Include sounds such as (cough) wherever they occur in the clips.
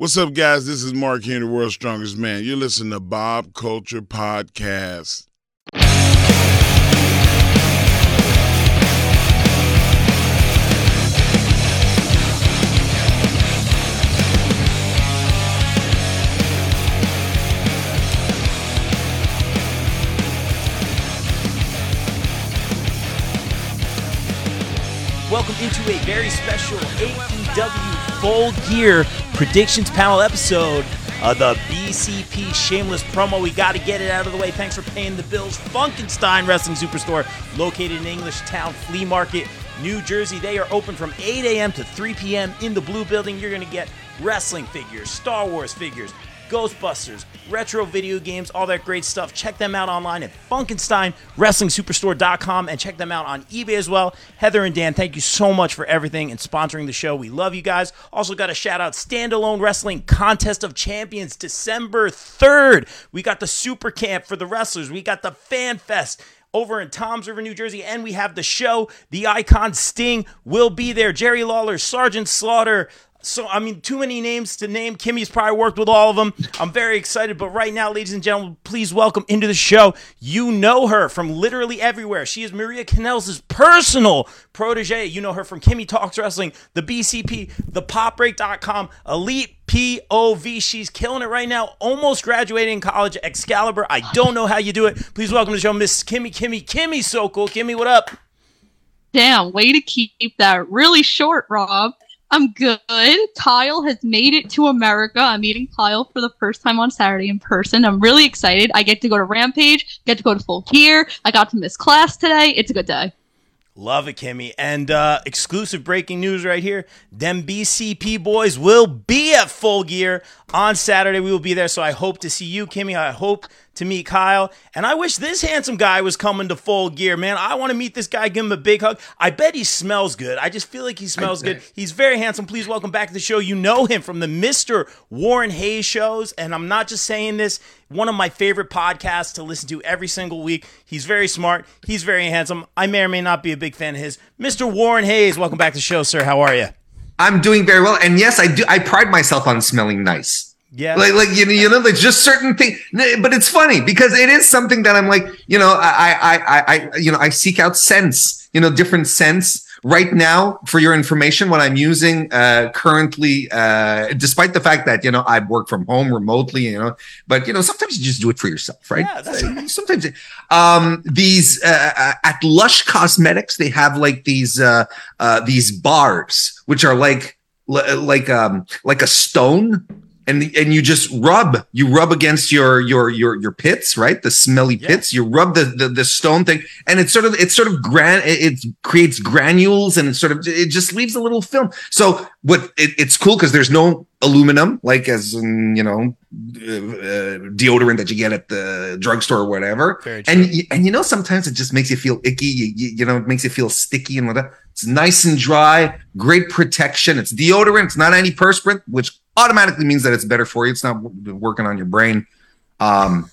What's up, guys? This is Mark here, the world's strongest man. You're listening to Bob Culture Podcast. Welcome into a very special AEW Full Gear Predictions Panel episode of the BCP Shameless Promo. We got to get it out of the way. Thanks for paying the bills. Funkenstein Wrestling Superstore, located in Englishtown Flea Market, New Jersey. They are open from 8 a.m. to 3 p.m. in the blue building. You're going to get wrestling figures, Star Wars figures, Ghostbusters, retro video games, all that great stuff. Check them out online at FunkensteinWrestlingSuperstore.com and check them out on eBay as well. Heather and Dan, thank you so much for everything and sponsoring the show. We love you guys. Also, got a shout out Standalone Wrestling Contest of Champions December 3rd. We got the Super Camp for the wrestlers, we got the Fan Fest over in Toms River, New Jersey, and we have the show. The Icon Sting will be there. Jerry Lawler, Sergeant Slaughter, so, I mean, too many names to name. Kimmy's probably worked with all of them. I'm very excited. But right now, ladies and gentlemen, please welcome into the show. You know her from literally everywhere. She is Maria Kanellis' personal protege. You know her from Kimmy Talks Wrestling, the BCP, the PopBreak.com, Elite POV. She's killing it right now. Almost graduating college Excalibur. I don't know how you do it. Please welcome to the show, Miss Kimmy. Kimmy, Kimmy, so cool. Kimmy, what up? Damn, way to keep that really short, Rob. I'm good. Kyle has made it to America. I'm meeting Kyle for the first time on Saturday in person. I'm really excited. I get to go to Rampage, get to go to Full Gear. I got to miss class today. It's a good day. Love it, Kimmy. And uh, exclusive breaking news right here. Them BCP boys will be at Full Gear on Saturday. We will be there. So I hope to see you, Kimmy. I hope to meet Kyle. And I wish this handsome guy was coming to Full Gear, man. I want to meet this guy, give him a big hug. I bet he smells good. I just feel like he smells good. He's very handsome. Please welcome back to the show. You know him from the Mr. Warren Hayes shows. And I'm not just saying this, one of my favorite podcasts to listen to every single week. He's very smart. He's very handsome. I may or may not be a big fan of his. Mr. Warren Hayes, welcome back to the show, sir. How are you? I'm doing very well, and yes, I do. I pride myself on smelling nice. Yeah, like like you know, you know, there's just certain things. But it's funny because it is something that I'm like, you know, I I I, I you know, I seek out sense, you know, different sense. right now for your information what i'm using uh currently uh despite the fact that you know i work from home remotely you know but you know sometimes you just do it for yourself right Yeah, that's (laughs) sometimes um these uh, uh, at lush cosmetics they have like these uh uh these bars which are like like um like a stone and and you just rub you rub against your your your your pits right? The smelly Yeah. pits. You rub the, the the stone thing and it's sort of it's sort of gran it, it creates granules and it sort of it just leaves a little film. So what it, it's cool because there's no aluminum like as in you know uh, uh, deodorant that you get at the drugstore or whatever. Very true. and and you know sometimes it just makes you feel icky you, you, you know it makes you feel sticky and whatever. It's nice and dry great protection. It's deodorant it's not antiperspirant which automatically means that it's better for you it's not working on your brain um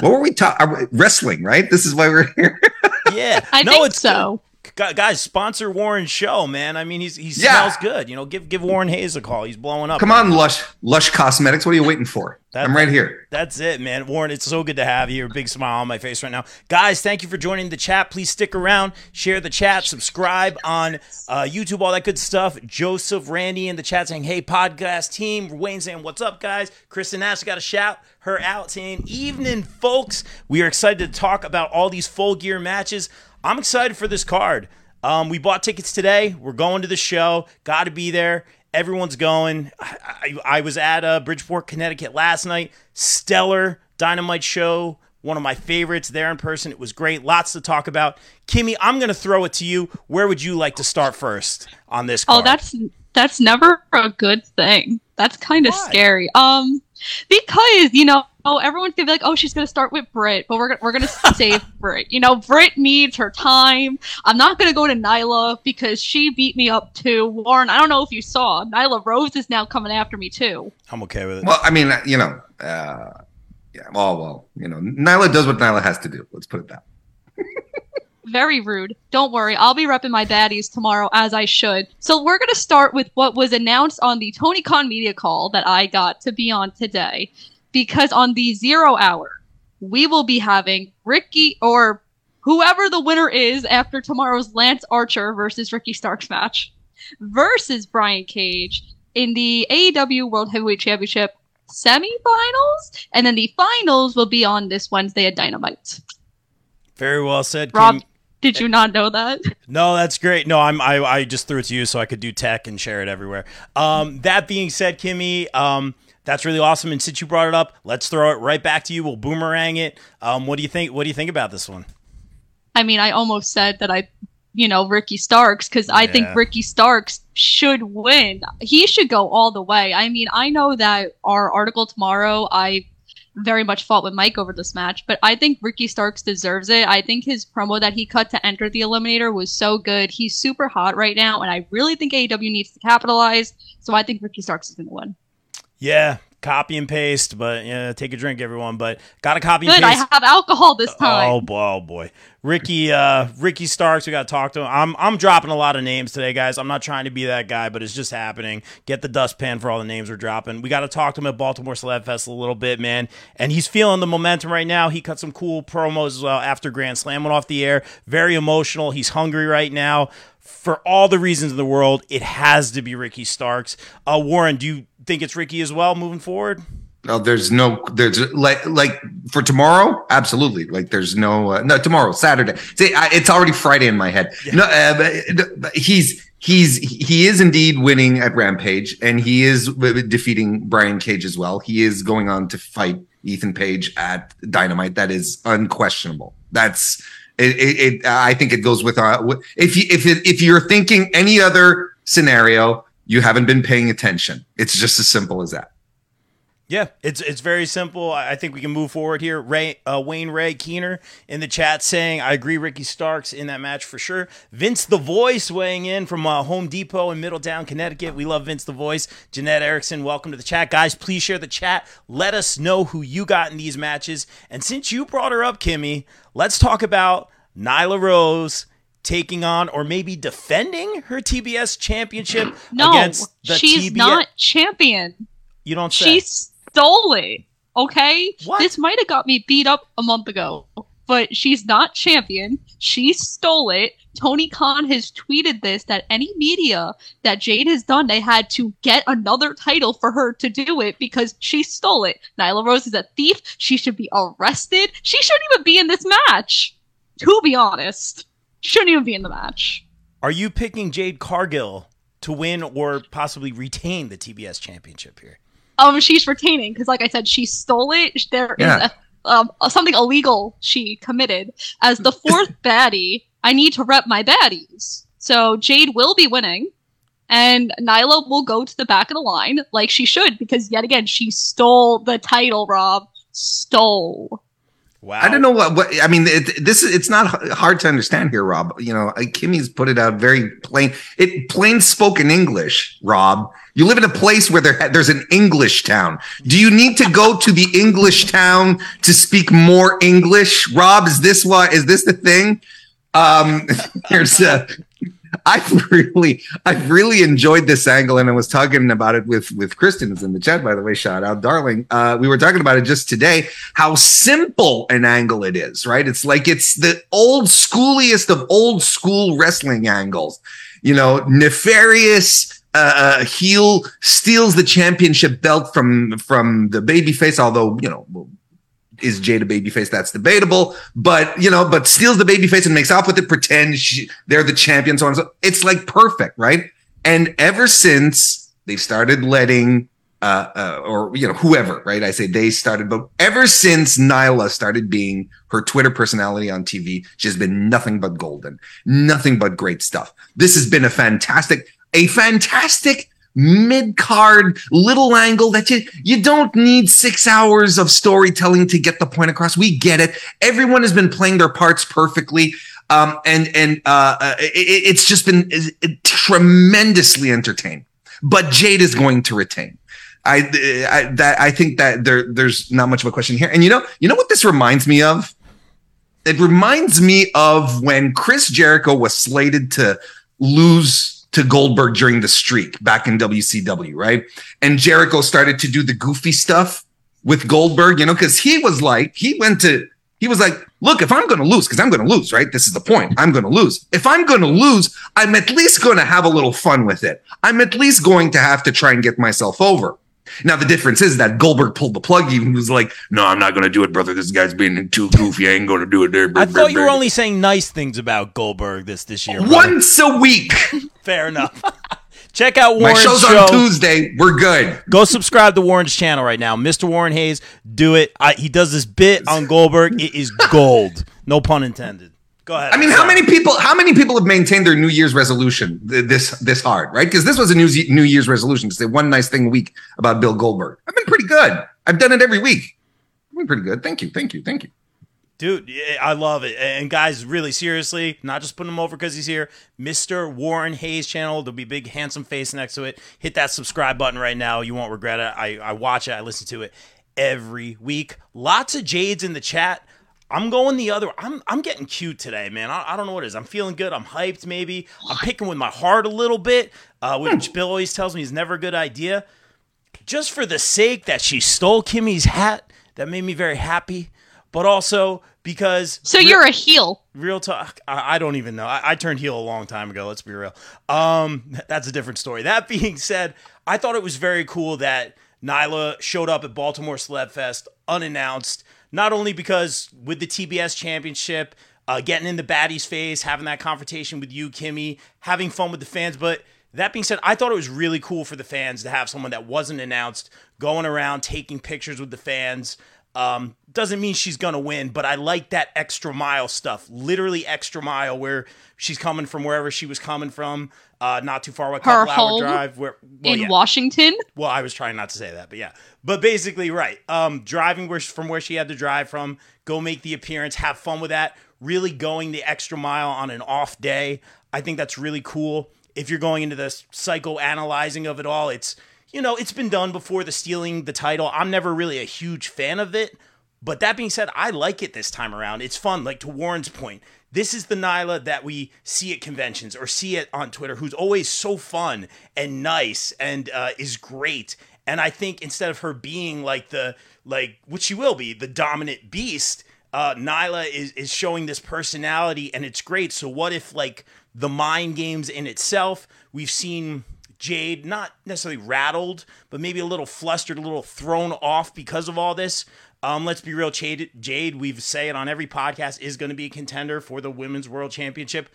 what were we talking wrestling right this is why we're here (laughs) yeah. I no, think it's so. Gu- Guys, sponsor Warren's show, man. I mean, he's he Yeah. smells good. You know, give give Warren Hayes a call. He's blowing up. come on lush lush cosmetics what are you waiting for That- i'm right here That's it, man. Warren, it's so good to have you. Big smile on my face right now. Guys, thank you for joining the chat. Please stick around, share the chat, subscribe on uh, YouTube, all that good stuff. Joseph, Randy in the chat saying, hey, podcast team. Wayne saying, what's up, guys? Kristen Nash got a shout her out saying, evening, folks. We are excited to talk about all these full gear matches. I'm excited for this card. Um, we bought tickets today. We're going to the show. Got to be there. Everyone's going. I, I, I was at uh, Bridgeport, Connecticut last night. Stellar Dynamite show. One of my favorites there in person. It was great. Lots to talk about. Kimmy, I'm going to throw it to you. Where would you like to start first on this card? Oh, that's that's never a good thing. That's kind of scary. Um, because you know, oh, everyone's gonna be like, oh, she's gonna start with Brit, but we're gonna we're gonna (laughs) save Brit. You know, Brit needs her time. I'm not gonna go to Nyla because she beat me up too. Warren, I don't know if you saw, Nyla Rose is now coming after me too. I'm okay with it. well i mean you know uh yeah well well you know nyla does what nyla has to do let's put it that (laughs) Very rude. Don't worry, I'll be repping my baddies tomorrow as I should. So we're gonna start with what was announced on the Tony Khan media call that I got to be on today, because on the zero hour we will be having Ricky or whoever the winner is after tomorrow's Lance Archer versus Ricky Starks match versus Brian Cage in the AEW World Heavyweight Championship semifinals, and then the finals will be on this Wednesday at Dynamite. Very well said, Rob, Kim. did you not know that? No, that's great. No, I'm I, I just threw it to you so I could do tech and share it everywhere. Um, that being said, Kimmy, um, that's really awesome. And since you brought it up, let's throw it right back to you. We'll boomerang it. Um, what do you think? What do you think about this one? I mean, I almost said that I, you know, Ricky Starks because I think Ricky Starks should win. He should go all the way. I mean, I know that our article tomorrow, I very much fought with Mike over this match, but I think Ricky Starks deserves it. I think his promo that he cut to enter the Eliminator was so good. He's super hot right now, and I really think AEW needs to capitalize. So I think Ricky Starks is going to win. Yeah, copy and paste, but yeah, take a drink, everyone. But got to copy and Good, I paste. have alcohol this time. Oh boy, oh boy, Ricky, uh, Ricky Starks. We got to talk to him. I'm, I'm dropping a lot of names today, guys. I'm not trying to be that guy, but it's just happening. Get the dustpan for all the names we're dropping. We got to talk to him at Baltimore Celeb Fest a little bit, man. And he's feeling the momentum right now. He cut some cool promos as well after Grand Slam went off the air. Very emotional. He's hungry right now. For all the reasons in the world, it has to be Ricky Starks. Uh, Warren, do you think it's Ricky as well moving forward? No, there's no there's like like for tomorrow, absolutely. Like there's no uh, no tomorrow, Saturday. See, I, it's already Friday in my head. No, uh, but, but he's he's he is indeed winning at Rampage, and he is defeating Brian Cage as well. He is going on to fight Ethan Page at Dynamite. That is unquestionable. That's it. it, it I think it goes with uh, if you if it, if you're thinking any other scenario, you haven't been paying attention. It's just as simple as that. Yeah, it's it's very simple. I think we can move forward here. Ray, uh, Wayne Ray Keener in the chat saying, "I agree, Ricky Starks in that match for sure." Vince the Voice weighing in from uh, Home Depot in Middletown, Connecticut. We love Vince the Voice. Jeanette Erickson, welcome to the chat, guys. Please share the chat. Let us know who you got in these matches. And since you brought her up, Kimmy, let's talk about Nyla Rose taking on or maybe defending her TBS championship (gasps) no, against the she's TBS. not champion. you don't say. She stole it. Okay? What? This might have got me beat up a month ago, but she's not champion. She stole it. Tony Khan has tweeted this that any media that Jade has done, they had to get another title for her to do it because she stole it. Nyla Rose is a thief. She should be arrested. She shouldn't even be in this match. To be honest, shouldn't even be in the match. Are you picking Jade Cargill to win or possibly retain the TBS championship here? Um, she's retaining because, like I said, she stole it. There is Yeah. a, um, something illegal she committed. As the fourth (laughs) baddie, I need to rep my baddies. So Jade will be winning, and Nyla will go to the back of the line like she should because yet again she stole the title. Rob stole. Wow. I don't know what, what I mean. It, this is it's not hard to understand here, Rob. You know, Kimmy's put it out very plain. It plain spoken English, Rob. You live in a place where there there's an English town. Do you need to go to the English town to speak more English, Rob? Is this what is this the thing? Um, (laughs) here's uh, I've (laughs) really, I've really enjoyed this angle, and I was talking about it with with Kristen, in the chat, by the way. Shout out, darling. Uh, we were talking about it just today. How simple an angle it is, right? It's like it's the old schooliest of old school wrestling angles. You know, nefarious uh, uh, heel steals the championship belt from from the babyface. Although you know, is Jade a babyface? That's debatable. But you know, but steals the babyface and makes off with it. Pretends she, they're the champion. So on. So it's like perfect, right? And ever since they started letting. Uh, uh, or you know whoever, right? I say they started, but ever since Nyla started being her Twitter personality on TV, she's been nothing but golden, nothing but great stuff. This has been a fantastic, a fantastic mid card little angle that you you don't need six hours of storytelling to get the point across. We get it. Everyone has been playing their parts perfectly. Um, and and uh, uh, it, it's just been tremendously entertaining. But Jade is going to retain. I, I that I think that there there's not much of a question here. And you know, you know what this reminds me of? it reminds me of when Chris Jericho was slated to lose to Goldberg during the streak back in WCW, right? And Jericho started to do the goofy stuff with Goldberg, you know, because he was like, he went to, he was like, look, if I'm going to lose, because I'm going to lose, right? This is the point. I'm going to lose. If I'm going to lose, I'm at least going to have a little fun with it. I'm at least going to have to try and get myself over. Now the difference is that Goldberg pulled the plug. He was like, "No, I'm not going to do it, brother. This guy's being too goofy. I ain't going to do it." There, I thought you were only saying nice things about Goldberg this this year. brother. once a week. (laughs) Fair enough. (laughs) Check out My Warren's show's show. on Tuesday. We're good. Go subscribe to Warren's channel right now, Mr. Warren Hayes. Do it. I, he does this bit on Goldberg. It is gold. No pun intended. Go ahead. I mean, how many people? How many people have maintained their New Year's resolution this this hard? Right? Because this was a New New Year's resolution to say one nice thing a week about Bill Goldberg. I've been pretty good. I've done it every week. I've been pretty good. Thank you. Thank you. Thank you. Dude, I love it. And guys, really seriously, not just putting him over because he's here. Mr. Warren Hayes channel. There'll be a big handsome face next to it. Hit that subscribe button right now. You won't regret it. I, I watch it. I listen to it every week. Lots of Jades in the chat. I'm going the other. I'm I'm getting cute today, man. I, I don't know what it is. I'm feeling good. I'm hyped. Maybe I'm picking with my heart a little bit, uh, which Bill always tells me is never a good idea. Just for the sake that she stole Kimmy's hat, that made me very happy. But also because So you're a heel. real talk I, I don't even know I, I turned heel a long time ago let's be real um (laughs) that's a different story that (laughs) being said i thought it was very cool that nyla showed up at baltimore celeb fest unannounced not only because with the tbs championship uh, getting in the baddie's face having that confrontation with you kimmy having fun with the fans but that being said, I thought it was really cool for the fans to have someone that wasn't announced going around taking pictures with the fans. Um, doesn't mean she's gonna win, but I like that extra mile stuff. Literally extra mile, where she's coming from wherever she was coming from, uh, not too far away, couple hour drive. Where well, in yeah. Washington. Well, I was trying not to say that, but yeah. But basically, right. Um, driving where from where she had to drive from, go make the appearance, have fun with that. Really going the extra mile on an off day. I think that's really cool. If you're going into the psychoanalyzing of it all, it's you know it's been done before. The stealing the title. I'm never really a huge fan of it. But that being said, I like it this time around. It's fun. Like to Warren's point, this is the Nyla that we see at conventions or see it on Twitter, who's always so fun and nice and uh, is great. And I think instead of her being like the like, which she will be, the dominant beast, uh, Nyla is is showing this personality, and it's great. So what if like the mind games in itself? We've seen Jade not necessarily rattled, but maybe a little flustered, a little thrown off because of all this. Um, let's be real, Jade, Jade, we say it on every podcast, is going to be a contender for the Women's World Championship.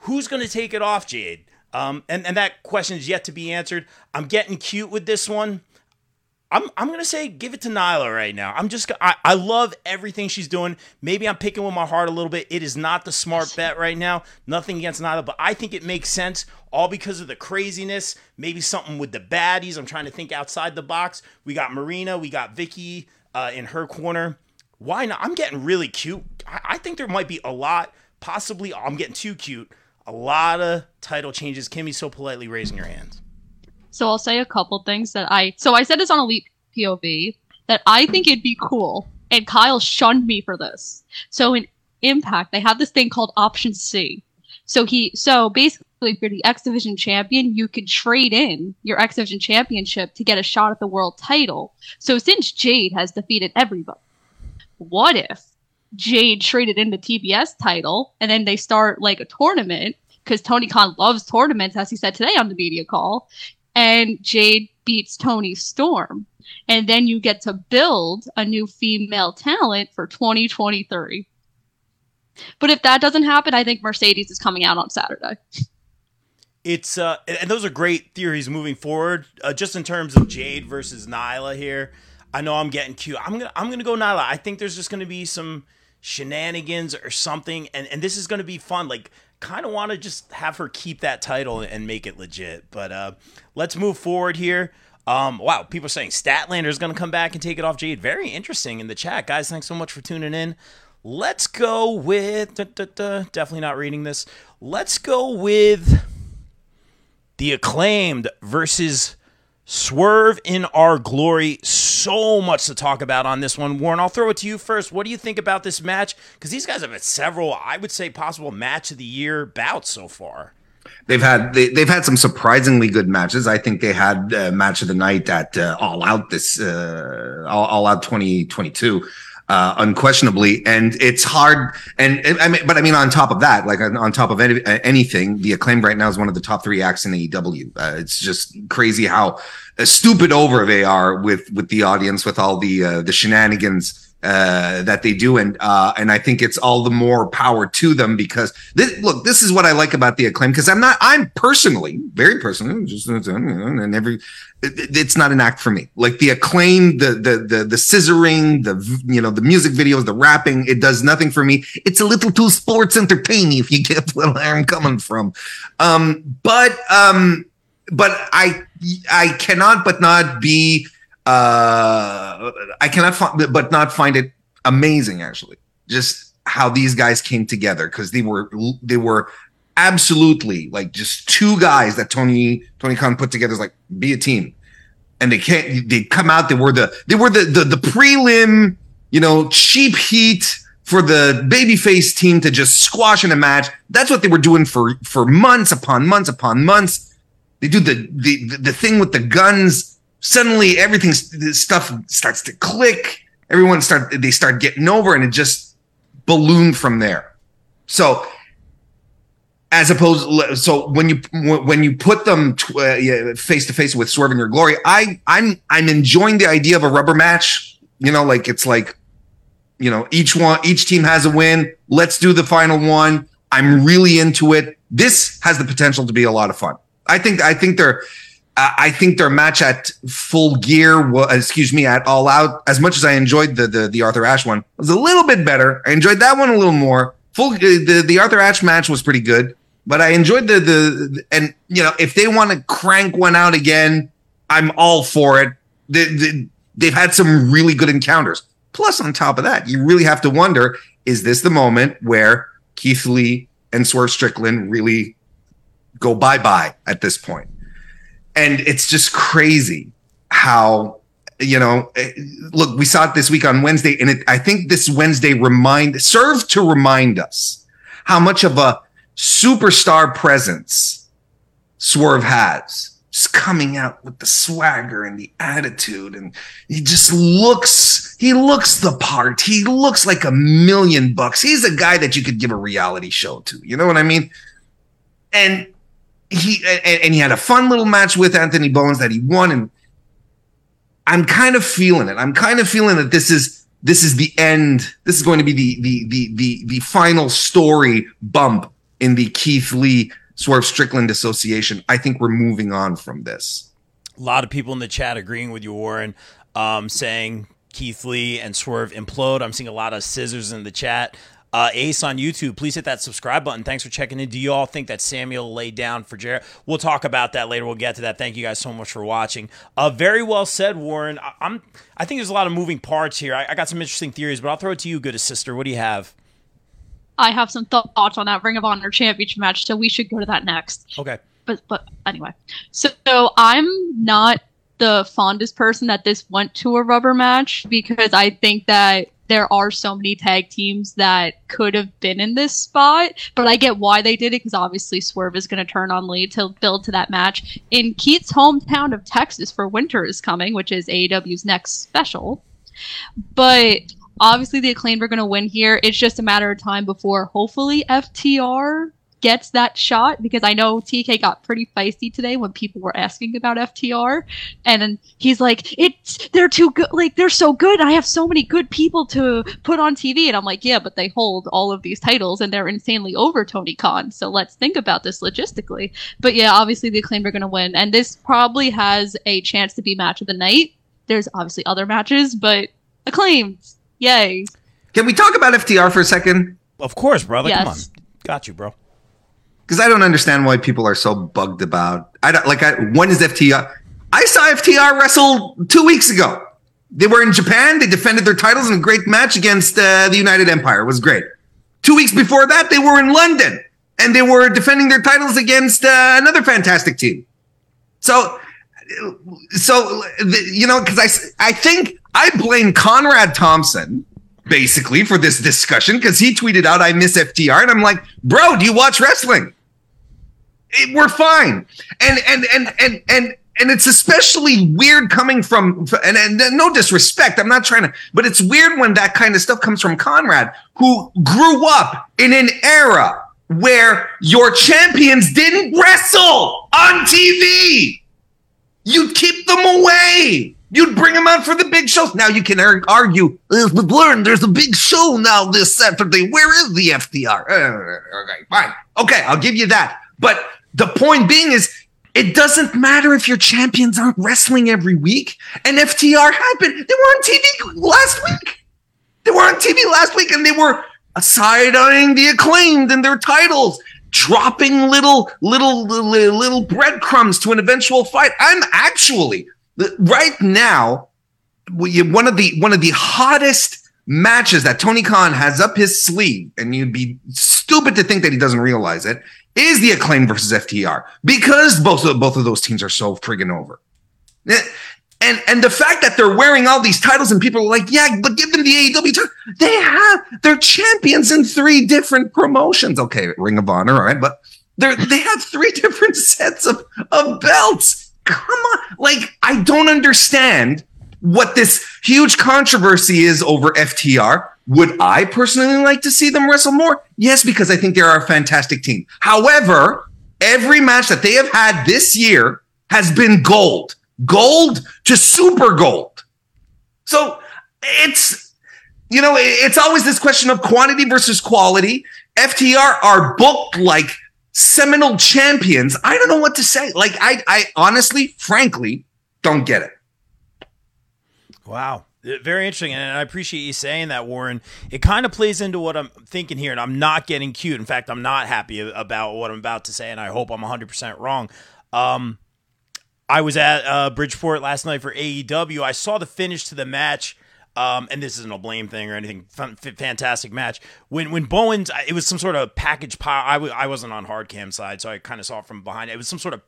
Who's going to take it off, Jade? Um, and, and that question is yet to be answered. I'm getting cute with this one. I'm, I'm gonna say give it to Nyla right now. I'm just I, I love everything she's doing. Maybe I'm picking with my heart a little bit. It is not the smart bet right now. Nothing against Nyla, but I think it makes sense all because of the craziness. Maybe something with the baddies. I'm trying to think outside the box. We got Marina, we got Vicky uh, in her corner. Why not? I'm getting really cute. I, I think there might be a lot. Possibly I'm getting too cute. A lot of title changes. Kimmy's so politely raising her hands. So I'll say a couple things that I. So I said this on Elite POV that I think it'd be cool, and Kyle shunned me for this. So in Impact, they have this thing called Option C. So he, so basically, if you're the X Division champion, you could trade in your X Division championship to get a shot at the world title. So since Jade has defeated everybody, what if Jade traded in the TBS title and then they start like a tournament? Because Tony Khan loves tournaments, as he said today on the media call and Jade beats Toni Storm. And then you get to build a new female talent for 2023. But if that doesn't happen, I think Mercedes is coming out on Saturday. It's uh, and those are great theories moving forward. Uh, just in terms of Jade versus Nyla here, I know I'm getting cute. I'm gonna I'm gonna go Nyla. I think there's just gonna be some shenanigans or something, and and this is gonna be fun. Like kind of want to just have her keep that title and make it legit. But uh, let's move forward here. Um, wow, people are saying Statlander is going to come back and take it off Jade. Very interesting in the chat, guys. Thanks so much for tuning in. Let's go with da, da, da, definitely not reading this. Let's go with the acclaimed versus Swerve in Our Glory so much to talk about on this one. Warren, I'll throw it to you first. What do you think about this match? Because these guys have had several, I would say, possible match of the year bouts so far. They've had they, have had some surprisingly good matches. I think they had uh, match of the night at uh, All Out this uh, All, All Out 2022 uh, unquestionably. And it's hard. And I mean, but I mean, on top of that, like on, top of any, anything, the acclaim right now is one of the top three acts in AEW. Uh, it's just crazy how uh, stupid over they are with with the audience, with all the uh, the shenanigans. Uh, that they do, and uh, and I think it's all the more power to them because this, look, this is what I like about the acclaim because I'm not, I'm personally, very personally, just and every it's not an act for me. Like the acclaim, the the the the scissoring, the you know the music videos, the rapping, it does nothing for me. It's a little too sports entertaining if you get (laughs) where I'm coming from. Um, but um, but I I cannot but not be uh I cannot find but not find it amazing actually. Just how these guys came together because they were they were absolutely like just two guys that Tony Tony Khan put together is like be a team. And they can't they come out, they were the they were the the, the prelim, you know, cheap heat for the babyface team to just squash in a match. That's what they were doing for for months upon months upon months. They do the the the thing with the guns. Suddenly everything stuff starts to click. Everyone start they start getting over and it just ballooned from there. So as opposed so when you when you put them uh, face to face with Swerve your glory, I I'm I'm enjoying the idea of a rubber match. You know, like it's like you know each one each team has a win. Let's do the final one. I'm really into it. This has the potential to be a lot of fun. I think I think they're I think their match at Full Gear, excuse me, at All Out, as much as I enjoyed the the, the Arthur Ashe one, was a little bit better. I enjoyed that one a little more. Full uh, the the Arthur Ashe match was pretty good. But I enjoyed the the and you know if they want to crank one out again, I'm all for it. They, they, they've had some really good encounters. Plus, on top of that, you really have to wonder: is this the moment where Keith Lee and Swerve Strickland really go bye bye at this point? And it's just crazy how you know eh, look we saw it this week on wednesday and it, i think this wednesday remind served to remind us how much of a superstar presence Swerve has. Just coming out with the swagger and the attitude, and he just looks, he looks the part. He looks like a million bucks. He's a guy that you could give a reality show to. You know what I mean? And he and, and he had a fun little match with Anthony Bowens that he won. And I'm kind of feeling it. I'm kind of feeling that this is this is the end. This is going to be the the the the the final story bump in the Keith Lee Swerve Strickland association. I think we're moving on from this. A lot of people in the chat agreeing with you, Warren, um, saying Keith Lee and Swerve implode. I'm seeing a lot of scissors in the chat. Uh, Ace on YouTube, please hit that subscribe button. Thanks for checking in. Do you all think that Samuel laid down for Jared? We'll talk about that later. We'll get to that. Thank you guys so much for watching. Uh, very well said, Warren. I, am I think there's a lot of moving parts here. I, I got some interesting theories, but I'll throw it to you, good sister. What do you have? I have some thoughts on that Ring of Honor championship match, so we should go to that next. Okay. But but anyway, so, so I'm not the fondest person that this went to a rubber match because I think that there are so many tag teams that could have been in this spot, but I get why they did it because obviously Swerve is going to turn on Lee to build to that match. In Keith's hometown of Texas for Winter is coming, which is AEW's next special. But obviously the acclaimed are going to win here. It's just a matter of time before hopefully FTR gets that shot because I know TK got pretty feisty today when people were asking about FTR and then he's like it's they're too good like they're so good I have so many good people to put on TV and I'm like yeah but they hold all of these titles and they're insanely over Tony Khan so let's think about this logistically but yeah obviously the acclaimed are going to win and this probably has a chance to be match of the night there's obviously other matches but acclaimed Yay. Can we talk about FTR for a second? Of course, brother. Yes. Come on. Got you, bro. Because I don't understand why people are so bugged about. I don't like. I, when is FTR? I saw FTR wrestle two weeks ago. They were in Japan. They defended their titles in a great match against uh, the United Empire. It was great. Two weeks before that, they were in London and they were defending their titles against uh, another fantastic team. So so you know, because I I think I blame Conrad Thompson basically for this discussion because he tweeted out I miss FTR and I'm like, bro, do you watch wrestling? It, we're fine, and and and and and and it's especially weird coming from and, and no disrespect i'm not trying to but it's weird when that kind of stuff comes from conrad who grew up in an era where your champions didn't wrestle on tv you'd keep them away. You'd bring them out for the big shows. Now you can argue learn there's a big show now this saturday. Where is the FTR? uh, okay fine. Okay i'll give you that. But the point being is it doesn't matter if your champions aren't wrestling every week. And FTR happened. They were on TV last week. They were on TV last week and they were side eyeing the acclaimed and their titles, dropping little, little, little, little breadcrumbs to an eventual fight. I'm actually right now one of the one of the hottest matches that Tony Khan has up his sleeve, and you'd be stupid to think that he doesn't realize it, is the acclaim versus FTR because both of both of those teams are so friggin' over. Eh, and and the fact that they're wearing all these titles and people are like, yeah, but give them the AEW title. They have they're champions in three different promotions. Okay, Ring of Honor, all right, but they're they have three (laughs) different sets of, of belts. Come on. Like, I don't understand what this huge controversy is over FTR would I personally like to see them wrestle more? Yes, because I think they're a fantastic team. However, every match that they have had this year has been gold, gold to super gold. So it's, you know, it's always this question of quantity versus quality. FTR are booked like seminal champions. I don't know what to say. Like, I, I honestly, frankly, don't get it. Wow. Very interesting, and I appreciate you saying that, Warren. It kind of plays into what I'm thinking here, and I'm not getting cute. In fact, I'm not happy about what I'm about to say, and I hope I'm 100% wrong. Um, I was at uh, Bridgeport last night for AEW. I saw the finish to the match. Um, and this isn't a blame thing or anything. fantastic match. When when Bowens, it was some sort of package pile. I w- I wasn't on hard cam side, so I kind of saw it from behind. It was some sort of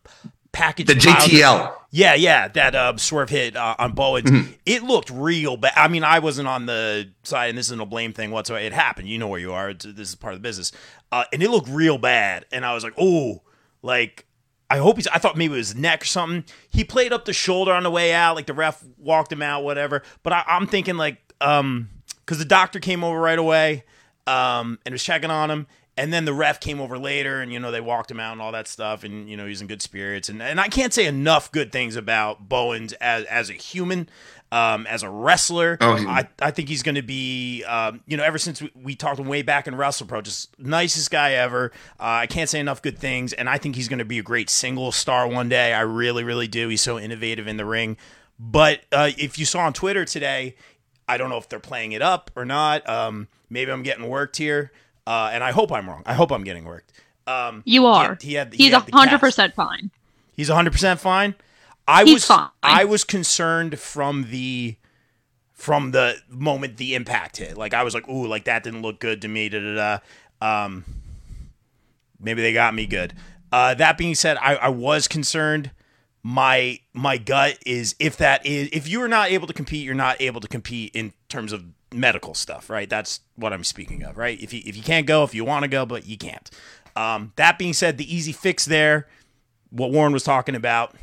package. The JTL. Yeah, yeah, that uh, swerve hit uh, on Bowens. Mm-hmm. It looked real bad. I mean, I wasn't on the side, and this isn't a blame thing whatsoever. It happened. You know where you are. It's, this is part of the business. Uh, and it looked real bad. And I was like, oh, like I hope he's. I thought maybe it was neck or something. He played up the shoulder on the way out, like the ref walked him out, whatever. But I, am thinking like, um, because the doctor came over right away, um, and was checking on him, and then the ref came over later and you know they walked him out and all that stuff and you know he's in good spirits. And, and i can't say enough good things about bowens as, as a human um, as a wrestler. Oh, I, I think he's going to be um, you know ever since we, we talked him way back in wrestlepro just nicest guy ever. Uh, i can't say enough good things and i think he's going to be a great single star one day. I really really do. He's so innovative in the ring. But uh, if you saw on twitter today i don't know if they're playing it up or not. Um, maybe i'm getting worked here uh, and I hope I'm wrong. I hope I'm getting worked. Um, you are. He, he had, he He's hundred percent fine. He's hundred percent fine. I He's was fine. I was concerned from the from the moment the impact hit. Like I was like, ooh, like that didn't look good to me. Da da da. Um, maybe they got me good. Uh, that being said, I, I was concerned. My my gut is if that is if you are not able to compete, you're not able to compete in terms of medical stuff, right? That's what I'm speaking of, right? If you if you can't go, if you want to go, but you can't. Um, that being said, the easy fix there, what Warren was talking about,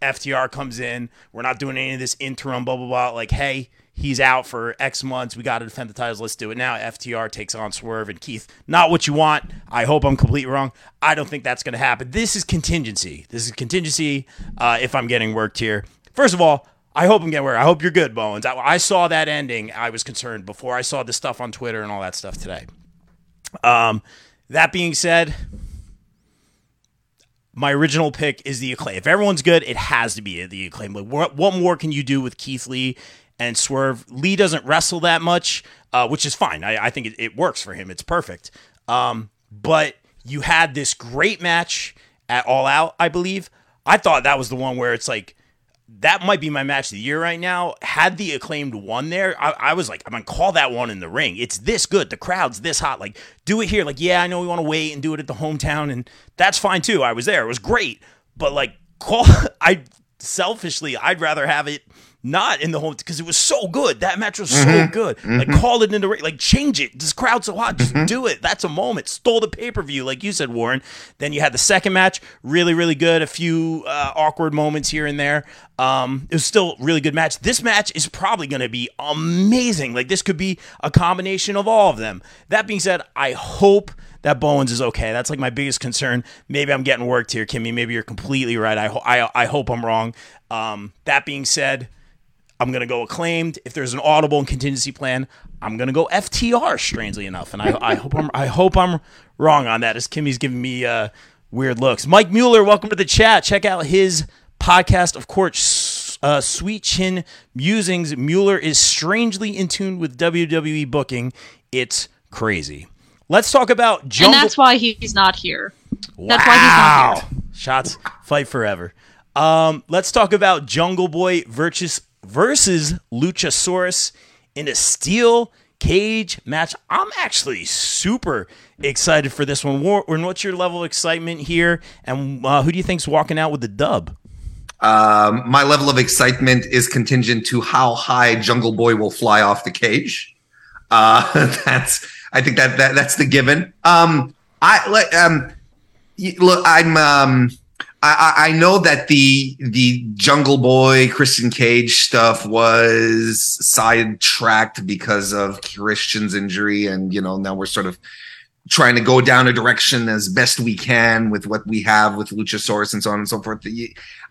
FTR comes in. We're not doing any of this interim, blah blah blah. Like, hey, he's out for X months. We got to defend the titles. Let's do it now. FTR takes on Swerve and Keith. Not what you want. I hope I'm completely wrong. I don't think that's going to happen. This is contingency. This is contingency. Uh, if I'm getting worked here, first of all, I hope I'm getting where. I hope you're good, Bowens. I, I, saw that ending. I was concerned before I saw the stuff on Twitter and all that stuff today. Um, that being said, my original pick is the acclaim. If everyone's good, it has to be the acclaim. What, what more can you do with Keith Lee and Swerve? Lee doesn't wrestle that much, uh, which is fine. I, I think it, it, works for him. It's perfect. Um, but you had this great match at All Out, I believe. I thought that was the one where it's like that might be my match of the year right now. Had the acclaimed one there, I, I, was like, I'm gonna call that one in the ring. It's this good. The crowd's this hot. Like, do it here. Like, yeah, I know we want to wait and do it at the hometown, and that's fine too. I was there. It was great. But like, call (laughs) I selfishly, I'd rather have it not in the home because it was so good. That match was so good. Like call it in the ring, like change it. This crowd's so hot, just do it. That's a moment. Stole the pay per view, like you said, Warren. Then you had the second match, really, really good. A few uh, awkward moments here and there. Um, it was still a really good match. This match is probably going to be amazing. Like this could be a combination of all of them. That being said, I hope that Bowens is okay. That's like my biggest concern. Maybe I'm getting worked here, Kimmy. Maybe you're completely right. I, ho- I, I hope I'm wrong. Um, that being said, I'm gonna go acclaimed. If there's an audible and contingency plan, I'm gonna go FTR. Strangely enough, and I, I hope I'm I hope I'm wrong on that. As Kimmy's giving me uh, weird looks. Mike Mueller, welcome to the chat. Check out his podcast, of course. Uh, Sweet Chin Musings. Mueller is strangely in tune with WWE booking. It's crazy. Let's talk about Jungle. And that's why he's not here. That's why he's not here. Shots fight forever. Um, let's talk about Jungle Boy versus versus Luchasaurus in a steel cage match. I'm actually super excited for this one. Warren, what's your level of excitement here? And uh, who do you think's walking out with the dub? Um, my level of excitement is contingent to how high Jungle Boy will fly off the cage. Uh, (laughs) that's I think that, that that's the given. Um, I um, look, I'm um, I, I know that the the Jungle Boy Christian Cage stuff was sidetracked because of Christian's injury, and you know now we're sort of trying to go down a direction as best we can with what we have with Luchasaurus and so on and so forth.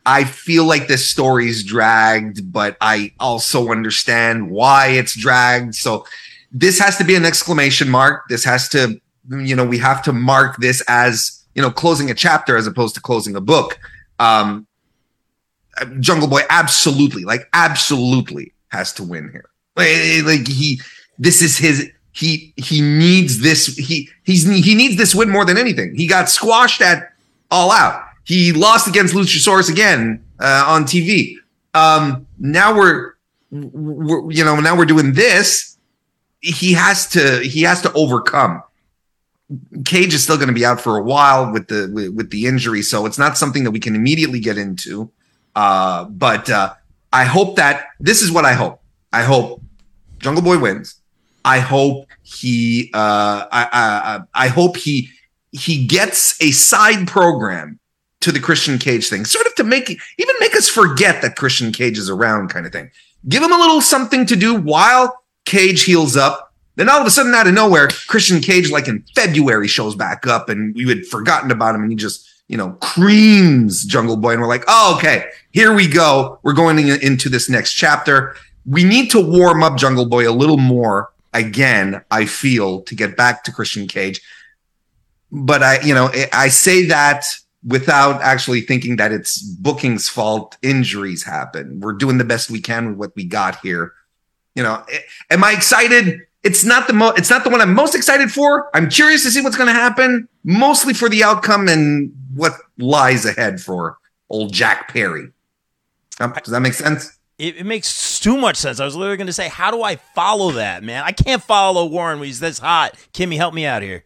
I feel like this story's dragged, but I also understand why it's dragged. So this has to be an exclamation mark. This has to, you know, we have to mark this as, you know, closing a chapter as opposed to closing a book. Um, Jungle Boy absolutely, like absolutely has to win here. Like, he, this is his, he, he needs this, he, he's, he needs this win more than anything. He got squashed at all out. He lost against Luchasaurus again uh, on TV. Um, now we're, we're, you know, now we're doing this. He has to, he has to overcome. Cage is still going to be out for a while with the with, with the injury, so it's not something that we can immediately get into. Uh, but uh, I hope that this is what I hope. I hope Jungle Boy wins. I hope he. Uh, I, I I hope he he gets a side program to the Christian Cage thing, sort of to make even make us forget that Christian Cage is around, kind of thing. Give him a little something to do while Cage heals up. Then all of a sudden, out of nowhere, Christian Cage, like in February, shows back up, and we had forgotten about him, and he just you know creams Jungle Boy, and we're like, oh, okay, here we go. We're going in- into this next chapter. We need to warm up Jungle Boy a little more again. I feel to get back to Christian Cage, but I, you know, I- say that without actually thinking that it's booking's fault injuries happen we're doing the best we can with what we got here you know am i excited it's not the mo it's not the one i'm most excited for i'm curious to see what's going to happen mostly for the outcome and what lies ahead for old jack perry Um, does that make sense It, it makes too much sense. I was literally going to say, how do I follow that, man? I can't follow Warren when he's this hot. Kimmy, help me out here.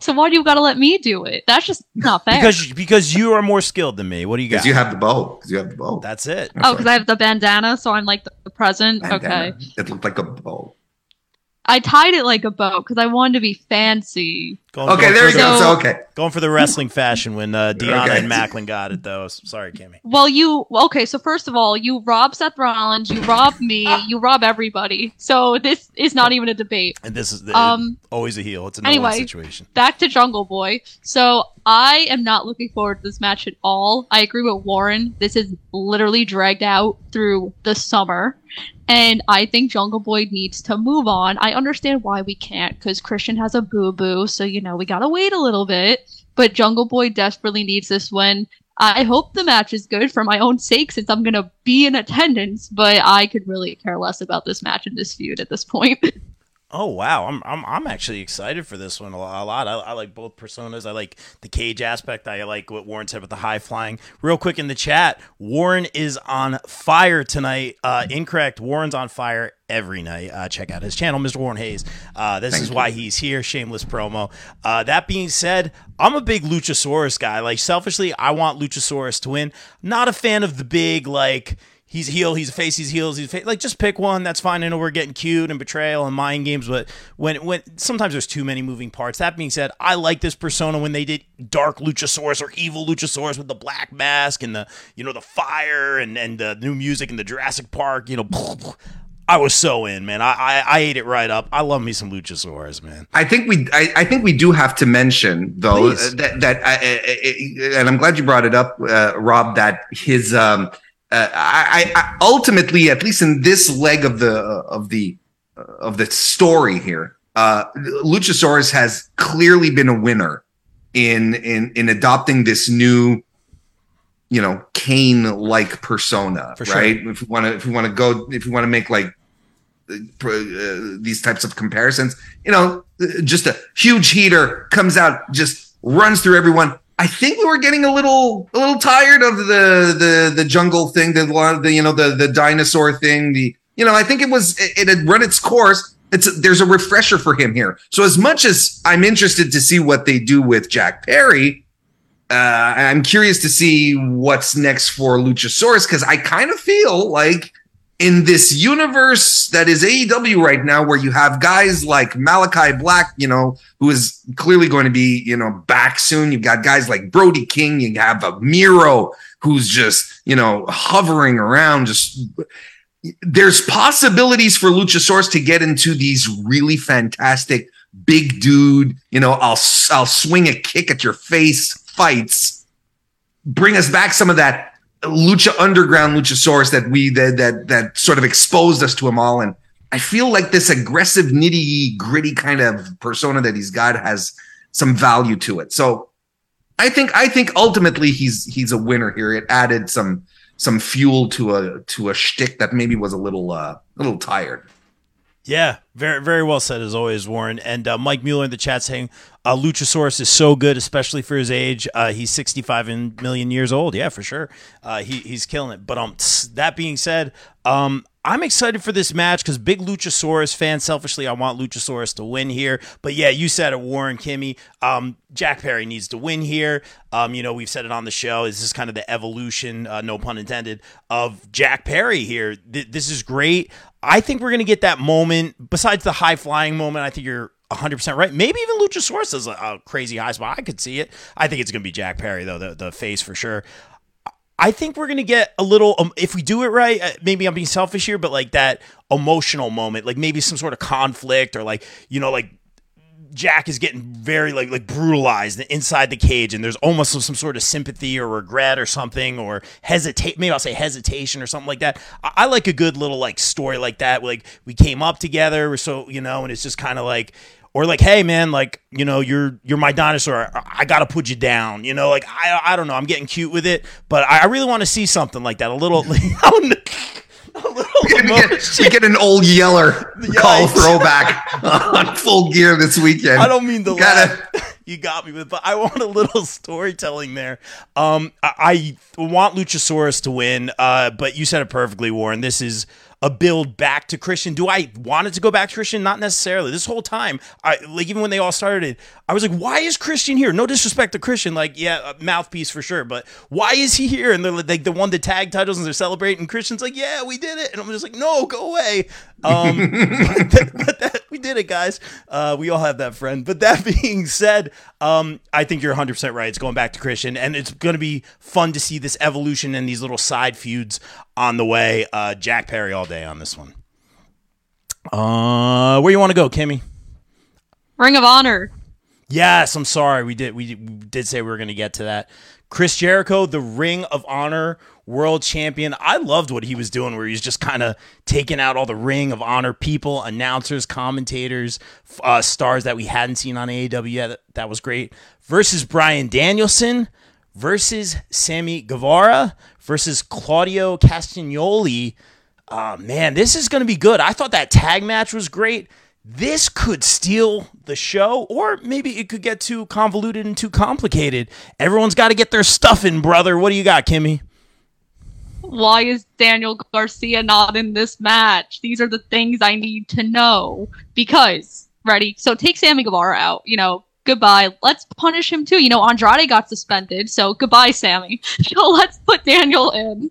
So why do you gotta let me do it? That's just not fair. Because because you are more skilled than me. What do you got? because you have the bow because you have the bow That's it. oh, because I have the bandana, so I'm like the present. Okay. It looked like a bow I tied it like a bow because I wanted to be fancy. Going, okay going there for you the- go So- so okay Going for the wrestling fashion when uh, Deanna Okay. and Macklin got it, though. Sorry, Kimmy. Well, you okay? So first of all, you rob Seth Rollins, you rob me, you rob everybody. So this is not even a debate. And this is the, Um, always a heel. It's a no anyway. situation. Back to Jungle Boy. So I am not looking forward to this match at all. I agree with Warren. This is literally dragged out through the summer. And I think Jungle Boy needs to move on. I understand why we can't, because Christian has a boo boo, so you know we gotta wait a little bit. But Jungle Boy desperately needs this win. I hope the match is good for my own sake, since I'm gonna be in attendance. But I could really care less about this match and this feud at this point. (laughs) Oh wow, I'm I'm I'm actually excited for this one a lot. A lot. I, I like both personas. I like the cage aspect. I like what Warren said with the high flying. Real quick in the chat, Warren is on fire tonight. Uh, incorrect. Warren's on fire every night. Uh, check out his channel, Mr. Warren Hayes. Uh, this is why he's here. Shameless promo. Uh, that being said, I'm a big Luchasaurus guy. Like selfishly, I want Luchasaurus to win. Not a fan of the big like he's heel, he's a face, he's heels, he's face. like just pick one. That's fine. I know we're getting cute and betrayal and mind games, but when when sometimes there's too many moving parts. That being said, I like this persona when they did Dark Luchasaurus or Evil Luchasaurus with the black mask and the you know the fire and and the new music and the Jurassic Park. You know. (laughs) I was so in, man. I, I, I ate it right up. I love me some Luchasaurus, man. I think we I, I think we do have to mention though Please. that that I, I, and I'm glad you brought it up, uh, Rob. That his um uh, I, I, ultimately, at least in this leg of the of the of the story here, uh, Luchasaurus has clearly been a winner in in in adopting this new, you know, Kane like persona, For right? Sure. If we want to, if we want to go, if we want to make like uh, these types of comparisons, you know, just a huge heater comes out, just runs through everyone, I think we were getting a little a little tired of the the the jungle thing, the the you know the the dinosaur thing. The you know I think it was it, it had run its course. It's there's a refresher for him here. So as much as I'm interested to see what they do with Jack Perry, uh, I'm curious to see what's next for Luchasaurus because I kind of feel like in this universe that is AEW right now, where you have guys like Malakai Black, you know, who is clearly going to be, you know, back soon. You've got guys like Brody King. You have a Miro who's just, you know, hovering around. Just there's possibilities for Luchasaurus to get into these really fantastic big dude, you know, I'll I'll swing a kick at your face fights. Bring us back some of that Lucha Underground Luchasaurus that we that that that sort of exposed us to him all. And I feel like this aggressive, nitty gritty kind of persona that he's got has some value to it. So I think I think ultimately he's he's a winner here. It added some some fuel to a to a shtick that maybe was a little uh, a little tired. Yeah, very very well said as always, Warren. And uh, Mike Mueller in the chat saying uh, Luchasaurus is so good, especially for his age. Uh, he's 65 million years old. Yeah, for sure. Uh, he, he's killing it. But um, that being said, um, I'm excited for this match because big Luchasaurus fan. Selfishly, I want Luchasaurus to win here. But yeah, you said it, Warren Kimmy. Um, Jack Perry needs to win here. Um, you know, we've said it on the show. This is kind of the evolution, uh, no pun intended, of Jack Perry here. Th- this is great. I think we're going to get that moment. Besides the high flying moment, I think you're 100% right. Maybe even Luchasaurus is a, a crazy high spot. I could see it. I think it's going to be Jack Perry, though, the, the face for sure. I think we're going to get a little, um, if we do it right, uh, maybe I'm being selfish here, but like that emotional moment, like maybe some sort of conflict or like, you know, like Jack is getting very like like brutalized inside the cage, and there's almost some, some sort of sympathy or regret or something, or hesitate. Maybe I'll say hesitation or something like that. I, I like a good little like story like that. Like we came up together, so you know, and it's just kind of like or like hey man like you know you're you're my dinosaur i gotta put you down you know like i i don't know i'm getting cute with it but i, I really want to see something like that a little (laughs) we, get, we get an old yeller (laughs) call throwback on full gear this weekend. I don't mean the gotta. (laughs) You got me with, but I want a little storytelling there. Um, I, I want Luchasaurus to win, uh, but you said it perfectly, Warren. This is a build back to Christian. Do I want it to go back to Christian? Not necessarily. This whole time, I like even when they all started, I was like, why is Christian here? No disrespect to Christian, like yeah, mouthpiece for sure, but why is he here? And they're like the won the tag titles and they're celebrating. Christian's like, yeah, we did it, and I'm just like, no, go away. Um, (laughs) but, that, but that, we did it, guys. Uh, we all have that friend. But that (laughs) being said, um, I think you're 100 percent right. It's going back to Christian, and it's going to be fun to see this evolution and these little side feuds on the way. Uh, Jack Perry all day on this one. Uh, where you want to go, Kimmy? Ring of Honor. Yes, I'm sorry. We did we did say we were going to get to that. Chris Jericho, the Ring of Honor world champion. I loved what he was doing, where he's just kind of taking out all the Ring of Honor people, announcers, commentators, uh, stars that we hadn't seen on AEW yet. That was great. Versus Bryan Danielson, versus Sammy Guevara, versus Claudio Castagnoli. Uh, man, this is going to be good. I thought that tag match was great. This could steal the show, or maybe it could get too convoluted and too complicated. Everyone's got to get their stuff in, brother. What do you got, Kimmy? Why is Daniel Garcia not in this match? These are the things I need to know. Because, ready? So take Sammy Guevara out. You know, goodbye. Let's punish him too. You know, Andrade got suspended, so goodbye, Sammy. (laughs) So let's put Daniel in.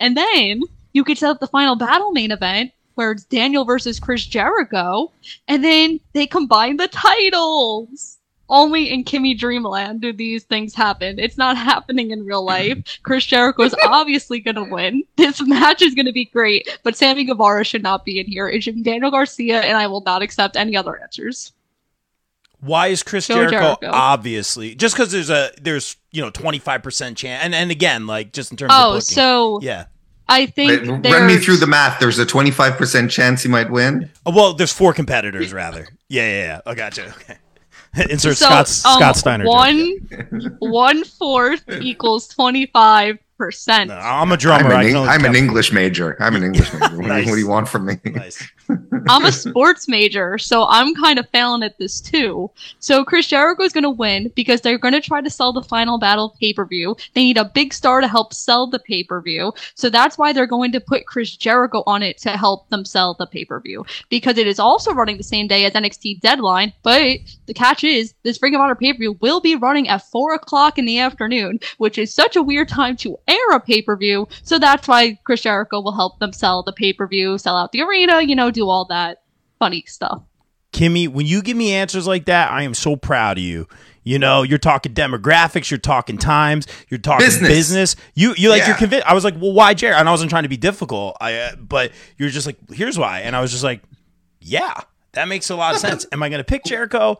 And then you could set up the final battle main event where it's Daniel versus Chris Jericho, and then they combine the titles. Only in Kimmy Dreamland do these things happen. It's not (laughs) happening in real life. (laughs) Chris Jericho is obviously going to win. This match is going to be great, but Sammy Guevara should not be in here. It should be Daniel Garcia, and I will not accept any other answers. Why is Chris Jericho, Jericho. obviously just because there's a there's you know twenty five percent chance and and again like just in terms of Oh, so yeah I think Wait, Run me through the math. There's a 25% chance he might win. Oh, well there's four competitors rather yeah yeah yeah oh gotcha okay (laughs) insert So, Scott um, Scott Steiner joke. One one fourth equals twenty five percent. No, I'm a I'm, drummer I an, only I'm an English major. I'm an English major. What, do you- what do you want from me? nice. (laughs) I'm a sports major, so I'm kind of failing at this too. So Chris Jericho is going to win because they're going to try to sell the final battle pay per view. They need a big star to help sell the pay per view. So that's why they're going to put Chris Jericho on it to help them sell the pay per view. Because it is also running the same day as NXT Deadline. But the catch is, this Ring of Honor pay per view will be running at 4 o'clock in the afternoon, which is such a weird time to air a pay per view. So that's why Chris Jericho will help them sell the pay per view, sell out the arena, you know, do all that funny stuff. Kimmy, when you give me answers like that, I am so proud of you. You know, you're talking demographics, you're talking times, you're talking business. Business. You you like Yeah. you're convinced. I was like, well, why Jared? And I wasn't trying to be difficult. I uh, but you're just like, here's why. And I was just like, yeah, that makes a lot of sense. Am I going to pick Jericho?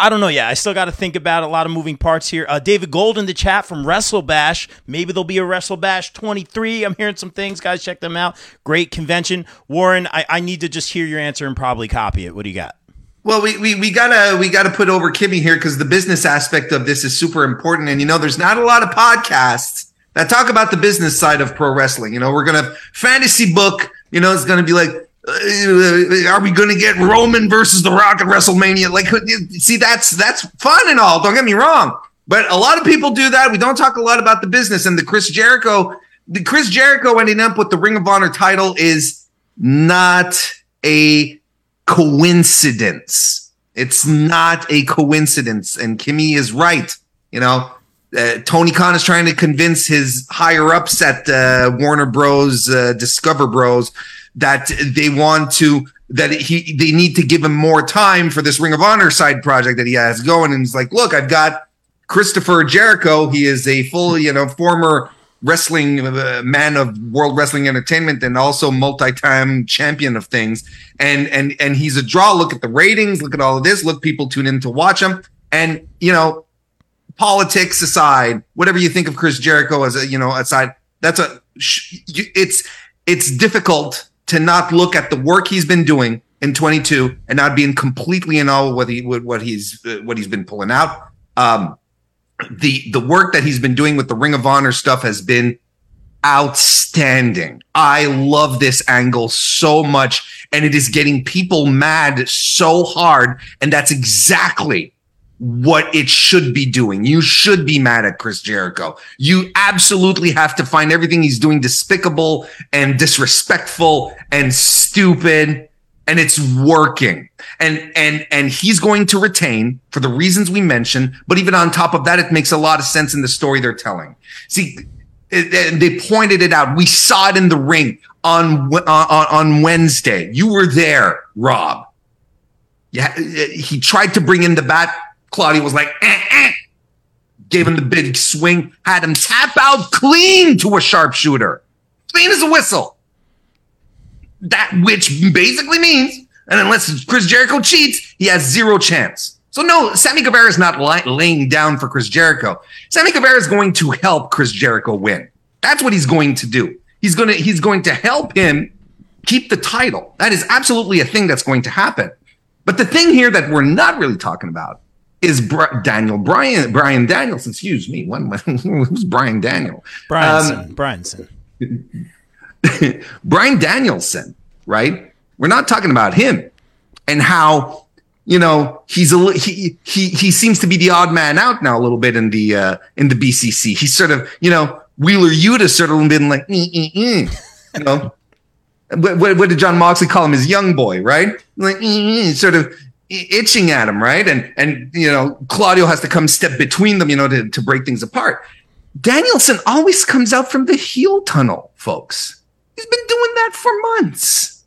I don't know. Yeah, I still got to think about a lot of moving parts here. Uh, David Gold in the chat from Wrestle Bash. Maybe there'll be a Wrestle Bash 23. I'm hearing some things, guys. Check them out. Great convention. Warren, I, I need to just hear your answer and probably copy it. What do you got? Well, we, we we gotta we gotta put over Kimmy here because the business aspect of this is super important. And you know, there's not a lot of podcasts that talk about the business side of pro wrestling. You know, we're gonna fantasy book. You know, it's gonna be like, are we gonna get Roman versus The Rock at WrestleMania? Like, see, that's that's fun and all. Don't get me wrong, but a lot of people do that. We don't talk a lot about the business and the Chris Jericho. The Chris Jericho ending up with the Ring of Honor title is not a coincidence. It's not a coincidence. And Kimmy is right. You know, uh, Tony Khan is trying to convince his higher ups at uh, Warner Bros, uh, Discover Bros, that they want to that he they need to give him more time for this Ring of Honor side project that he has going. And he's like, look, I've got Christopher Jericho. He is a full, you know, former wrestling uh, man of World Wrestling Entertainment and also multi-time champion of things. And and and he's a draw. Look at the ratings. Look at all of this. Look, people tune in to watch him. And you know, politics aside, whatever you think of Chris Jericho as a you know aside, that's a it's it's difficult to not look at the work he's been doing in 22 and not being completely in awe what he what he's uh, what he's been pulling out. Um, the the work that he's been doing with the Ring of Honor stuff has been outstanding. I love this angle so much and it is getting people mad so hard and that's exactly what it should be doing. You should be mad at Chris Jericho. You absolutely have to find everything he's doing despicable and disrespectful and stupid and it's working. And and and he's going to retain for the reasons we mentioned, but even on top of that it makes a lot of sense in the story they're telling. See it, they pointed it out. We saw it in the ring on on, on Wednesday. You were there, Rob. Yeah, he tried to bring in the bat. Claudio was like, eh, eh. gave him the big swing, had him tap out clean to a sharpshooter, clean as a whistle. That which basically means, and unless Chris Jericho cheats, he has zero chance. So no, Sammy Guevara is not li- laying down for Chris Jericho. Sammy Guevara is going to help Chris Jericho win. That's what he's going to do. He's going to he's going to help him keep the title. That is absolutely a thing that's going to happen. But the thing here that we're not really talking about is Bri- Daniel Bryan Bryan Danielson. Excuse me, one (laughs) who's Brian Daniel? Bryanson. Bryanson. (laughs) Bryan Danielson, right? We're not talking about him. and how you know he's a li- he he he seems to be the odd man out now a little bit in the uh in the BCC. He's sort of you know Wheeler Yuta sort of been like you know (laughs) what, what, what did Jon Moxley call him? His young boy, right? Like sort of itching at him, right? And and you know Claudio has to come step between them, you know, to to break things apart. Danielson always comes out from the heel tunnel, folks. He's been doing that for months.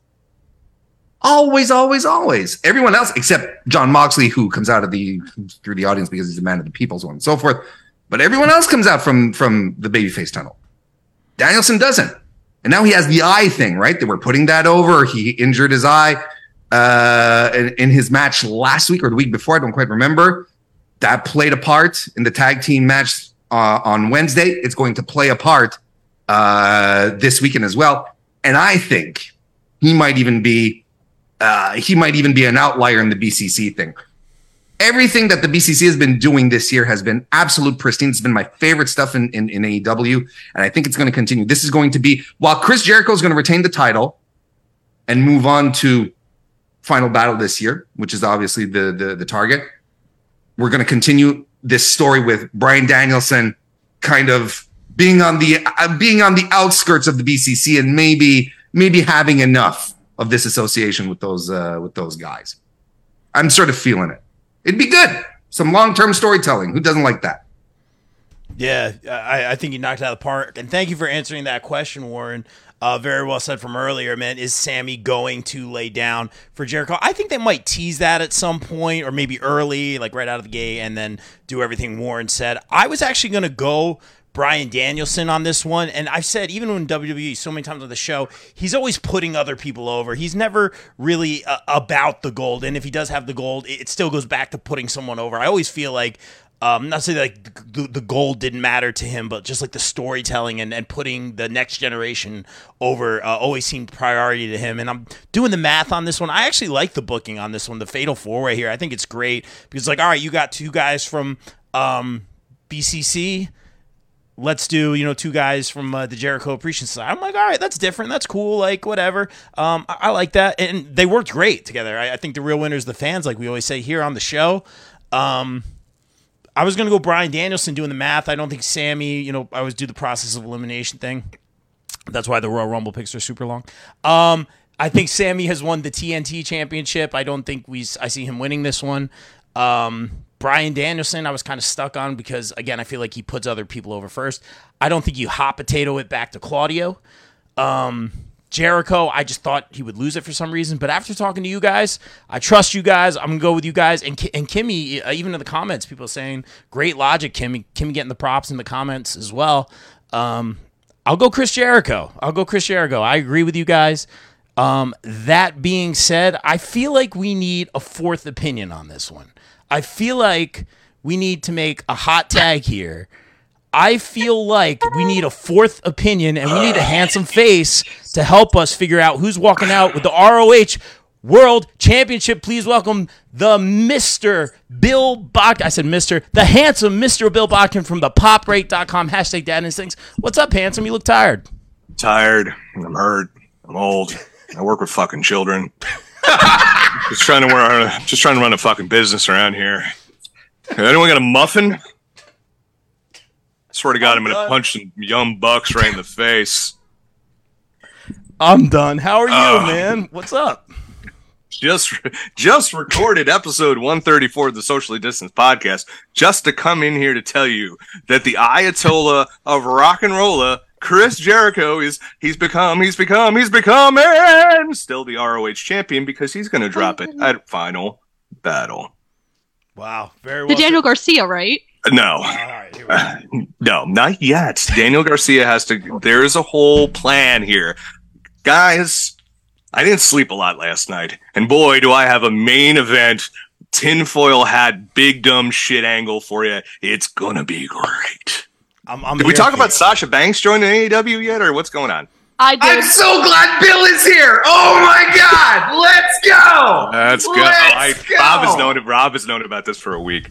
Always, always, always. Everyone else except Jon Moxley, who comes out of the through the audience because he's a man of the people, so on and so forth. But everyone else comes out from from the babyface tunnel. Danielson doesn't. And now he has the eye thing, right? They we're putting that over. He injured his eye uh, in, in his match last week or the week before. I don't quite remember. That played a part in the tag team match uh, on Wednesday. It's going to play a part uh, this weekend as well. And I think he might even be uh, he might even be an outlier in the BCC thing. Everything that the BCC has been doing this year has been absolute pristine. It's been my favorite stuff in, in, in AEW, and I think it's going to continue. This is going to be while Chris Jericho is going to retain the title and move on to final battle this year, which is obviously the the, the target. We're going to continue this story with Bryan Danielson kind of being on the uh, being on the outskirts of the BCC and maybe maybe having enough of this association with those uh, with those guys. I'm sort of feeling it. It'd be good. Some long term storytelling. Who doesn't like that? Yeah, I, I think you knocked it out of the park. And thank you for answering that question, Warren. Uh, very well said from earlier, man. Is Sammy going to lay down for Jericho? I think they might tease that at some point, or maybe early, like right out of the gate, and then do everything Warren said. I was actually going to go Bryan Danielson on this one, and I've said even when WWE so many times on the show, he's always putting other people over. He's never really uh, about the gold, and if he does have the gold, it, it still goes back to putting someone over. I always feel like um, not to say that, like the, the gold didn't matter to him, but just like the storytelling and, and putting the next generation over uh, always seemed priority to him. And I'm doing the math on this one. I actually like the booking on this one, the Fatal Four Way here. I think it's great because like, all right, you got two guys from um, BCC. Let's do you know two guys from uh, the Jericho Appreciation Society. I'm like, all right, that's different. That's cool. Like whatever. Um, I, I like that, and they worked great together. I, I think the real winners, the fans, like we always say here on the show. Um, I was gonna go Bryan Danielson doing the math. I don't think Sammy. You know, I always do the process of elimination thing. That's why the Royal Rumble picks are super long. Um, I think Sammy has won the TNT Championship. I don't think we. I see him winning this one. Um, Bryan Danielson, I was kind of stuck on because again, I feel like he puts other people over first. I don't think you hot potato it back to Claudio. Um, Jericho, I just thought he would lose it for some reason, but after talking to you guys, I trust you guys. I'm gonna go with you guys. And and Kimmy, uh, even in the comments, people saying great logic. Kimmy, Kimmy getting the props in the comments as well. Um, I'll go Chris Jericho. I'll go Chris Jericho. I agree with you guys. Um, that being said, I feel like we need a fourth opinion on this one. I feel like we need to make a hot tag here. I feel like we need a fourth opinion and we need a handsome face to help us figure out who's walking out with the ROH World Championship. Please welcome the Mr. Bill Bodkin. I said Mr. The handsome Mr. Bill Bodkin from the popbreak.com. Hashtag dad instincts. What's up, handsome? You look tired. tired. I'm hurt. I'm old. I work with fucking children. (laughs) just trying to run. Just trying to run a fucking business around here. Anyone got a muffin? I swear to God, I'm gonna punch some young bucks right in the face. I'm done. How are you, Uh, man? What's up? Just, just recorded episode 134 of the Socially Distanced podcast, just to come in here to tell you that the Ayatollah of rock and rolla, Chris Jericho, is he's become, he's become, he's become, and still the ROH champion because he's gonna drop it at final battle. Wow. Very well. The Daniel Garcia, right? No, All right, here uh, no, not yet. Daniel Garcia has to. There's a whole plan here, guys. I didn't sleep a lot last night, and boy, do I have a main event tinfoil hat, big dumb shit angle for you. It's gonna be great. I'm, I'm Did we talk about you. Sasha Banks joining AEW yet, or what's going on? I did. I'm so glad Bill is here. Oh my God. Let's go. Let's go. Let's I, go. Rob has known. Rob has known about this for a week.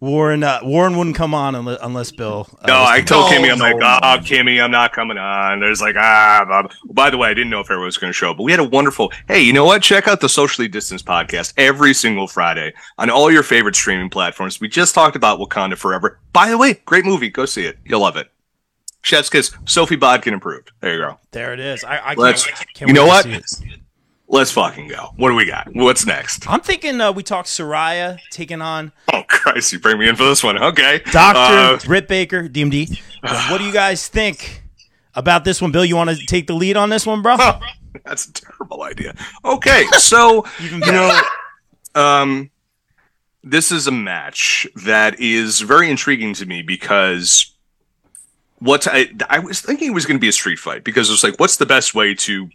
Warren uh, Warren wouldn't come on unless, unless Bill. Uh, No, I told No, Kimmy, I'm like, no, oh, no. Kimmy, I'm not coming on. There's like, ah, blah, blah. by the way, I didn't know if everyone was going to show up, but we had a wonderful, hey, you know what? Check out the Socially Distanced podcast every single Friday on all your favorite streaming platforms. We just talked about Wakanda Forever. By the way, great movie. Go see it. You'll love it. Chef's Kiss, Sophie Bodkin improved. There you go. There it is. I, I can't, Let's- can't you know to what? Let's fucking go. What do we got? What's next? I'm thinking uh, we talked Saraya taking on Oh, Christ, you bring me in for this one. Okay. Doctor Uh, Britt Baker, DMD. what do you guys think about this one, Bill? You want to take the lead on this one, bro? (laughs) That's a terrible idea. Okay, (laughs) so you know, um, this is a match that is very intriguing to me because what I I was thinking it was going to be a street fight because it's like, what's the best way to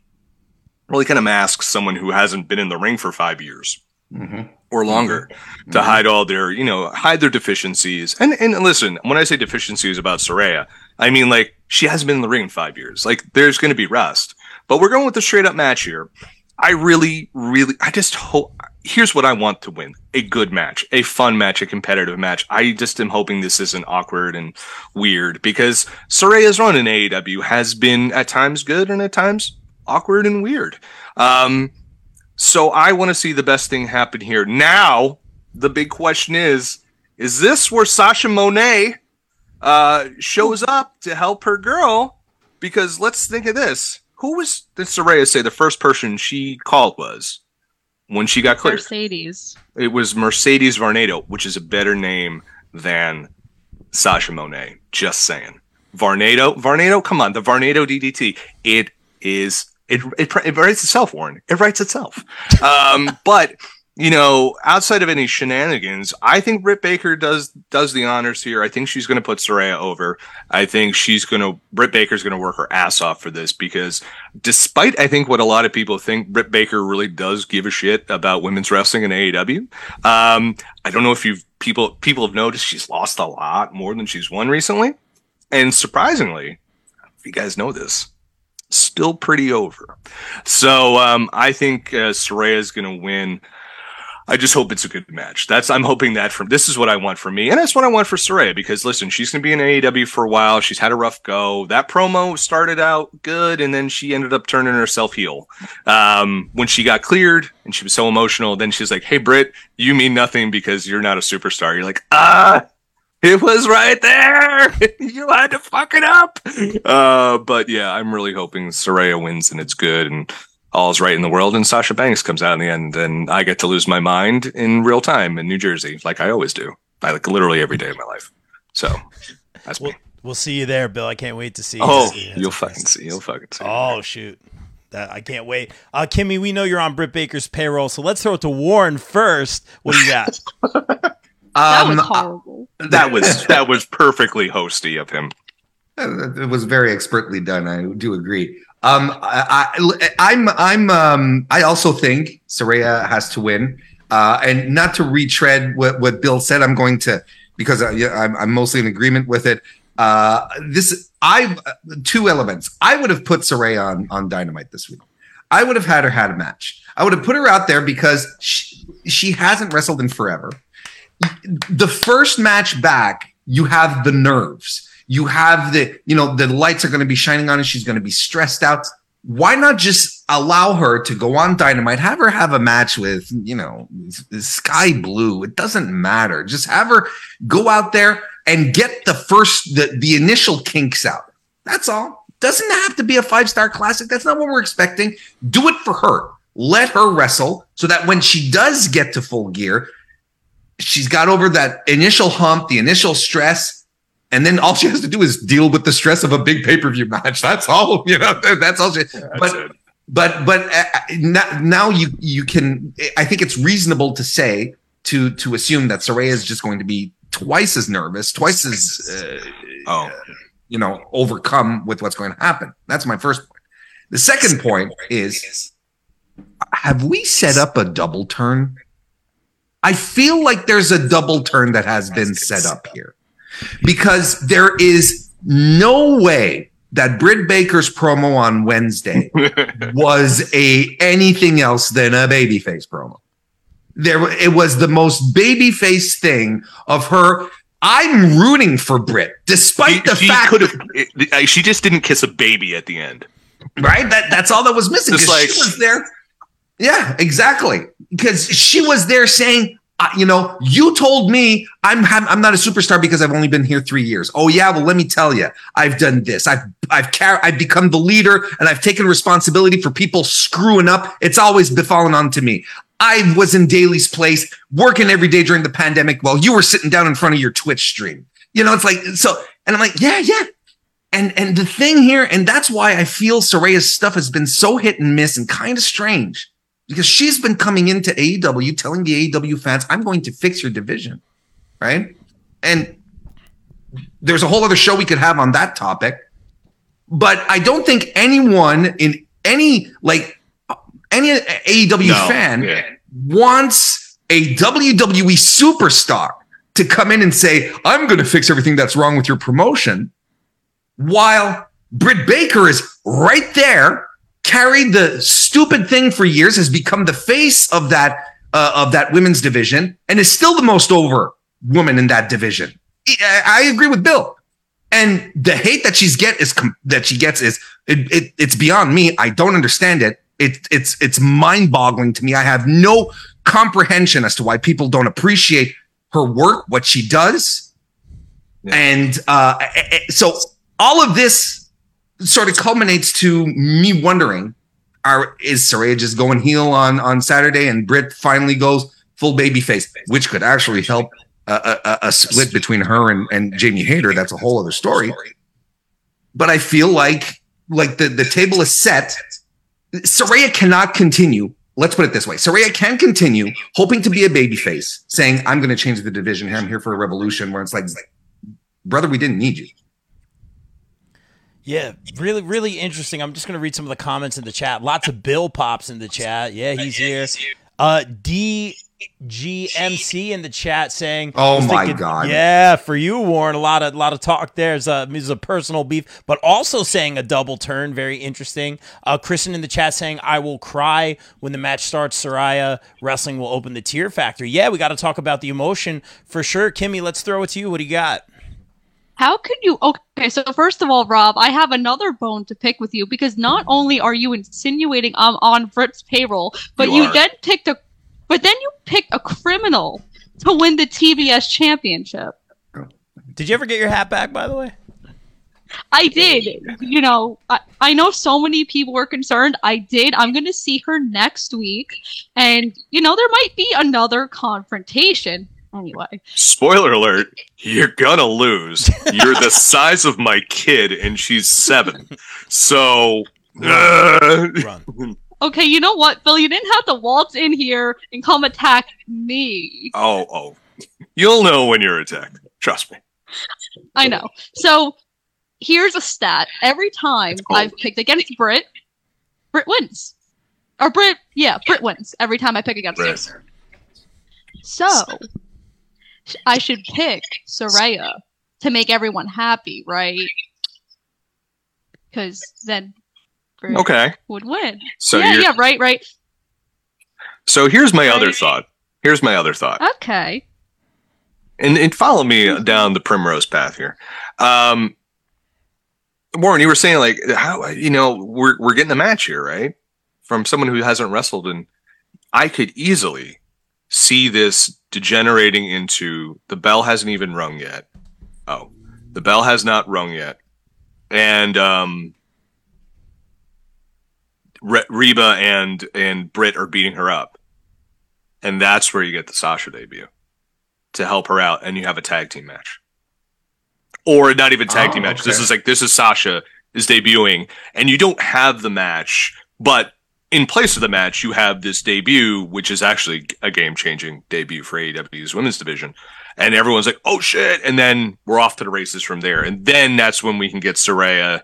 really kind of mask someone who hasn't been in the ring for five years Mhm. or longer to hide all their, you know, hide their deficiencies. And and listen, when I say deficiencies about Saraya, I mean like she hasn't been in the ring in five years. Like there's going to be rust, but we're going with the straight up match here. I really, really, I just hope. Here's what I want to win: a good match, a fun match, a competitive match. I just am hoping this isn't awkward and weird because Saraya's run in AEW has been at times good and at times awkward and weird. Um, so I want to see the best thing happen here. Now, the big question is: Is this where Sasha Monet uh, shows up to help her girl? Because let's think of this: Who was did Saraya say the first person she called was when she got cleared? Mercedes. It was Mercedes Varnado, which is a better name than Sasha Monet. Just saying. Varnado, Varnado, come on, the Varnado DDT. It is it it, it writes itself, Warren. It writes itself. Um, (laughs) but you know, outside of any shenanigans, I think Britt Baker does does the honors here. I think she's going to put Saraya over. I think she's going to Britt Baker's going to work her ass off for this because, despite I think what a lot of people think, Britt Baker really does give a shit about women's wrestling in AEW. Um, I don't know if you've people people have noticed she's lost a lot more than she's won recently, and surprisingly, if you guys know this, still pretty over. So um, I think uh, Saraya is going to win. I just hope it's a good match. That's I'm hoping that from this is what I want for me, and that's what I want for Saraya because listen, she's going to be in AEW for a while. She's had a rough go. That promo started out good, and then she ended up turning herself heel um, when she got cleared, and she was so emotional. Then she's like, "Hey, Britt, you mean nothing because you're not a superstar." You're like, ah. It was right there. (laughs) you had to fuck it up. Uh, but yeah, I'm really hoping Saraya wins and it's good and all's right in the world. And Sasha Banks comes out in the end, and I get to lose my mind in real time in New Jersey, like I always do. I like literally every day of my life. So that's We'll, me. we'll see you there, Bill. I can't wait to see you. Oh, See you. you'll fucking see. You'll fucking see. Oh shoot. That, I can't wait. Uh, Kimmy, we know you're on Britt Baker's payroll, so let's throw it to Warren first. What do you got? (laughs) That Um, was horrible. That was (laughs) that was perfectly hosty of him. It was very expertly done. I do agree. Um, I, I, I'm, I'm, um, I also think Saraya has to win. Uh, and not to retread what, what Bill said, I'm going to because I, yeah, I'm, I'm mostly in agreement with it. Uh, this, I've two elements. I would have put Saraya on on Dynamite this week. I would have had her had a match. I would have put her out there because she, she hasn't wrestled in forever the first match back, you have the nerves. You have the, you know, the lights are going to be shining on her. She's going to be stressed out. Why not just allow her to go on Dynamite? Have her have a match with, you know, Skye Blue. It doesn't matter. Just have her go out there and get the first, the, the initial kinks out. That's all. Doesn't have to be a five star classic. That's not what we're expecting. Do it for her. Let her wrestle so that when she does get to full gear, she's got over that initial hump, the initial stress, and then all she has to do is deal with the stress of a big pay per view match. That's all, you know. (laughs) That's all she. That's but it. but but uh, now, now you you can. I think it's reasonable to say to to assume that Saraya is just going to be twice as nervous, twice as uh, Oh, you know overcome with what's going to happen. That's my first point. The second point is have we set up a double turn? I feel like there's a double turn that has been set up here because there is no way that Britt Baker's promo on Wednesday (laughs) was a anything else than a babyface promo. There, it was the most babyface thing of her. I'm rooting for Britt, despite the she fact have. She just didn't kiss a baby at the end. right? That that's all that was missing. Just like- she was there. Yeah, exactly. Because she was there saying, uh, you know, you told me I'm I'm not a superstar because I've only been here three years. Oh yeah, well let me tell you, I've done this. I've I've car- I've become the leader and I've taken responsibility for people screwing up. It's always befallen onto me. I was in Daily's Place working every day during the pandemic while you were sitting down in front of your Twitch stream. You know, it's like so, and I'm like, yeah, yeah, and and the thing here, and that's why I feel Saraya's stuff has been so hit and miss and kind of strange because she's been coming into AEW telling the AEW fans, "I'm going to fix your division," right? And there's a whole other show we could have on that topic, but I don't think anyone in any like any AEW No, fan yeah. wants a WWE superstar to come in and say, I'm going to fix everything that's wrong with your promotion, while Britt Baker is right there, carried the stupid thing for years, has become the face of that uh, of that women's division, and is still the most over woman in that division. I, I agree with Bill. And the hate that she's get is that she gets is it, it, it's beyond me. I don't understand it. It it's it's mind boggling to me. I have no comprehension as to why people don't appreciate her work, what she does, Yeah. and uh, so all of this sort of culminates to me wondering: Are is Saraya just going heel on on Saturday, and Britt finally goes full baby face, which could actually help a, a, a split between her and, and Jamie Hayter. That's a whole other story. But I feel like like the, the table is set. Saraya cannot continue. Let's put it this way. Saraya can continue hoping to be a babyface, saying, I'm going to change the division here. I'm here for a revolution where it's like, brother, we didn't need you. Yeah, really, really interesting. I'm just going to read some of the comments in the chat. Lots of Bill pops in the chat. Yeah, he's here. Uh, DGMC in the chat saying, Oh was my God. Yeah, for you, Warren. A lot of, lot of talk there. There's a, there's a personal beef, but also saying a double turn. Very interesting. Uh, Kristen in the chat saying, I will cry when the match starts. Saraya wrestling will open the tear factor. Yeah, we got to talk about the emotion for sure. Kimmy, let's throw it to you. What do you got? How could you? Okay, so first of all, Rob, I have another bone to pick with you because not mm-hmm. only are you insinuating I'm on Britt's payroll, but You you, then picked a, but then you picked a criminal to win the TBS championship. Did you ever get your hat back, by the way? I did. You know, I, I know so many people were concerned. I did. I'm going to see her next week. And, you know, there might be another confrontation. Anyway, Spoiler alert, you're gonna lose. You're the (laughs) size of my kid, and she's seven. So, uh, Run. (laughs) okay, you know what, Phil? You didn't have to waltz in here and come attack me. oh, oh. You'll know when you're attacked. Trust me. I know. So here's a stat. Every time. I've picked against Brit, Brit wins. Or Brit, yeah, Brit wins every time I pick against Brit. her. So sh- I should pick Saraya to make everyone happy, right? Because then Okay. would win. So yeah, yeah, right, right. so here's my other thought. Here's my other thought. Okay. and, and follow me down the primrose path here. Um, Warren, you were saying like how you know we're we're getting a match here, right? From someone who hasn't wrestled, and I could easily see this degenerating into the bell hasn't even rung yet. Oh, the bell has not rung yet, and um, Re- Reba and and Britt are beating her up, and that's where you get the Sasha debut to help her out, and you have a tag team match, or not even tag Oh, team match. This is like this is Sasha is debuting, and you don't have the match, but in place of the match, you have this debut, which is actually a game changing debut for AEW's women's division. And everyone's like, oh shit. And then we're off to the races from there. And then that's when we can get Saraya.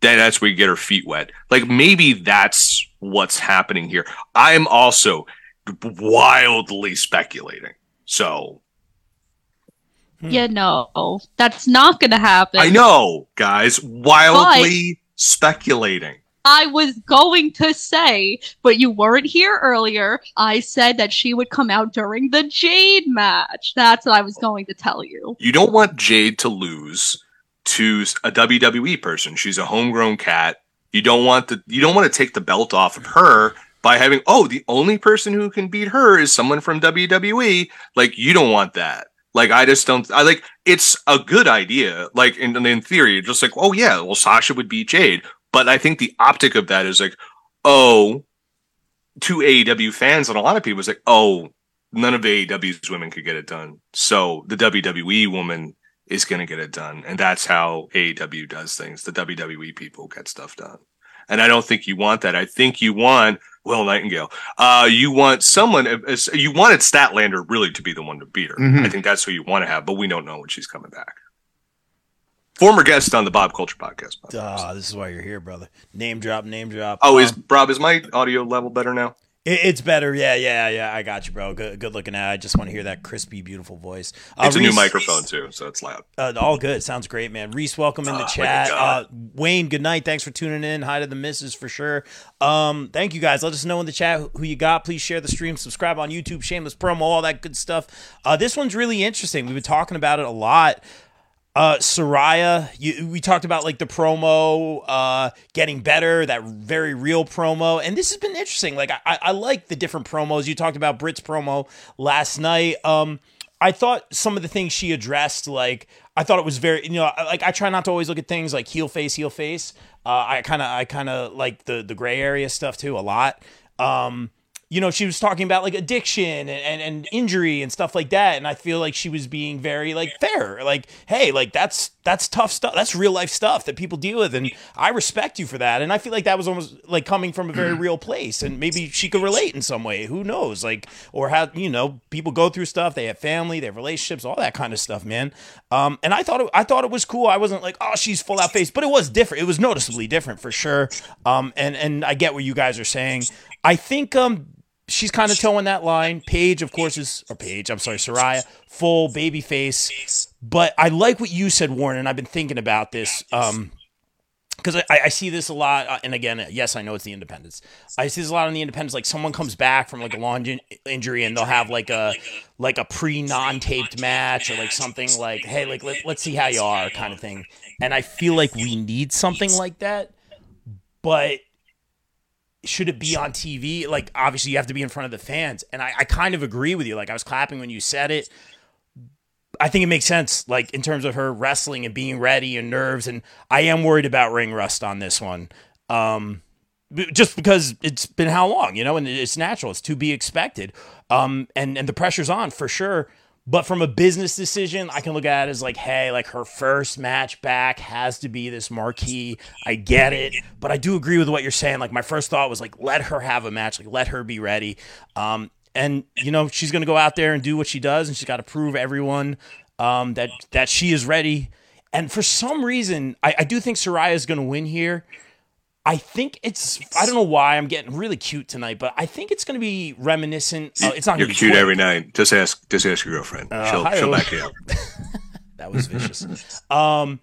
Then that's when we get her feet wet. Like maybe that's what's happening here. I'm also wildly speculating. So Hmm. Yeah, no, that's not going to happen. I know, guys, wildly speculating. I was going to say, but you weren't here earlier. I said that she would come out during the Jade match. That's what I was going to tell you. You don't want Jade to lose to a WWE person. She's a homegrown cat. You don't want the you don't want to take the belt off of her by having oh the only person who can beat her is someone from WWE. Like you don't want that. Like I just don't. I like it's a good idea. Like in in theory, just like oh yeah, well Sasha would beat Jade. But I think the optic of that is like oh, to AEW fans and a lot of people is like oh none of AEW's women could get it done. So the WWE woman is going to get it done. And that's how AEW does things. The WWE people get stuff done. And I don't think you want that. I think you want Willow Nightingale. Uh, you want someone, you wanted Statlander really to be the one to beat her. Mm-hmm. I think that's who you want to have, but we don't know when she's coming back. Former guest on the Bob Culture podcast. Ah, this is why you're here, brother. Name drop, name drop. Oh, um, is Rob, is my audio level better now? It, it's better. Yeah, yeah, yeah. I got you, bro. Good, good looking at. I just want to hear that crispy, beautiful voice. Uh, it's a Reese, new microphone too, so it's loud. Uh, all good. Sounds great, man. Reese, welcome in the oh, chat. Uh, Wayne, good night. Thanks for tuning in. Hi to the misses for sure. Um, thank you guys. Let us know in the chat who you got. Please share the stream. Subscribe on YouTube. Shameless promo. All that good stuff. Uh, this one's really interesting. We've been talking about it a lot. Uh, Saraya, you, we talked about like the promo uh, getting better, that very real promo, and this has been interesting. Like I, I like the different promos. You talked about Britt's promo last night. Um, I thought some of the things she addressed, like I thought it was very, you know, like I try not to always look at things like heel face, heel face. Uh, I kind of, I kind of like the the gray area stuff too a lot. Um, you know, she was talking about like addiction and, and, and, injury and stuff like that. And I feel like she was being very like fair. Like, hey, like that's that's tough stuff. That's real life stuff that people deal with. And I respect you for that. And I feel like that was almost like coming from a very real place. And maybe she could relate in some way. Who knows? Like, or how, you know, people go through stuff, they have family, they have relationships, all that kind of stuff, man. Um, and I thought it, I thought it was cool. I wasn't like, oh, she's full out face, but it was different. It was noticeably different for sure. Um, and and I get what you guys are saying. I think um she's kind of towing that line. Paige, of course, is or Paige. I'm sorry, Saraya, full baby face. But I like what you said, Warren, and I've been thinking about this. Um, because I, I, see this a lot, uh, and again, yes, I know it's the independents. I see this a lot on the independents. Like someone comes back from like a long injury, and they'll have like a like a pre non taped match or like something like, hey, like let, let's see how you are, kind of thing. And I feel like we need something like that, but should it be on TV? Like, obviously, you have to be in front of the fans. And I, I kind of agree with you. Like, I was clapping when you said it. I think it makes sense, like, in terms of her wrestling and being ready and nerves. And I am worried about ring rust on this one. Um, just because it's been how long, you know, and it's natural. It's to be expected. Um, and, and the pressure's on for sure. But from a business decision, I can look at it as like, hey, like her first match back has to be this marquee. I get it, but I do agree with what you're saying. Like my first thought was like, let her have a match, like let her be ready. Um, and you know she's gonna go out there and do what she does, and she's got to prove everyone um, that that she is ready. And for some reason, I, I do think Saraya is gonna win here. I think it's I don't know why I'm getting really cute tonight, but I think it's going to be reminiscent. Uh, it's not. You're cute every night. Just ask, just ask your girlfriend. Uh, she'll, she'll back you up. (laughs) that was vicious. um,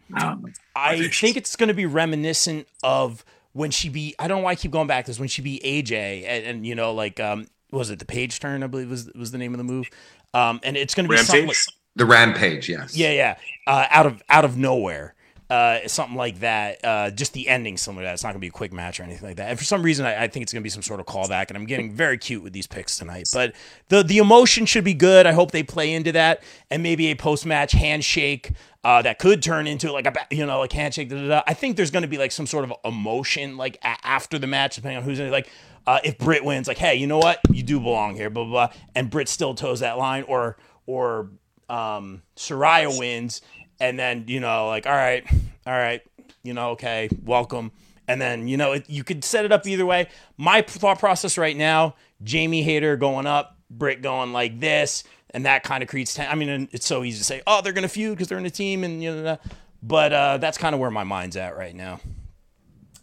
I think it's going to be reminiscent of when she be. I don't know why I keep going back to this. When she be AJ, and, and you know, like, um, was it the page turn? I believe was was the name of the move. Um, and it's going to be Rampage? Like, the Rampage, yes. Yeah, yeah. Uh, out of out of nowhere uh, something like that. Uh, just the ending similar to that. It's not going to be a quick match or anything like that. And for some reason, I, I think it's going to be some sort of callback. And I'm getting very cute with these picks tonight. But the the emotion should be good. I hope they play into that, and maybe a post match handshake. Uh, that could turn into like a you know like handshake. Da, da, da. I think there's going to be like some sort of emotion like a- after the match, depending on who's in it. Like uh, if Britt wins, like hey, you know what, you do belong here, blah blah, blah. and Britt still toes that line, or or um, Saraya wins, and then you know like all right, all right, you know, okay, welcome. And then, you know, it, you could set it up either way. My thought process right now, Jamie Hayter going up, Britt going like this, and that kind of creates. Ten- I mean, it's so easy to say, oh, they're going to feud because they're in a team, and you know, but uh, that's kind of where my mind's at right now.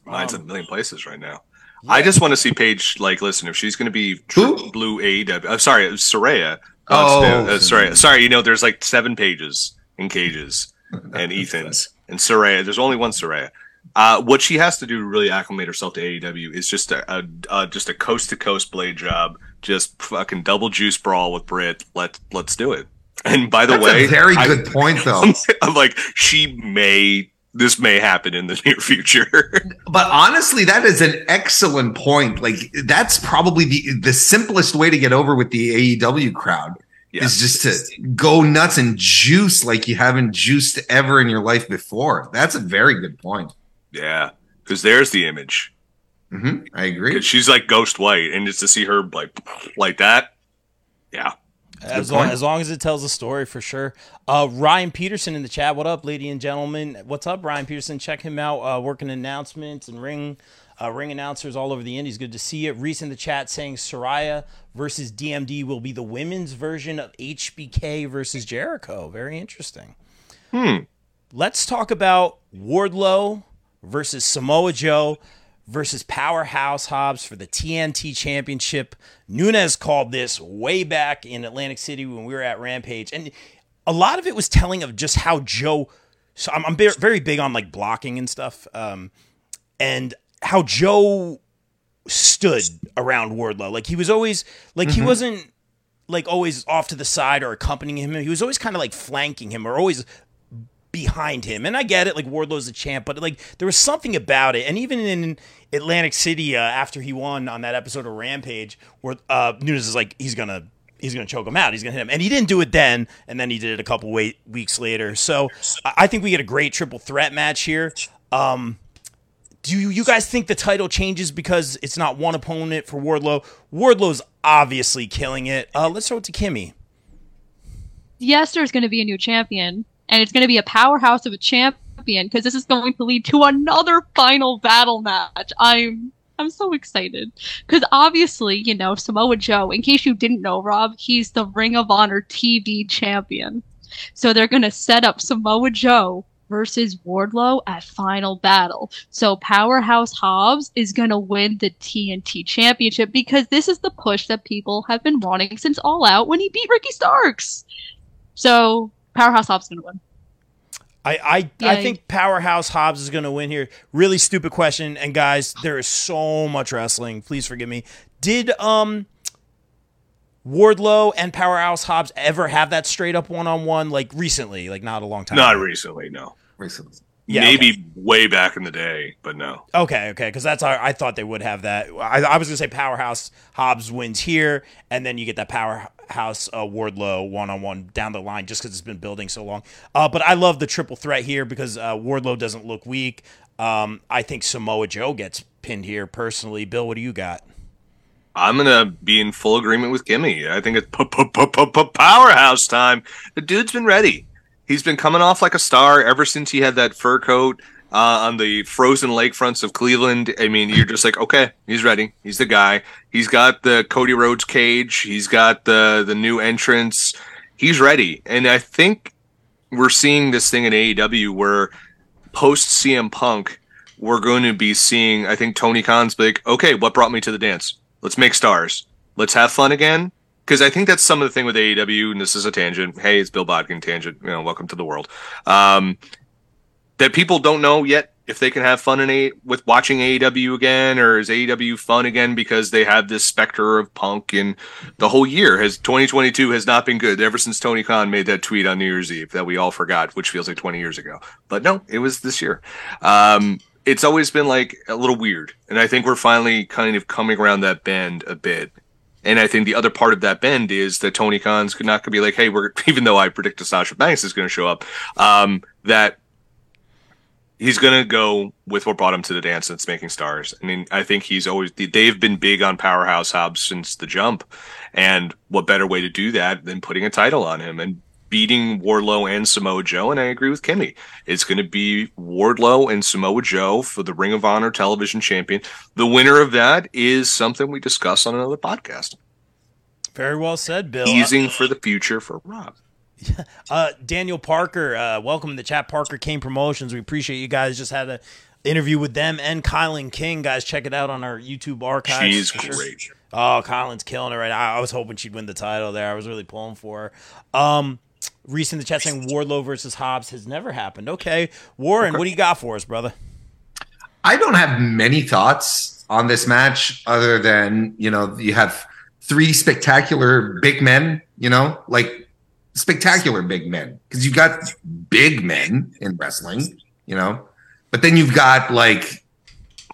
Mine's um, a million places right now. Yeah. I just want to see Paige. Like, listen, if she's going to be true blue AEW, I'm sorry, Saraya. Oh, uh, sorry, sorry. You know, there's like seven pages in cages (laughs) and Ethan's and Saraya. There's only one Saraya. Uh, what she has to do to really acclimate herself to AEW is just a, a, a just a coast to coast blade job, just fucking double juice brawl with Britt. Let let's do it. And by the That's way, a very I- good point, though. (laughs) I'm like she may this may happen in the (laughs) near future. But honestly, that is an excellent point. Like that's probably the the simplest way to get over with the AEW crowd Yeah. is just to go nuts and juice like you haven't juiced ever in your life before. That's a very good point. yeah, because there's the image. hmm I agree. she's like ghost white, and just to see her like like that, yeah. As long, as long as it tells a story for sure. Uh, Ryan Peterson in the chat. What up, ladies and gentlemen? What's up, Ryan Peterson? Check him out. Uh, working announcements and ring uh, ring announcers all over the Indies. Good to see it. Reese in the chat saying Saraya versus DMD will be the women's version of HBK versus Jericho. Very interesting. Hmm. Let's talk about Wardlow versus Samoa Joe versus Powerhouse Hobbs for the TNT Championship. Nunez called this way back in Atlantic City when we were at Rampage, and a lot of it was telling of just how Joe. So I'm, I'm very, very big on like blocking and stuff, um, and how Joe stood around Wardlow. Like he was always like he wasn't like always off to the side or accompanying him. He was always kind of like flanking him or always behind him. And I get it, like Wardlow's a champ, but like there was something about it. And even in Atlantic City, uh, after he won on that episode of Rampage, where uh, Nunes is like, he's gonna. He's gonna choke him out. He's gonna hit him, and he didn't do it then. And then he did it a couple wait, weeks later. So I think we get a great triple threat match here. Um, do you, you guys think the title changes because it's not one opponent for Wardlow? Wardlow's obviously killing it. Uh, let's throw it to Kimmy. yes, there's going to be a new champion, and it's going to be a powerhouse of a champion because this is going to lead to another final battle match. I'm I'm so excited because obviously, you know, Samoa Joe. In case you didn't know, Rob, he's the Ring of Honor TV champion. So they're going to set up Samoa Joe versus Wardlow at Final Battle. So Powerhouse Hobbs is going to win the TNT Championship because this is the push that people have been wanting since All Out when he beat Ricky Starks. So Powerhouse Hobbs is going to win. I I, I think Powerhouse Hobbs is going to win here. Really stupid question. And guys, there is so much wrestling. Please forgive me. Did um Wardlow and Powerhouse Hobbs ever have that straight up one on one like recently? Like not a long time. Not ago? recently, no. Recently. Yeah, Maybe way back in the day, but no. Okay, okay, because that's how I thought they would have that. I, I was gonna say Powerhouse Hobbs wins here, and then you get that Powerhouse uh, Wardlow one on one down the line, just because it's been building so long. Uh, but I love the triple threat here because uh, Wardlow doesn't look weak. Um, I think Samoa Joe gets pinned here personally. Bill, what do you got? I'm gonna be in full agreement with Kimmy. I think it's p- p- p- p- p- powerhouse time. The dude's been ready. He's been coming off like a star ever since he had that fur coat uh, on the frozen lakefronts of Cleveland. I mean, you're just like, okay, he's ready. He's the guy. He's got the Cody Rhodes cage. He's got the the new entrance. He's ready. And I think we're seeing this thing in AEW where post CM Punk, we're going to be seeing. I think Tony Khan's like, okay, what brought me to the dance? Let's make stars. Let's have fun again. Because I think that's some of the thing with AEW, and this is a tangent. Hey, it's Bill Bodkin tangent. You know, welcome to the world. Um, that people don't know yet if they can have fun in a with watching AEW again, or is AEW fun again because they have this specter of Punk, and the whole year has 2022 has not been good ever since Tony Khan made that tweet on New Year's Eve that we all forgot, which feels like 20 years ago. But no, it was this year. Um, it's always been like a little weird, and I think we're finally kind of coming around that bend a bit. And I think the other part of that bend is that Tony Khan's not going to be like, hey, we're (laughs) even though I predict Sasha Banks is going to show up, um, that he's going to go with what brought him to the dance it's making stars. I mean, I think he's always they've been big on Powerhouse Hobbs since the jump, and what better way to do that than putting a title on him and beating Wardlow and Samoa Joe? And I agree with Kimmy. It's going to be Wardlow and Samoa Joe for the Ring of Honor Television Champion. The winner of that is something we discuss on another podcast. Very well said, Bill. Easing for the future for Rob. (laughs) Uh, Daniel Parker, uh, welcome to the chat. Parker King Promotions. We appreciate you guys. Just had an interview with them and Kylan King. Guys, check it out on our YouTube archives. She's great. Oh, Colin's killing it right now. I was hoping she'd win the title there. I was really pulling for her. Um, Reese in the chat saying Wardlow versus Hobbs has never happened. Okay, Warren, what do you got for us, brother? I don't have many thoughts on this match other than, you know, you have three spectacular big men, you know, like spectacular big men because you've got big men in wrestling, you know, but then you've got like,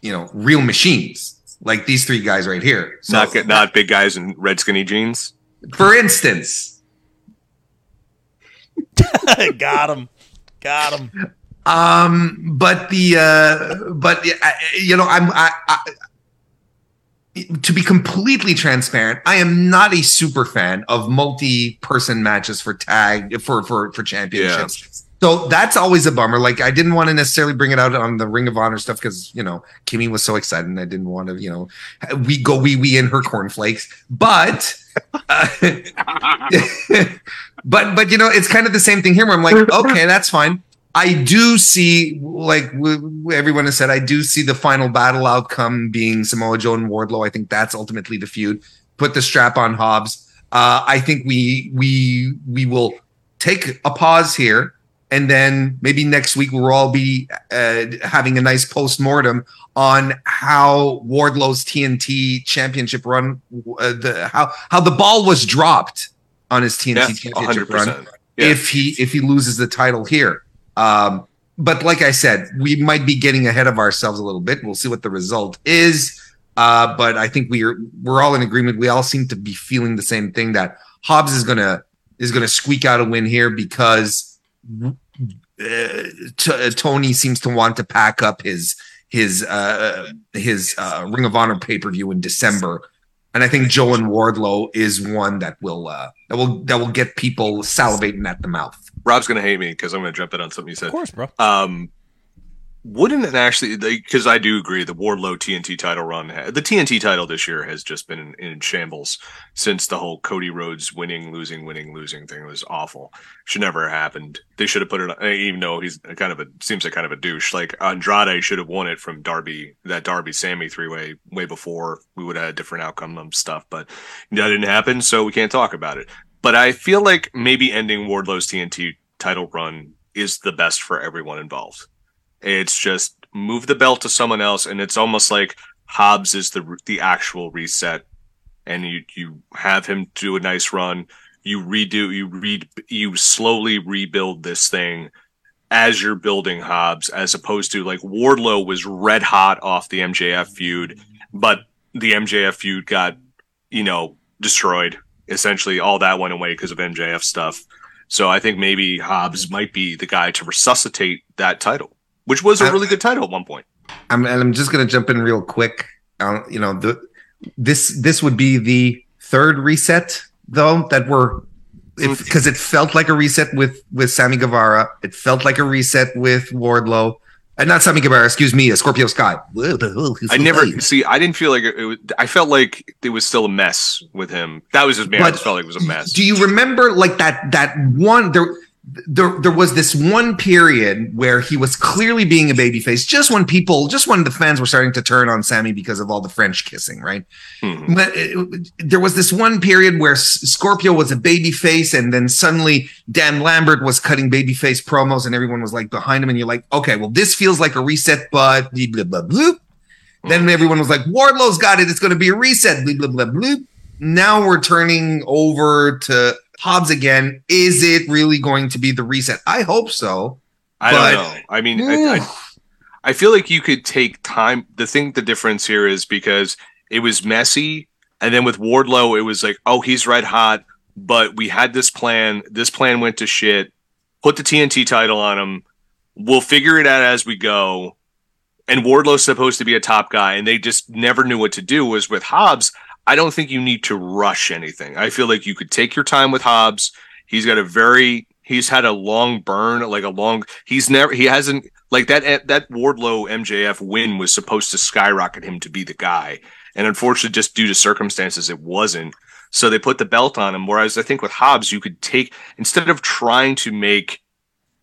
you know, real machines like these three guys right here. So, not not big guys in red skinny jeans. for instance, (laughs) Got him. Got him. Um, but the uh, but you know, I'm I, I to be completely transparent, I am not a super fan of multi-person matches for tag for for for championships. So that's always a bummer. Like I didn't want to necessarily bring it out on the Ring of Honor stuff because you know Kimmy was so excited, and I didn't want to you know we go wee wee in her cornflakes. But uh, (laughs) (laughs) but but you know it's kind of the same thing here where I'm like, okay, that's fine. I do see, like everyone has said, I do see the final battle outcome being Samoa Joe and Wardlow. I think that's ultimately the feud. Put the strap on Hobbs. Uh, I think we we we will take a pause here, and then maybe next week we'll all be uh, having a nice post mortem on how Wardlow's TNT Championship run, uh, the how how the ball was dropped on his TNT Yeah, Championship run. Yeah. if he if he loses the title here. Um, but like I said, we might be getting ahead of ourselves a little bit. We'll see what the result is. Uh, but I think we're we're all in agreement. We all seem to be feeling the same thing that Hobbs is gonna is gonna squeak out a win here because uh, T- Tony seems to want to pack up his his uh, his uh, Ring of Honor pay per view in December, and I think Joe and Wardlow is one that will uh, that will that will get people salivating at the mouth. Rob's gonna hate me because I'm gonna jump in on something you said. Of said. course, bro. Um, wouldn't it actually? Because I do agree, the Wardlow TNT title run, the TNT title this year has just been in, in shambles since the whole Cody Rhodes winning, losing, winning, losing thing was awful. Should never have happened. They should have put it, on- eh, even though he's kind of a seems like kind of a douche. Like Andrade should have won it from Darby, that Darby Sammy three way way before. We would have had a different outcome and stuff, but that didn't happen, so we can't talk about it. But I feel like maybe ending Wardlow's TNT title run is the best for everyone involved. It's just move the belt to someone else, and it's almost like Hobbs is the the actual reset, and you you have him do a nice run. You redo, you read, you slowly rebuild this thing as you're building Hobbs, as opposed to like Wardlow was red hot off the MJF feud, but the MJF feud got you know destroyed. Essentially, all that went away because of MJF stuff. So I think maybe Hobbs might be the guy to resuscitate that title, which was a I- really good title at one point. I'm and I'm just gonna jump in real quick. Uh, you know, the this this would be the third reset though that we're because it felt like a reset with with Sammy Guevara. It felt like a reset with Wardlow. And not Sammy Guevara, excuse me, uh, Scorpio Sky. I never see. I didn't feel like it, it was. I felt like it was still a mess with him. That was just me. I just felt like it was a mess. Do you remember like that that one there there there was this one period where he was clearly being a babyface just when people just when the fans were starting to turn on Sammy because of all the French kissing, right? Mhm. But it- there was this one period where Scorpio was a babyface, and then suddenly Dan Lambert was cutting babyface promos, and everyone was like behind him, and you're like, okay, well, this feels like a reset, but blah blah blah. blah. Then everyone was like, Wardlow's got it. It's going to be a reset. Blah, blah, blah, blah. Now we're turning over to Hobbs again. Is it really going to be the reset? I hope so. I don't know. I mean, I, I, I feel like you could take time. The thing, the difference here is because it was messy, and then with Wardlow, it was like, oh, he's red hot, but we had this plan. This plan went to shit. Put the TNT title on him. We'll figure it out as we go. And Wardlow's supposed to be a top guy, and they just never knew what to do. Was with Hobbs, I don't think you need to rush anything. I feel like you could take your time with Hobbs. He's got a very he's had a long burn, like a long he's never he hasn't like that that Wardlow MJF win was supposed to skyrocket him to be the guy. And unfortunately, just due to circumstances, it wasn't. So they put the belt on him. Whereas I think with Hobbs, you could take instead of trying to make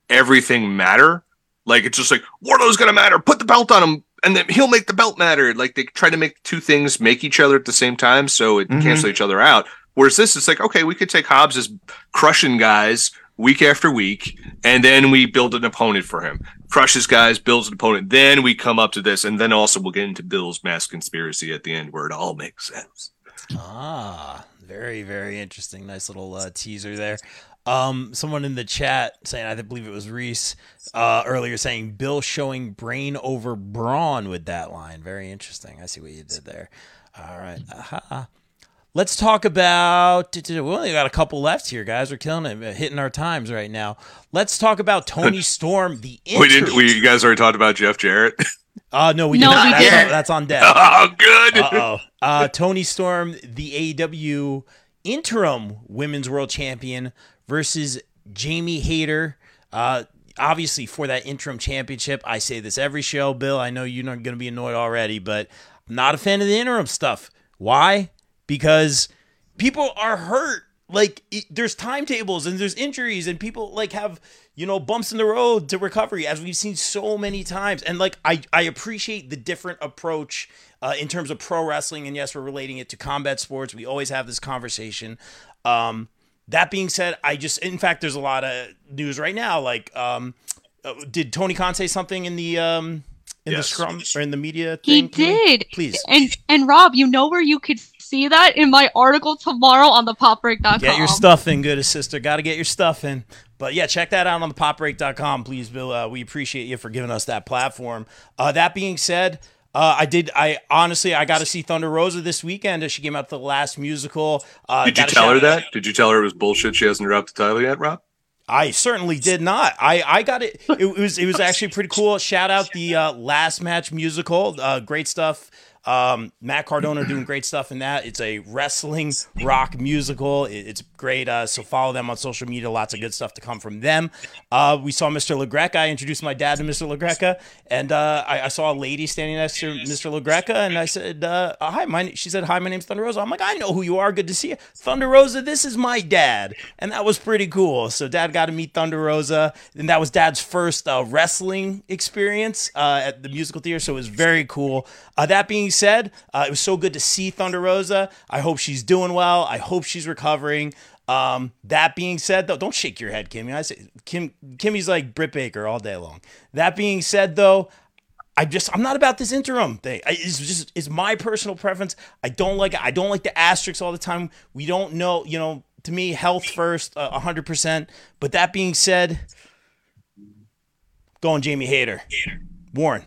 everything matter, like it's just like Wardlow's gonna matter, put the belt on him, and then he'll make the belt matter. Like they try to make two things make each other at the same time, so it Mhm. cancel each other out. Whereas this, it's like okay, we could take Hobbs as crushing guys week after week, and then we build an opponent for him. crushes guys, builds an opponent. Then we come up to this, and then also we'll get into Bill's mass conspiracy at the end, where it all makes sense. Ah, very, very interesting. Nice little uh, teaser there. Um, someone in the chat saying, I believe it was Reese uh, earlier, saying Bill showing brain over brawn with that line. Very interesting. I see what you did there. All right. Uh-huh. Let's talk about. We only got a couple left here, guys. We're killing it, hitting our times right now. Let's talk about Toni (laughs) Storm. The we didn't. We you guys already talked about Jeff Jarrett. Uh, no, we No, didn't. we that's, didn't. On, that's on deck. (laughs) oh, good. Uh-oh. Uh Toni Storm, the AEW interim women's world champion versus Jamie Hayter. Uh obviously for that interim championship. I say this every show, Bill. I know you're not going to be annoyed already, but I'm not a fan of the interim stuff. Why? Because people are hurt. Like it, there's timetables and there's injuries and people like have you know bumps in the road to recovery as we've seen so many times. And like I I appreciate the different approach uh, in terms of pro wrestling. And yes, we're relating it to combat sports. We always have this conversation. Um, that being said, I just in fact there's a lot of news right now. Like, um, uh, did Tony Khan say something in the um in the Yes. scrum or in the media? He thing today? did. Please And and Rob, you know where you could see that in my article tomorrow on the popbreak.com. get your stuff in, good sister. Got to get your stuff in. But yeah, check that out on the popbreak.com, please, Bill. Uh, we appreciate you for giving us that platform. Uh, that being said, uh, I did. I honestly, I got to see Thunder Rosa this weekend as she came out to the last musical. Uh, Did you tell her that? Did you tell her it was bullshit? She hasn't dropped the title yet, Rob. I certainly did not. I, I got it. It was it was actually pretty cool. Shout out the uh, last match musical. Uh, great stuff. Um, Matt Cardona doing great stuff in that. It's a wrestling rock musical. It's great. Uh, so follow them on social media. Lots of good stuff to come from them. Uh, we saw Mr. LaGreca. I introduced my dad to Mr. LaGreca, and uh, I, I saw a lady standing next to Mr. LaGreca, and I said, uh, "Hi, my." She said, "Hi, my name's Thunder Rosa." I'm like, "I know who you are. Good to see you, Thunder Rosa. This is my dad," and that was pretty cool. So dad got to meet Thunder Rosa, and that was dad's first uh, wrestling experience uh, at the musical theater. So it was very cool. Uh, that being said, uh, it was so good to see Thunder Rosa. I hope she's doing well. I hope she's recovering. Um, that being said, though, don't shake your head, Kimmy. I say Kim. Kimmy's like Britt Baker all day long. That being said, though, I just I'm not about this interim thing. I, it's just it's my personal preference. I don't like I don't like the asterisks all the time. We don't know, you know. To me, health first, a hundred percent. But that being said, going Jamie Hayter, Warren.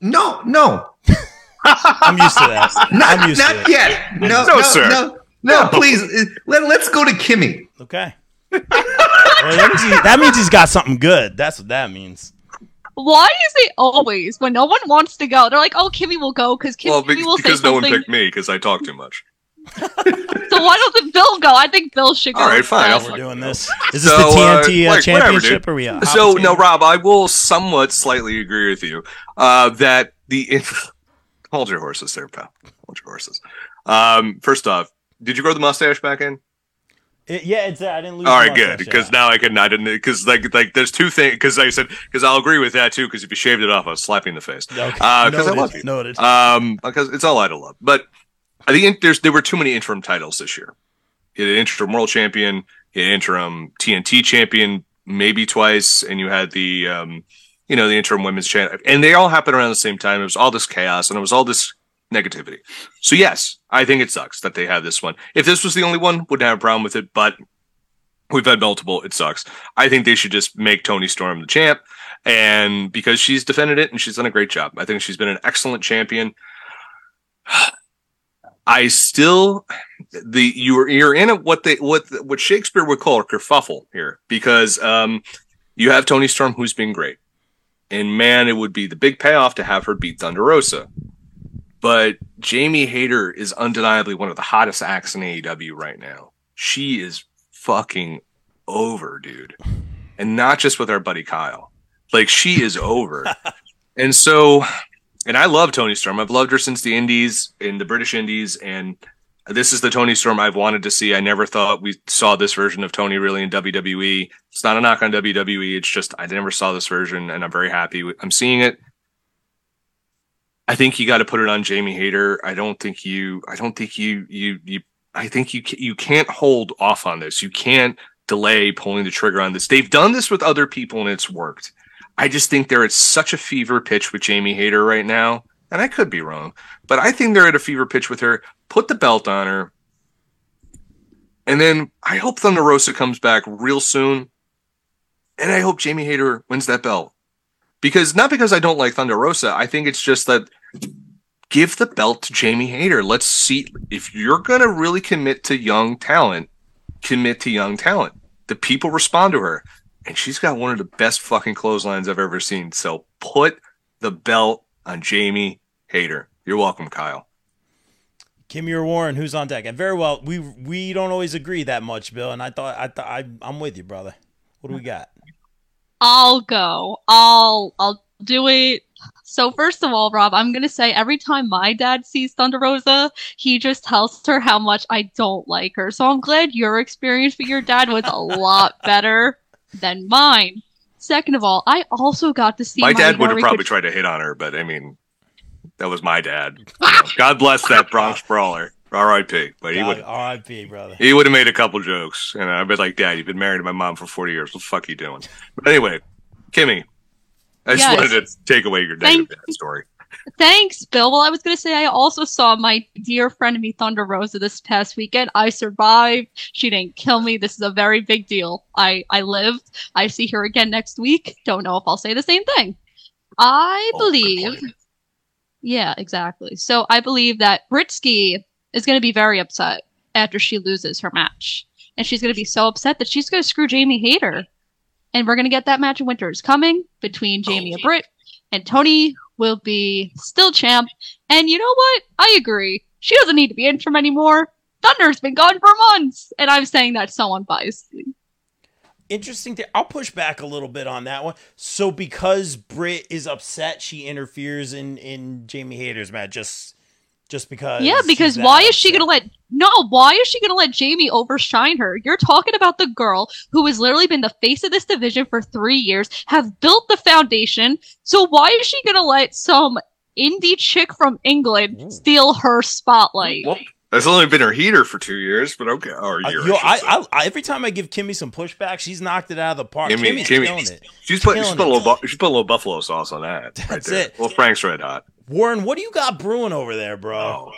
No, no, (laughs) I'm used to that. (laughs) not, I'm used not to it. yet. No, No, no, sir. no, no, please. uh, Let, let's go to Kimmy. Okay. (laughs) Well, that, means he, that means he's got something good. That's what that means. Why is it always when no one wants to go, they're like, "Oh, Kimmy will go because Kimmy Well, be- will say because no one picked me because I talk too much. So why doesn't Bill go? I think Bill should go. All right, fine, I'll. We're doing go. this. (laughs) Is this So, the uh, TNT uh, like, whatever, championship? dude. or we? uh, So no. Rob, I will somewhat slightly agree with you uh, that the (laughs) hold your horses there, pal. Hold your horses. Um, first off, did you grow the mustache back in? It- yeah, it's I didn't lose. All the good. Because yeah. now I can I didn't because like like there's two things because I said because I'll agree with that too because if you shaved it off, I was slapping the face. Okay. Uh, 'cause I Noted. love you. Noted. Um, because it's all out of love. But I think there's there were too many interim titles this year. You had an interim world champion, you had interim TNT champion, maybe twice, and you had the um, you know, the interim women's champion, and they all happened around the same time. It was all this chaos and it was all this negativity. So yes, I think it sucks that they have this one. If this was the only one, wouldn't have a problem with it, but we've had multiple. It sucks. I think they should just make Toni Storm the champ, and because she's defended it and she's done a great job. I think she's been an excellent champion. I still the you're you're in a what they what what Shakespeare would call a kerfuffle here because um you have Toni Storm who's been great. And man, it would be the big payoff to have her beat Thunder Rosa. But Jamie Hayter is undeniably one of the hottest acts in AEW right now. She is fucking over, dude. And not just with our buddy Kyle. Like she is over. (laughs) and so and I love Toni Storm. I've loved her since the Indies in the British Indies and this is the Toni Storm I've wanted to see. I never thought we saw this version of Toni really in WWE. It's not a knock on WWE. It's just I never saw this version, and I'm very happy. I'm seeing it. I think you got to put it on Jamie Hayter. I don't think you. I don't think you. You. You. I think you. You can't hold off on this. You can't delay pulling the trigger on this. They've done this with other people and it's worked. I just think they're at such a fever pitch with Jamie Hayter right now. And I could be wrong, but I think they're at a fever pitch with her. Put the belt on her. And then I hope Thunder Rosa comes back real soon. And I hope Jamie Hayter wins that belt. Because not because I don't like Thunder Rosa, I think it's just that give the belt to Jamie Hayter. Let's see if you're going to really commit to young talent, commit to young talent. The people respond to her. And she's got one of the best fucking clotheslines I've ever seen. So put the belt on Jamie Hayter. You're welcome, Kyle. Kimmy or Warren, who's on deck? And very well, we we don't always agree that much, Bill. And I thought I thought I, I'm with you, brother. What do we got? I'll go. I'll I'll do it. So first of all, Rob, I'm gonna say every time my dad sees Thunder Rosa, he just tells her how much I don't like her. So I'm glad your experience with your dad was a lot better than mine. Second of all, I also got to see My dad would have Marika- probably tried to hit on her, but I mean, that was my dad. (laughs) God bless that Bronx brawler. R.I.P. But he would R.I.P. brother. he would have made a couple jokes, and I'd be like, "Dad, you've been married to my mom for forty years. What the fuck are you doing?" But anyway, Kimmy, I just Yes. wanted to take away your Thank- negative dad story. Thanks, Bill. Well, I was going to say I also saw my dear friend me, Thunder Rosa, this past weekend. I survived. She didn't kill me. This is a very big deal. I I lived. I see her again next week. Don't know if I'll say the same thing. I Oh, believe. Yeah, exactly. So I believe that Britsky is going to be very upset after she loses her match, and she's going to be so upset that she's going to screw Jamie Hayter, and we're going to get that match in winter is coming between Jamie and Britt, and Toni will be still champ. And you know what? I agree. She doesn't need to be interim anymore. Thunder's been gone for months, and I'm saying that so unbiasedly. Interesting. Th- I'll push back a little bit on that one. So because Britt is upset, she interferes in in Jamie Hayter's match just just because. Yeah, because why is she gonna let no? Why is she gonna let Jamie overshine her? You're talking about the girl who has literally been the face of this division for three years, have built the foundation. So why is she gonna let some indie chick from England Ooh. steal her spotlight? Well, that's only been her heater for two years, but okay, or a Uh, yo, I, I. I, I every time I give Kimmy some pushback, she's knocked it out of the park. Kimmy- Kimmy's Kimmy- killing it. she's put she's killing put a little bu- she's put a little buffalo sauce on that. (laughs) right That's there. it. Well, Frank's red hot. Warren, what do you got brewing over there, bro? Oh,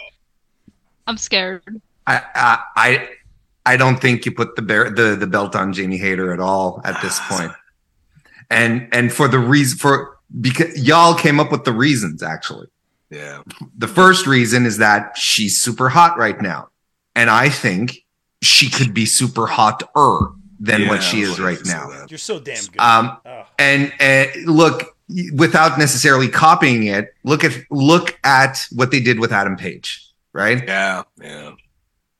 I'm scared. I, I I I don't think you put the bear, the the belt on Jamie Hayter at all at this (sighs) point. And and for the reason for because y'all came up with the reasons actually. yeah. The first reason is that she's super hot right now. And I think she could be super hotter than Yeah, what she is right now. that. You're so damn good. Um Oh. and, and look without necessarily copying it, look at look at what they did with Adam Page, right? Yeah, yeah.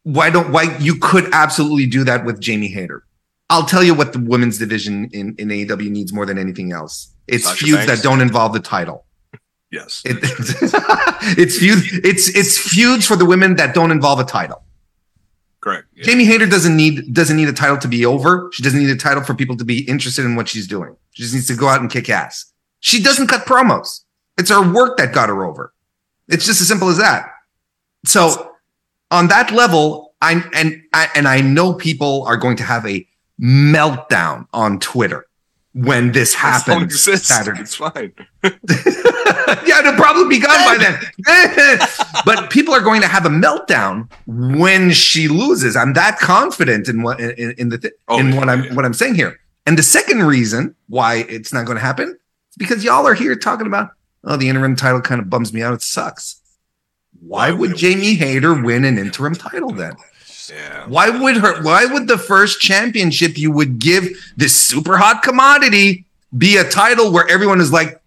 why don't why you could absolutely do that with Jamie Hayter. I'll tell you what the women's division in, in AEW needs more than anything else. It's Sasha feuds Banks? that don't involve the title. Yes. It, (laughs) it's feuds it's it's feuds for the women that don't involve a title. Correct. Yeah. Jamie Hayter doesn't need doesn't need a title to be over. She doesn't need a title for people to be interested in what she's doing. She just needs to go out and kick ass. She doesn't cut promos. It's her work that got her over. It's just as simple as that. So on that level, I'm and I, and I know people are going to have a meltdown on Twitter when this happens. Saturday. It's fine. (laughs) yeah, it'll probably be gone by then. (laughs) but people are going to have a meltdown when she loses. I'm that confident in what in, in the th- Oh, in yeah, what I'm yeah. what I'm saying here. And the second reason why it's not going to happen is because y'all are here talking about oh the interim title kind of bums me out. It sucks. Why Why would would? Jamie Hayter win an interim title then? Yeah. Why would her? Why would the first championship you would give this super hot commodity be a title where everyone is like,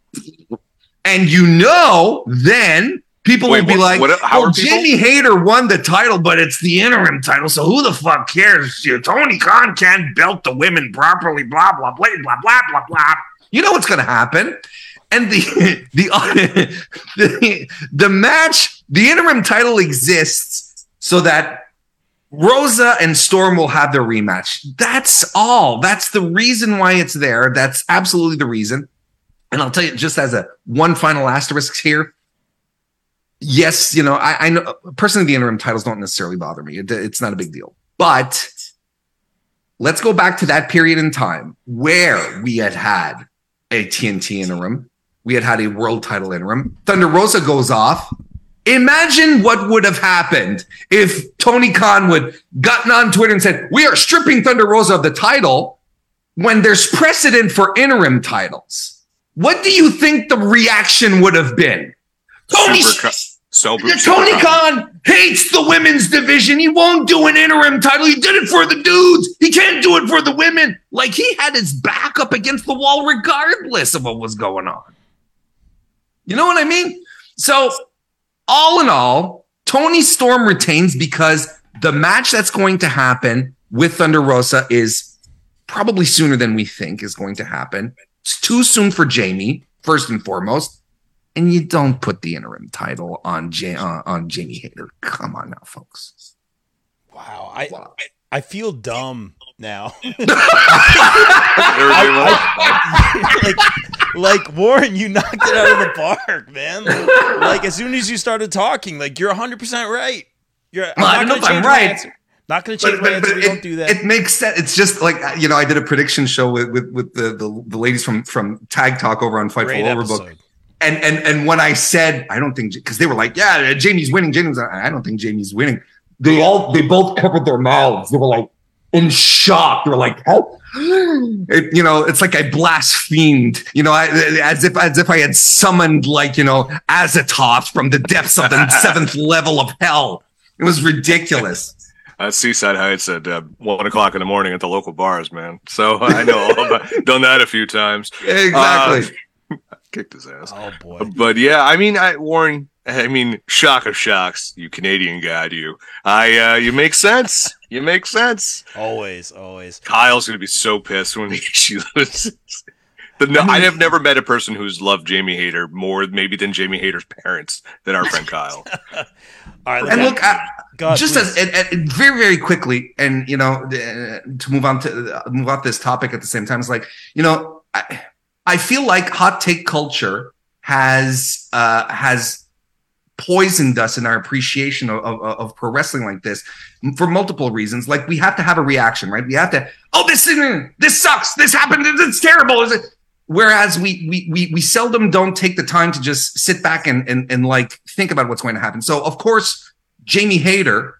and you know, then people Wait, will be what- like, what- "Well, oh, Jamie Hayter won the title, but it's the interim title, so who the fuck cares? You- Tony Khan can't belt the women properly." Blah blah blah blah blah blah blah. You know what's going to happen? And the (laughs) the, (laughs) the the match, the interim title exists so that Rosa and Storm will have their rematch. That's all. That's the reason why it's there. That's absolutely the reason. And I'll tell you, just as a one final asterisk here. Yes, you know, I, I know personally the interim titles don't necessarily bother me. It- it's not a big deal. But let's go back to that period in time where we had had a TNT interim, we had had a world title interim. Thunder Rosa goes off. Imagine what would have happened if Tony Khan would gotten on Twitter and said, "We are stripping Thunder Rosa of the title." When there's precedent for interim titles, what do you think the reaction would have been? Tony, Super so super Tony Khan hates the women's division. He won't do an interim title. He did it for the dudes. He can't do it for the women. Like he had his back up against the wall regardless of what was going on. You know what I mean? So, all in all, Toni Storm retains because the match that's going to happen with Thunder Rosa is probably sooner than we think is going to happen. It's too soon for Jamie, first and foremost and you don't put the interim title on ja- uh, on Jamie Hayter. Come on now, folks. Wow, I I feel dumb now. (laughs) Everybody loves- (laughs) like, like Warren, you knocked it out of the park, man. Like as soon as you started talking, like you're 100 percent right. You're. Well, I don't know if I'm right. Not going to change my answer. We it, don't do that. it makes sense. It's just like uh, you know, I did a prediction show with with, with the, the the ladies from from Tag Talk over on Fightful Great Overbook, episode. and and and when I said I don't think because they were like, yeah, Jamie's winning. Jamie's. I don't think Jamie's winning. They all they both covered their mouths. They were like in shock. They were like, oh. (gasps) It, you know, it's like I blasphemed. You know, I, as if as if I had summoned like you know Azathoth from the depths of the (laughs) seventh level of hell. It was ridiculous. (laughs) at Seaside Heights at uh, one o'clock in the morning at the local bars, man. So I know all about, (laughs) done that a few times. Exactly. Kicked his ass. Oh boy. But yeah, I mean, I Warren. I mean, shock of shocks, you Canadian guy, you. I, uh, you make sense. You make sense. Always, always. Kyle's gonna be so pissed when (laughs) she loses. The, no, I have never met a person who's loved Jamie Hayter more, maybe than Jamie Hayter's parents, than our friend Kyle. (laughs) All right. And look, I, God, just please. as and, and very very quickly, and you know, uh, to move on to uh, move off this topic at the same time, it's like you know, I, I feel like hot take culture has uh, has poisoned us in our appreciation of, of, of pro wrestling like this for multiple reasons. Like we have to have a reaction, right? We have to, oh, this is, this sucks, this happened, it's terrible. Is it? Whereas we we we we seldom don't take the time to just sit back and and and like think about what's going to happen. So of course, Jamie Hayter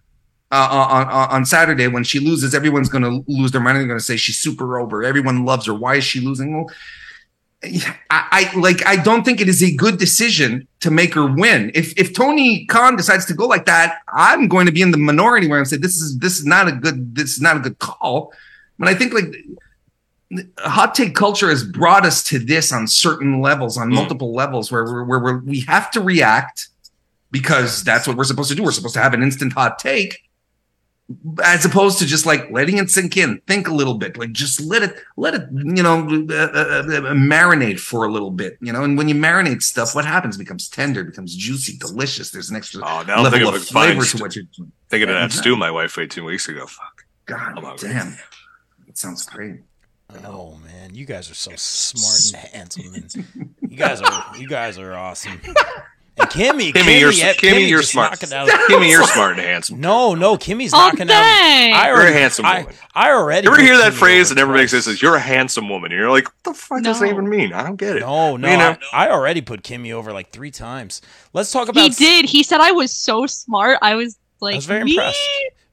uh, on, on on Saturday when she loses, everyone's going to lose their mind. They're going to say she's super over. Everyone loves her. Why is she losing? Well, I, I like. I don't think it is a good decision to make her win. If if Tony Khan decides to go like that, I'm going to be in the minority where I'm saying this is this is not a good this is not a good call. But I think like hot take culture has brought us to this on certain levels, on Mm. multiple levels, where we're, where we're, we have to react because that's what we're supposed to do. We're supposed to have an instant hot take, as opposed to just like letting it sink in. Think a little bit, like just let it, let it, you know, uh, uh, uh, marinate for a little bit, you know. And when you marinate stuff, what happens? It becomes tender, becomes juicy, delicious. There's an extra Oh, now I'm thinking level of of a fine flavor to what you're. Thinking of that Yeah. stew my wife ate two weeks ago. Fuck. God I'm damn, it sounds great. Oh man, you guys are so smart and (laughs) handsome, and you guys are you guys are awesome. (laughs) And Kimmy, Kimmy, you're, yeah, Kimmy, you're smart. out- (laughs) Kimmy, you're (laughs) smart and handsome. No, no, Kimmy's Oh, knocking out. dang. I You're a already, handsome I, woman. I already. You ever hear that Kimmy phrase over that never makes twice. sense? You're a handsome woman. And you're like, what the fuck does that even mean? I don't get it. No, no, You know? I, I already put Kimmy over like three times. Let's talk about. He about. did. He said I was so smart. I was like, I was very "Me?" impressed.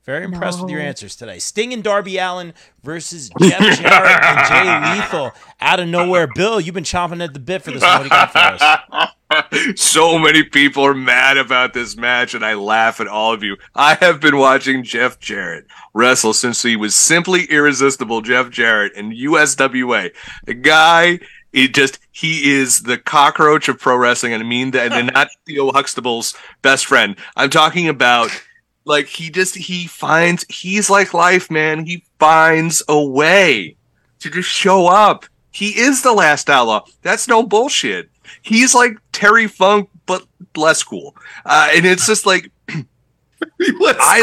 Very impressed with your answers today. Sting and Darby Allin versus Jeff Jarrett and Jay (laughs) Lethal. Out of nowhere, Bill, you've been chomping at the bit for this one. What do you got for us? (laughs) so many people are mad about this match, and I laugh at all of you. I have been watching Jeff Jarrett wrestle since he was simply irresistible Jeff Jarrett in USWA. The guy, it just he is the cockroach of pro wrestling, and I mean that, and not Theo Huxtable's best friend. I'm talking about. Like he just he finds he's like life, man. He finds a way to just show up. He is the last outlaw. That's no bullshit. He's like Terry Funk, but less cool. Uh, and it's just like, (clears throat) Let's I-.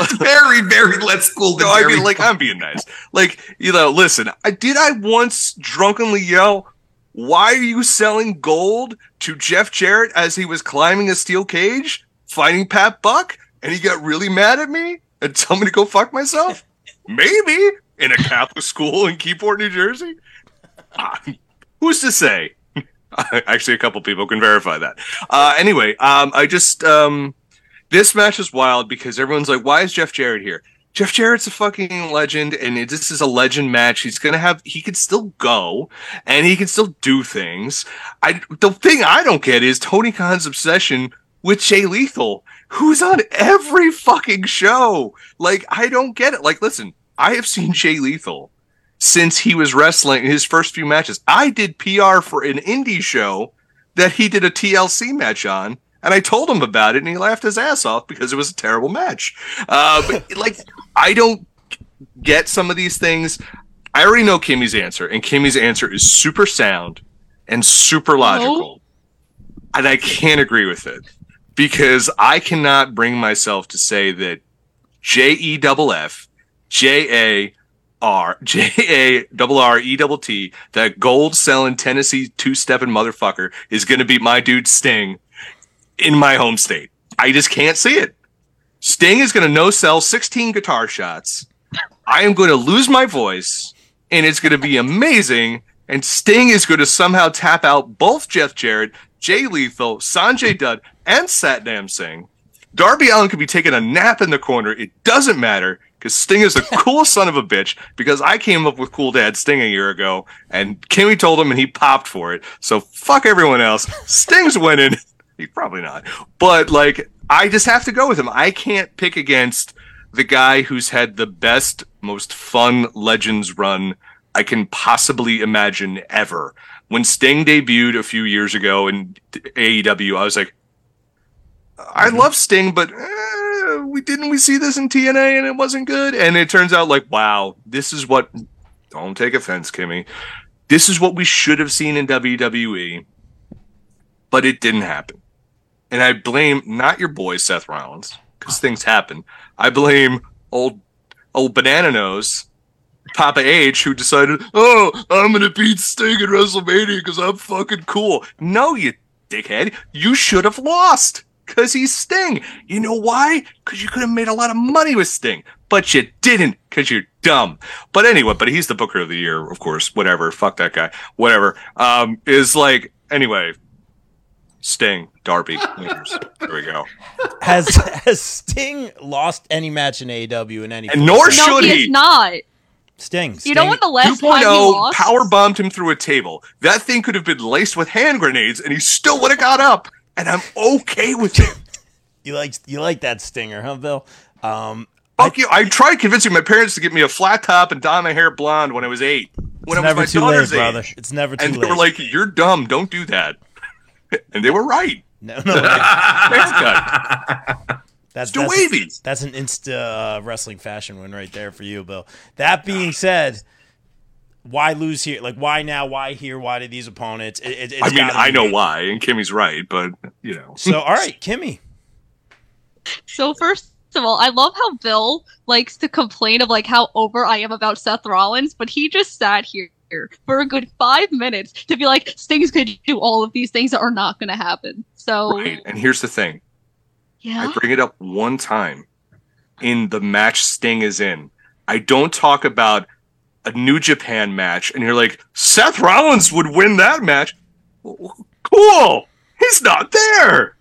It's (laughs) very, very let's school. no, I mean, like I'm being nice. Like, you know, listen, I did I once drunkenly yell, "Why are you selling gold?" to Jeff Jarrett as he was climbing a steel cage fighting Pat Buck, and he got really mad at me and (laughs) told me to go fuck myself. Maybe, in a Catholic school in Keyport, New Jersey? Uh, (laughs) who's to say? (laughs) Actually, a couple people can verify that. Uh, anyway, um, I just um, this match is wild because everyone's like, "Why is Jeff Jarrett here?" Jeff Jarrett's a fucking legend, and it, this is a legend match. He's gonna have, he can still go, and he can still do things. I the thing I don't get is Tony Khan's obsession with Jay Lethal, who's on every fucking show. Like, I don't get it. Like, listen, I have seen Jay Lethal since he was wrestling his first few matches. I did PR for an indie show that he did a TLC match on. And I told him about it, and he laughed his ass off because it was a terrible match. Uh, but (laughs) like, I don't get some of these things. I already know Kimmy's answer, and Kimmy's answer is super sound and super logical. And I can't agree with it because I cannot bring myself to say that J E double F J A R (laughs) J A double R E double T, that gold selling Tennessee two stepping motherfucker is going to beat my dude Sting in my home state. I just can't see it. Sting is going to no sell 16 guitar shots. I am going to lose my voice and it's going to be amazing. And Sting is going to somehow tap out both Jeff Jarrett, Jay Lethal, Sanjay Dutt, and Satnam Singh. Darby Allin could be taking a nap in the corner. It doesn't matter because Sting is the (laughs) coolest son of a bitch because I came up with Cool Dad Sting a year ago and Kimmy told him and he popped for it. So fuck everyone else. Sting's winning. (laughs) He's probably not. But like, I just have to go with him. I can't pick against the guy who's had the best, most fun Legends run I can possibly imagine ever. When Sting debuted a few years ago in AEW, I was like, I love Sting, but eh, we didn't we see this in TNA and it wasn't good. And it turns out like, wow, this is what. Don't take offense, Kimmy. This is what we should have seen in WWE, but it didn't happen. And I blame not your boy Seth Rollins because things happen. I blame old old banana nose Papa H who decided, oh, I'm gonna beat Sting at WrestleMania because I'm fucking cool. No, you dickhead, you should have lost because he's Sting. You know why? Because you could have made a lot of money with Sting, but you didn't because you're dumb. But anyway, but he's the Booker of the Year, of course. Whatever, fuck that guy. Whatever. Um, is like anyway. Sting, Darby, winners. There we go. Has has Sting lost any match in AEW in any? And nor No, should he he. is not. Sting. You know Sting- when the last 2.0 time he lost? power bombed him through a table. That thing could have been laced with hand grenades, and he still would have got up. And I'm okay with it. (laughs) You like you like that stinger, huh, Bill? Um, Fuck you! I tried convincing my parents to get me a flat top and dye my hair blonde when I was eight. When it's I was never my too late, daughter's brother. It's never too and late. they were like, "You're dumb. Don't do that." (laughs) And they were right. no, no, (laughs) God. that's that's, that's an insta uh, wrestling fashion win right there for you, Bill. That being said, why lose here? Like, why now? Why here? Why to these opponents? It, it, it's I mean, I know me. why, and Kimmy's right, but you know. So, all right, Kimmy. So first of all, I love how Bill likes to complain of like how over I am about Seth Rollins, but he just sat here for a good five minutes to be like, Sting's gonna do all of these things that are not gonna happen. So Right. And here's the thing. yeah. I bring it up one time in the match Sting is in. I don't talk about a New Japan match, and you're like, Seth Rollins would win that match. Cool. He's not there.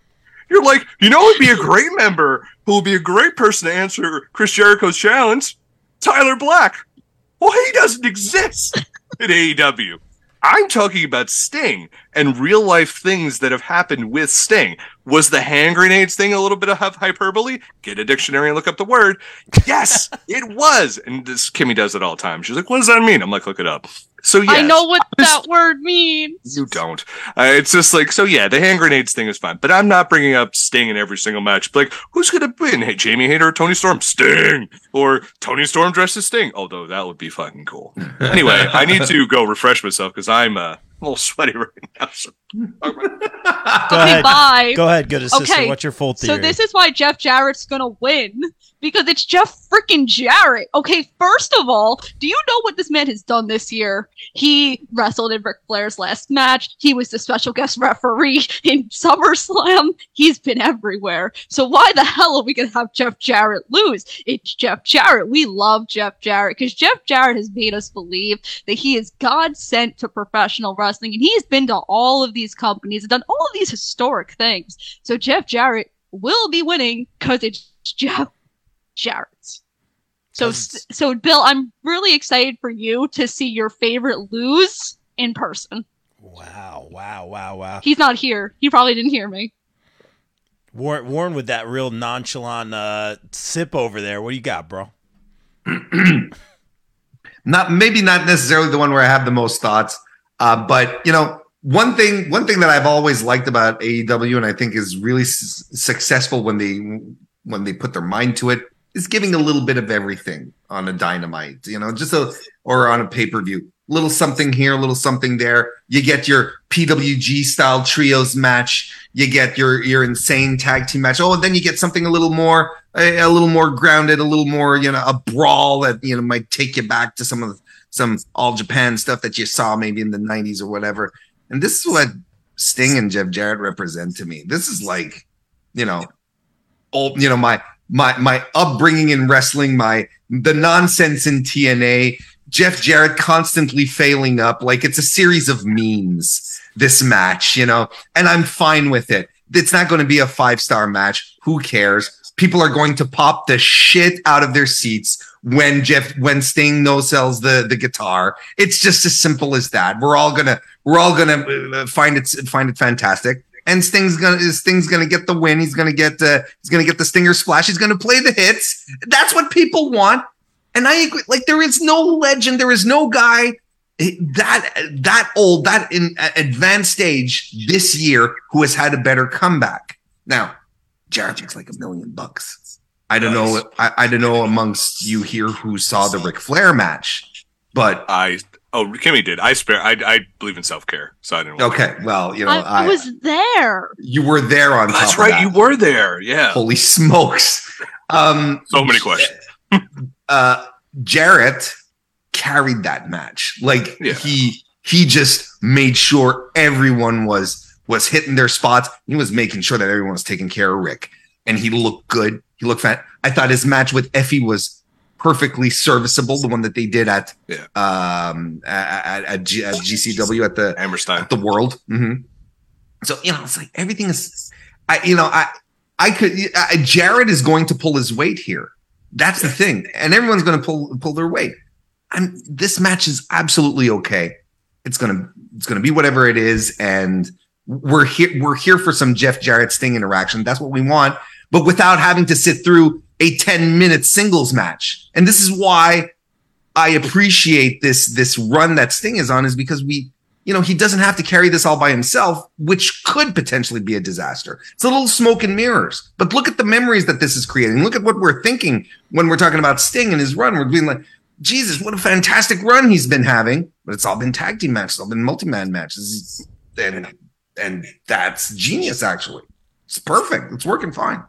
You're like, you know, who'd be a great member who would be a great person to answer Chris Jericho's challenge? Tyler Black. Well, he doesn't exist in AEW. I'm talking about Sting and real life things that have happened with Sting. Was the hand grenades thing a little bit of hyperbole? Get a dictionary and look up the word. Yes, (laughs) it was. And this Kimmy does it all the time. She's like, "What does that mean?" I'm like, "Look it up." So yes, I know what (laughs) just- that word means. you don't. Uh, it's just like so. Yeah, the hand grenades thing is fine, but I'm not bringing up Sting in every single match. Like, who's gonna win? Hey, Jamie Hayter or Toni Storm? Sting or Toni Storm dressed as Sting? Although that would be fucking cool. (laughs) Anyway, I need to go refresh myself because I'm uh, a little sweaty (laughs) right now. So. Go Okay, ahead. bye. Go ahead, good assistant. Okay, What's your full theory? So this is why Jeff Jarrett's gonna win because it's Jeff freaking Jarrett. Okay, first of all, do you know what this man has done this year? He wrestled in Ric Flair's last match. He was the special guest referee (laughs) in SummerSlam. He's been everywhere. So why the hell are we gonna have Jeff Jarrett lose? It's Jeff Jarrett. We love Jeff Jarrett because Jeff Jarrett has made us believe that he is God sent to professional wrestling and he's been to all of these companies and done all of these historic things. So Jeff Jarrett will be winning because it's Jeff Jarrett. So, Does- so Bill, I'm really excited for you to see your favorite lose in person. Wow, wow, wow, wow. He's not here. He probably didn't hear me. Warren, Warren with that real nonchalant uh, sip over there. What do you got, bro? (clears throat) not maybe not necessarily the one where I have the most thoughts, uh, but you know, one thing one thing that I've always liked about AEW, and I think is really s- successful when they when they put their mind to it, is giving a little bit of everything on a dynamite. You know, just a or on a pay per view, little something here, a little something there. You get your PWG style trios match. You get your your insane tag team match. Oh, and then you get something a little more a, a little more grounded, a little more you know a brawl that you know might take you back to some of the, some all Japan stuff that you saw maybe in the '90s or whatever. And this is what Sting and Jeff Jarrett represent to me. This is like you know old you know my my my upbringing in wrestling, my the nonsense in TNA. Jeff Jarrett constantly failing up like it's a series of memes. This match, you know, and I'm fine with it. It's not going to be a five star match. Who cares? People are going to pop the shit out of their seats when Jeff when Sting no sells the the guitar. It's just as simple as that. We're all gonna we're all gonna uh, find it find it fantastic. And Sting's gonna Sting's gonna get the win. He's gonna get uh, he's gonna get the Stinger splash. He's gonna play the hits. That's what people want. And I agree. Like there is no legend. There is no guy that that old that in advanced stage this year who has had a better comeback. Now, Jarrett makes like a million bucks. I don't Nice. know. I, I don't know amongst you here who saw the Ric Flair match, but I oh Kimmy did. I spare. I I believe in self care, so I didn't. okay. Well, you know, I, I, I was there. you were there on top. That's of right. that. You were there. Yeah. Holy smokes! Um, So many questions. (laughs) uh, Jarrett carried that match. Like Yeah. he he just made sure everyone was was hitting their spots. He was making sure that everyone was taking care of Ric, and he looked good. He looked fat. I thought his match with Effy was perfectly serviceable. The one that they did at Yeah. um at, at, G, at GCW at the Hammerstein. at the world. hmm So you know, it's like everything is. I you know I I could I, Jarrett is going to pull his weight here. That's the thing, and everyone's going to pull pull their weight. And this match is absolutely okay. It's gonna it's gonna be whatever it is, and we're here we're here for some Jeff Jarrett Sting interaction. That's what we want, but without having to sit through a ten minute singles match. And this is why I appreciate this this run that Sting is on, is because we you know, he doesn't have to carry this all by himself, which could potentially be a disaster. It's a little smoke and mirrors. But look at the memories that this is creating. Look at what we're thinking when we're talking about Sting and his run. We're being like, Jesus, what a fantastic run he's been having. But it's all been tag team matches, all been multi-man matches. And and that's genius, actually. It's perfect. It's working fine.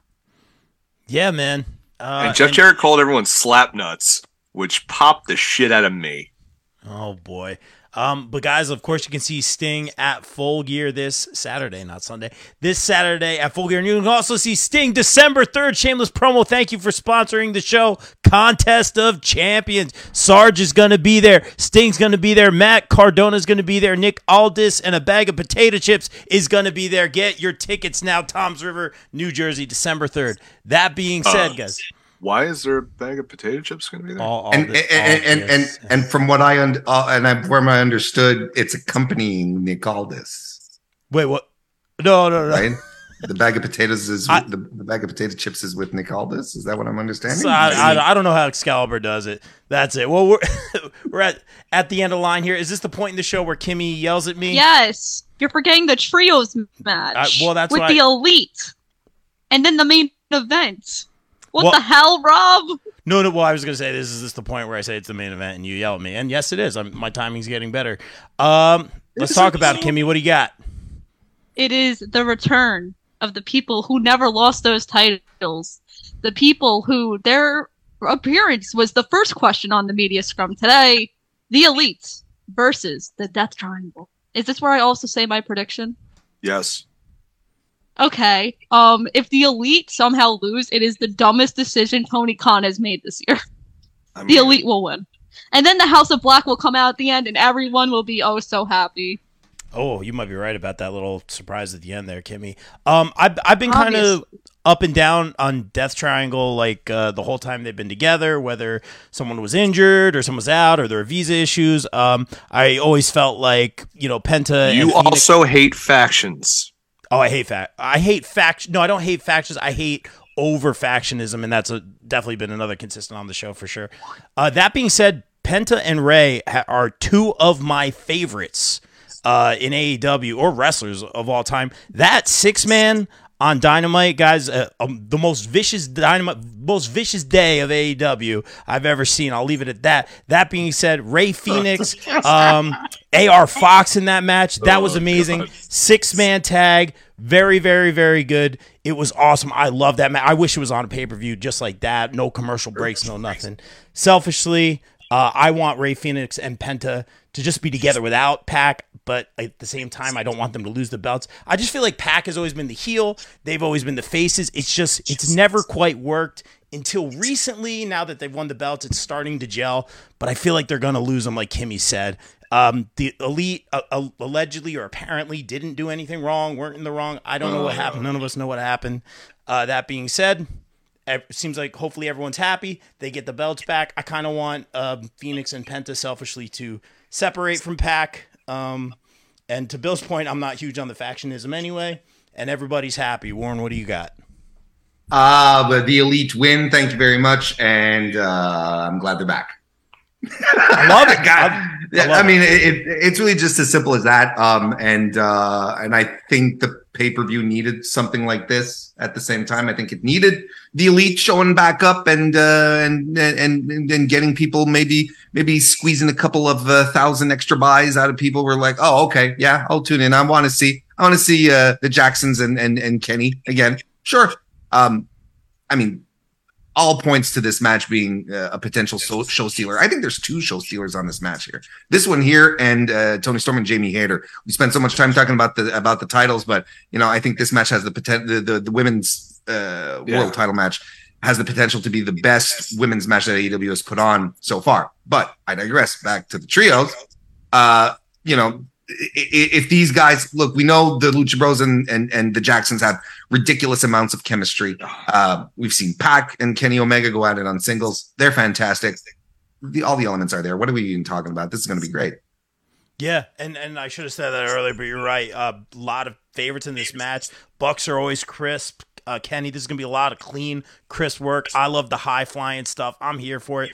Yeah, man. Uh, and Jeff and- Jarrett called everyone slap nuts, which popped the shit out of me. Oh boy. Um, but guys, of course, you can see Sting at Full Gear this Saturday, not Sunday. This Saturday at Full Gear, and you can also see Sting December third. Shameless promo. Thank you for sponsoring the show. Contest of Champions. Sarge is gonna be there. Sting's gonna be there. Matt Cardona is gonna be there. Nick Aldis and a bag of potato chips is gonna be there. Get your tickets now. Toms River, New Jersey, December third. That being said, Uh, guys, Why is there a bag of potato chips going to be there? all, all and, this- and, all and, and, and, from what I, und- uh, and I, from I understood, it's accompanying Nick Aldis. wait, what? No, no, no. right? the bag of potatoes is I- the, the bag of potato chips is with Nick Aldis. Is that what I'm understanding? So I, I, I don't know how Excalibur does it. That's it. Well, we're (laughs) we're at at the end of the line here. Is this the point in the show where Kimmy yells at me? Yes, you're forgetting the trios match. Well, that's with what the I- elite, and then the main event. What Well- the hell, Rob? No, no. Well, I was gonna say this is this the point where I say it's the main event and you yell at me, and yes, it is. I'm, my timing's getting better. Um, let's talk about it, Kimmy. What do you got? It is the return of the people who never lost those titles. the people who their appearance was the first question on the media scrum today. The Elite versus the Death Triangle. Is this where I also say my prediction? Yes. Okay. Um, if the Elite somehow lose, it is the dumbest decision Tony Khan has made this year. I the Elite will win. And then the House of Black will come out at the end and everyone will be oh so happy. Oh, you might be right about that little surprise at the end there, Kimmy. Um, I've I've been kind of up and down on Death Triangle like uh, the whole time they've been together. Whether someone was injured or someone was out or there were visa issues. Um, I always felt like you know Penta. and You Fénix- also hate factions. Oh, I hate fact. I hate fact. No, I don't hate factions. I hate over factionism, and that's a, definitely been another consistent on the show for sure. Uh, that being said, Penta and Rey ha- are two of my favorites uh, in AEW or wrestlers of all time. That six man on Dynamite, guys, uh, um, the most vicious Dynamite, most vicious day of AEW I've ever seen. I'll leave it at that. That being said, Rey (laughs) Fénix, um, AR Fox in that match, that was amazing. Six man tag, very, very, very good. It was awesome. I love that match. I wish it was on a pay per view just like that. No commercial breaks, no nothing. Selfishly, uh, I want Rey Fénix and Penta to just be together without Pac, but at the same time, I don't want them to lose the belts. I just feel like Pac has always been the heel. They've always been the faces. It's just, it's never quite worked until recently. Now that they've won the belts, it's starting to gel, but I feel like they're going to lose them, like Kimmy said. Um, the elite uh, uh, allegedly or apparently didn't do anything wrong, weren't in the wrong. I don't know what happened. None of us know what happened. Uh, that being said, it seems like hopefully everyone's happy. They get the belts back. I kind of want um, Fénix and Penta selfishly to separate from Pac. Um, and to Bill's point, I'm not huge on the factionism anyway, and everybody's happy. Warren, what do you got? Uh, but the elite win. Thank you very much, and uh, I'm glad they're back. I love it. (laughs) God. I- I mean, it, it, it's really just as simple as that. Um, and uh, and I think the pay per view needed something like this at the same time. I think it needed the elite showing back up and uh, and and and, getting people maybe maybe squeezing a couple of uh, thousand extra buys out of people. Were like, oh, okay, yeah, I'll tune in. I want to see. I want to see uh, the Jacksons and and and Kenny again. Sure. Um, I mean, all points to this match being uh, a potential so- show stealer. I think there's two show stealers on this match here. This one here and uh, Toni Storm and Jamie Hayter. We spent so much time talking about the about the titles, but you know I think this match has the potential. The, the the women's uh, Yeah. world title match has the potential to be the best women's match that AEW has put on so far. But I digress. Back to the trios. Uh, you know, if these guys look, we know the Lucha Bros and and, and the Jacksons have ridiculous amounts of chemistry. Uh, we've seen Pac and Kenny Omega go at it on singles. They're fantastic. The, all the elements are there. What are we even talking about? This is going to be great. Yeah, and and I should have said that earlier, but you're right. A lot of favorites in this match. Bucks are always crisp. Uh, Kenny, this is gonna be a lot of clean, crisp work. I love the high flying stuff. I'm here for it.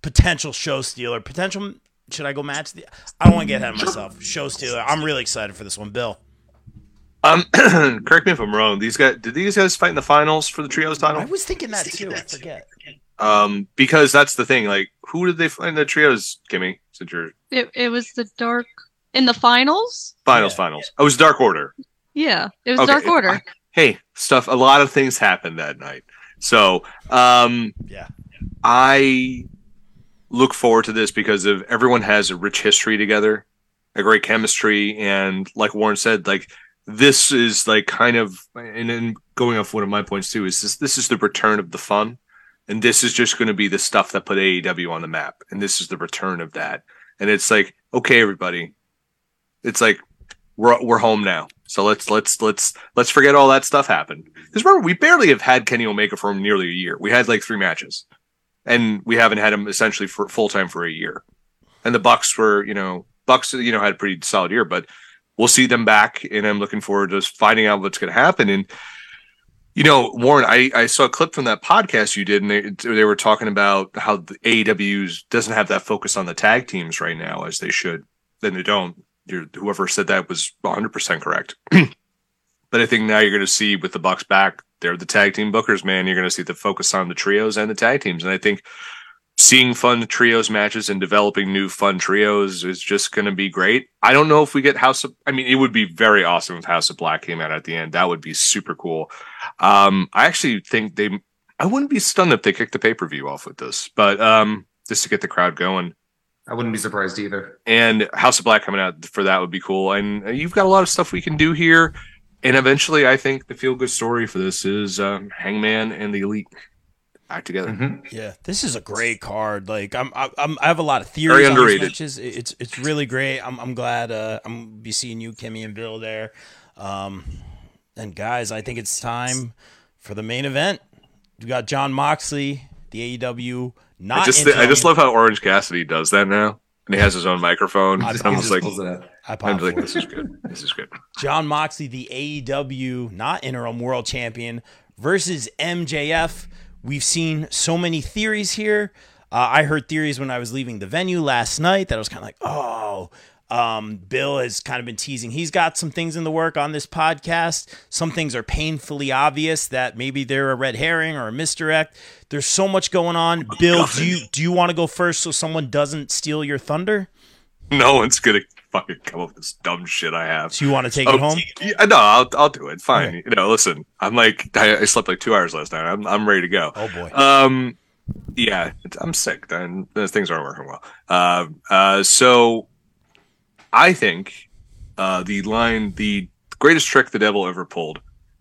Potential show stealer. Potential. Should I go match? The, I don't want to get ahead of myself. Show stealer. I'm really excited for this one, Bill. Um, (clears throat) correct me if I'm wrong. These guys did these guys fight in the finals for the trios title? I was thinking that too. I forget. Um, because that's the thing. Like, who did they fight in the trios, Kimmy? Since you're It it was the dark in the finals. finals, Yeah. finals. Oh, it was Dark Order. Yeah, it was Okay, Dark Order. I- hey, stuff. A lot of things happened that night. So, um, Yeah. I look forward to this because of everyone has a rich history together, a great chemistry, and like Warren said, like this is like kind of and then going off one of my points too is this this is the return of the fun, and this is just going to be the stuff that put AEW on the map, and this is the return of that, and it's like okay, everybody, it's like we're we're home now. So let's let's let's let's forget all that stuff happened. Because remember, we barely have had Kenny Omega for nearly a year. We had like three matches, and we haven't had him essentially for full time for a year. And the Bucks were, you know, Bucks, you know, had a pretty solid year, but we'll see them back, and I'm looking forward to finding out what's going to happen. And you know, Warren, I, I saw a clip from that podcast you did, and they, they were talking about how the AEW's doesn't have that focus on the tag teams right now as they should. Then they don't. You're, whoever said that was 100% correct. (clears throat) but I think now you're going to see with the Bucks back, they're the tag team bookers, man. You're going to see the focus on the trios and the tag teams. And I think seeing fun trios matches and developing new fun trios is just going to be great. I don't know if we get House of, I mean, it would be very awesome if House of Black came out at the end. That would be super cool. Um, I actually think they, I wouldn't be stunned if they kicked the pay per view off with this, but um, just to get the crowd going. I wouldn't be surprised either. And House of Black coming out for that would be cool. And you've got a lot of stuff we can do here. And eventually, I think the feel good story for this is um, Hangman and the Elite back together. Mhm. Yeah, this is a great card. Like I'm, I'm I have a lot of theories Very on these underrated. matches. It's it's really great. I'm I'm glad uh, I'm gonna be seeing you, Kimmy, and Bill there. Um, and guys, I think it's time for the main event. We got Jon Moxley, the AEW. Not I just interim- I just love how Orange Cassidy does that now, and he has his own microphone. I- And I'm just just like, Pulls it out. I I'm like, this is good. This is good. (laughs) Jon Moxley, the AEW not interim world champion, versus MJF. We've seen so many theories here. Uh, I heard theories when I was leaving the venue last night that I was kind of like, oh. Um, Bill has kind of been teasing. He's got some things in the work on this podcast. Some things are painfully obvious that maybe they're a red herring or a misdirect. There's so much going on. Bill, do you do you want to go first so someone doesn't steal your thunder? No one's gonna fucking come up with this dumb shit I have. Do you want to take Oh, it home? Yeah, no, I'll I'll do it. Fine. Okay. You know, listen, I'm like I, I slept like two hours last night. I'm I'm ready to go. Oh boy. Um, yeah, it's- I'm sick. And those things aren't working well. Uh, uh, so I think uh, the line, the greatest trick the devil ever pulled,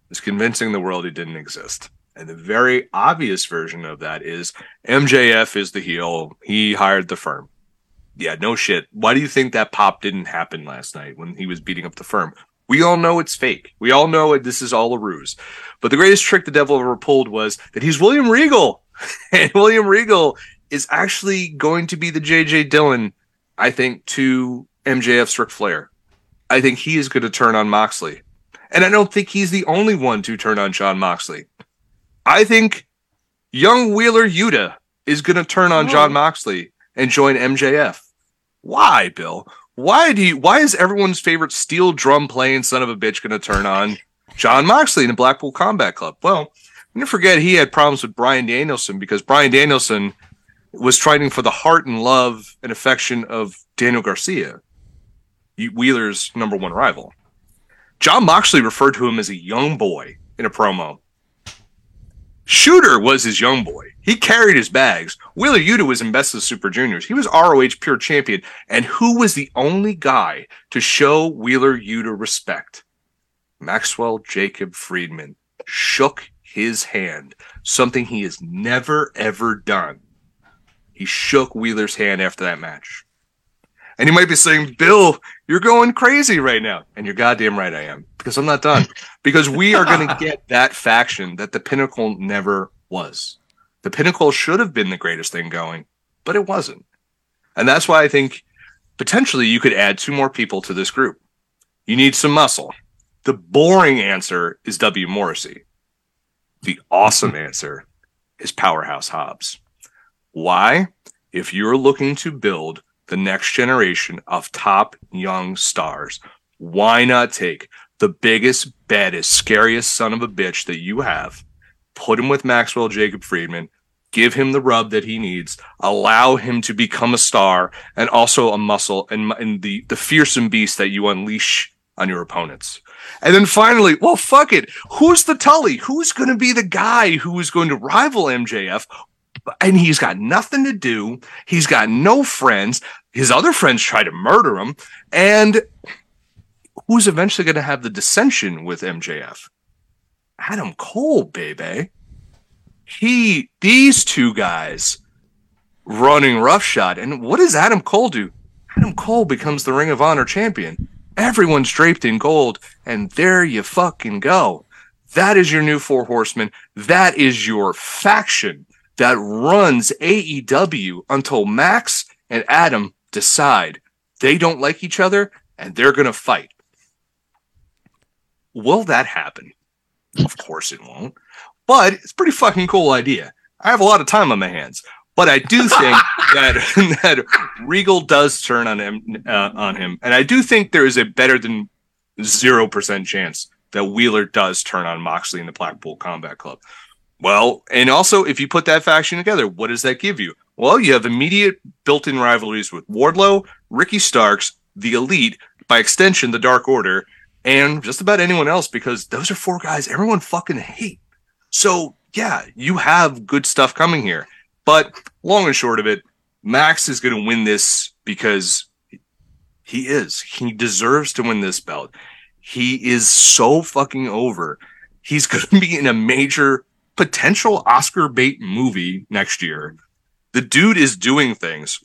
is convincing the world he didn't exist. And the very obvious version of that is MJF is the heel. He hired the firm. Yeah, no shit. Why do you think that pop didn't happen last night when he was beating up the firm? We all know it's fake. We all know it, this is all a ruse. But the greatest trick the devil ever pulled was that he's William Regal. (laughs) and William Regal is actually going to be the JJ Dillon, I think, to MJF's Ric Flair. I think he is going to turn on Moxley. And I don't think he's the only one to turn on Jon Moxley. I think young Wheeler Yuta is going to turn on Jon Moxley and join MJF. Why, Bill? Why do you, why is everyone's favorite steel drum playing son of a bitch going to turn on Jon Moxley in the Blackpool Combat Club? Well, don't forget he had problems with Bryan Danielson because Bryan Danielson was fighting for the heart and love and affection of Daniel Garcia, Wheeler's number one rival. Jon Moxley referred to him as a young boy in a promo. Shooter was his young boy. He carried his bags. Wheeler Yuta was in Best of Super Juniors. He was ROH pure champion. And who was the only guy to show Wheeler Yuta respect? Maxwell Jacob Friedman shook his hand, something he has never ever done. He shook Wheeler's hand after that match. And you might be saying, Bill, you're going crazy right now. And you're goddamn right I am, because I'm not done. because we are going (laughs) to get that faction that the pinnacle never was. The pinnacle should have been the greatest thing going, but it wasn't. And that's why I think potentially you could add two more people to this group. You need some muscle. The boring answer is W. Morrissey. The awesome answer is Powerhouse Hobbs. Why? If you're looking to build the next generation of top young stars, why not take the biggest, baddest, scariest son of a bitch that you have, put him with Maxwell Jacob Friedman, give him the rub that he needs, allow him to become a star and also a muscle and, and the, the fearsome beast that you unleash on your opponents. And then finally, well, fuck it. Who's the Tully? Who's going to be the guy who is going to rival MJF? And he's got nothing to do. He's got no friends. His other friends try to murder him. And who's eventually going to have the dissension with MJF? Adam Cole, baby. He, these two guys running roughshod. And what does Adam Cole do? Adam Cole becomes the Ring of Honor champion. Everyone's draped in gold, and there you fucking go. That is your new Four Horsemen. That is your faction that runs AEW until Max and Adam decide they don't like each other and they're going to fight. Will that happen? Of course it won't. But it's a pretty fucking cool idea. I have a lot of time on my hands. But I do think (laughs) that (laughs) that Regal does turn on him uh, on him, and I do think there is a better than zero percent chance that Wheeler does turn on Moxley in the Blackpool Combat Club. Well, and also if you put that faction together, what does that give you? Well, you have immediate built-in rivalries with Wardlow, Ricky Starks, the Elite, by extension, the Dark Order, and just about anyone else because those are four guys everyone fucking hate. So yeah, you have good stuff coming here. But long and short of it, Max is going to win this because he is. He deserves to win this belt. He is so fucking over. He's (laughs) going to be in a major potential Oscar bait movie next year. The dude is doing things,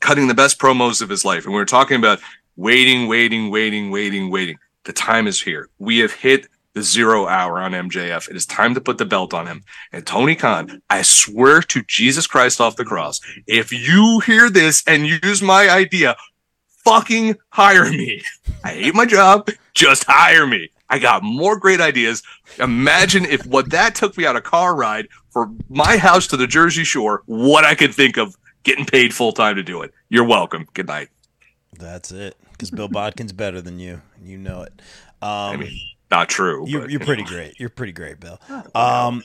cutting the best promos of his life. And we are talking about waiting, waiting, waiting, waiting, waiting. The time is here. We have hit the zero hour on MJF. It is time to put the belt on him. And Tony Khan, I swear to Jesus Christ off the cross, if you hear this and use my idea, fucking hire me. I hate my job. Just hire me. I got more great ideas. Imagine if what that took me on a car ride from my house to the Jersey Shore, what I could think of getting paid full time to do it. You're welcome. Good night. That's it. Because Bill Bodkin's better than you. You know it. Um, I mean, not true. You're, but, you're you pretty know. great. You're pretty great, Bill. Um,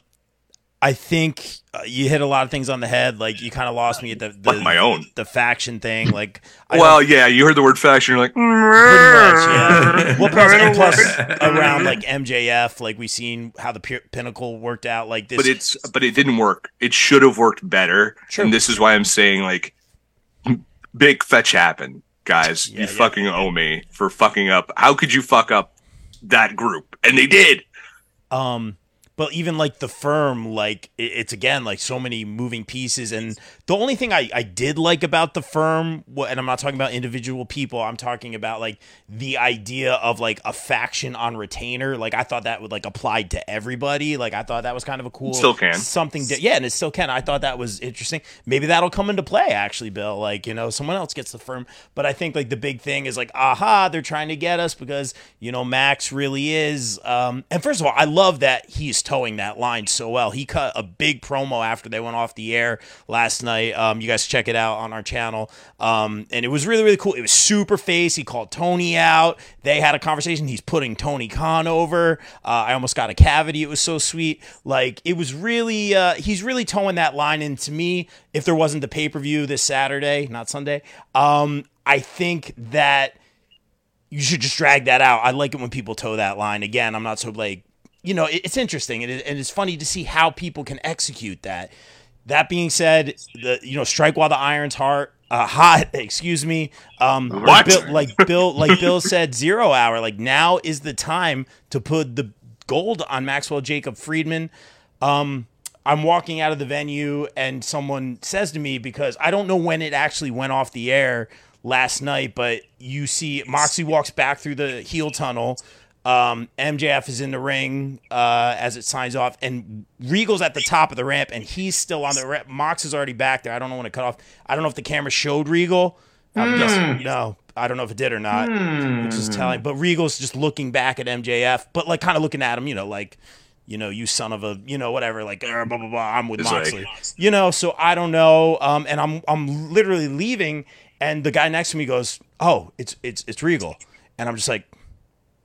I think uh, you hit a lot of things on the head. Like you kind of lost me at the, the Like my own. the faction thing. Like I Well, yeah, you heard the word faction. You're like, pretty much, yeah. (laughs) well, plus, and plus around like MJF, like we seen how the Pinnacle worked out. Like this, but it's but it didn't work. It should have worked better. True. And this is why I'm saying like big fetch happened, guys. Yeah, you yeah. fucking owe me for fucking up. How could you fuck up that group? And they did. Um, but even like the firm, like it's again like so many moving pieces. And the only thing I, I did like about the firm, and I'm not talking about individual people, I'm talking about like the idea of like a faction on retainer. Like I thought that would like apply to everybody. Like I thought that was kind of a cool Still can. something. Di- yeah, and it still can. I thought that was interesting. Maybe that'll come into play actually, Bill. Like you know, someone else gets the firm. But I think like the big thing is like, aha, they're trying to get us because you know Max really is. Um, and first of all, I love that he's toeing that line so well. He cut a big promo after they went off the air last night. Um, you guys check it out on our channel. Um, and it was really really cool. It was super face. He called Tony out. They had a conversation. He's putting Tony Khan over. Uh, I almost got a cavity. It was so sweet. Like it was really. Uh, he's really toeing that line. And to me, if there wasn't the pay per view this Saturday, not Sunday, um, I think that you should just drag that out. I like it when people toe that line. Again, I'm not so like, you know, it- it's interesting and, it, and it's funny to see how people can execute that. That being said, the you know, strike while the iron's hot. Uh, (laughs) hot, excuse me. Um? Like Bill, like Bill, like Bill said, zero hour. Like now is the time to put the gold on Maxwell Jacob Friedman. Um, I'm walking out of the venue and someone says to me because I don't know when it actually went off the air last night, but you see Moxie walks back through the heel tunnel. Um, MJF is in the ring uh, as it signs off, and Regal's at the top of the ramp, and he's still on the ramp. Mox is already back there. I don't know when it cut off. I don't know if the camera showed Regal. I'm guessing no. I don't know if it did or not, which is telling. But Regal's just looking back at MJF, but like kind of looking at him, you know, like you know, you son of a, you know, whatever, like "Er, blah blah blah. I'm with It's like- Moxley, you know. So I don't know. Um, and I'm I'm literally leaving, and the guy next to me goes, "Oh, it's it's it's Regal," and I'm just like,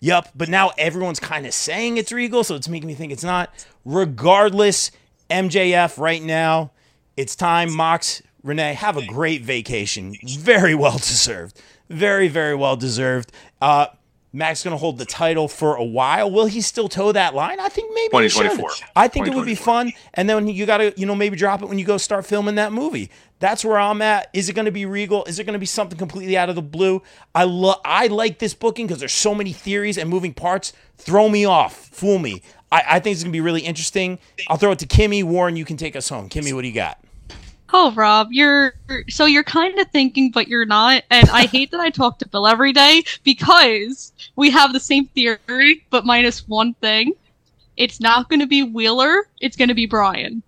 "Yep." But now everyone's kind of saying it's Regal, so it's making me think it's not. Regardless, MJF right now, it's time. Mox, Renee, have a great vacation. Very well deserved. Very very well deserved. Uh, Max gonna hold the title for a while. Will he still toe that line? I think maybe he should. 2024. I think it would be fun. And then you gotta, you know, maybe drop it when you go start filming that movie. That's where I'm at. Is it gonna be Regal? Is it gonna be something completely out of the blue? I love I like this booking because there's so many theories and moving parts. Throw me off. Fool me. I, I think it's gonna be really interesting. I'll throw it to Kimmy. Warren, you can take us home. Kimmy, what do you got? Oh, Rob, you're so you're kind of thinking, but you're not. And I hate that I talk to Bill every day because we have the same theory, but minus one thing. It's not going to be Wheeler. It's going to be Bryan.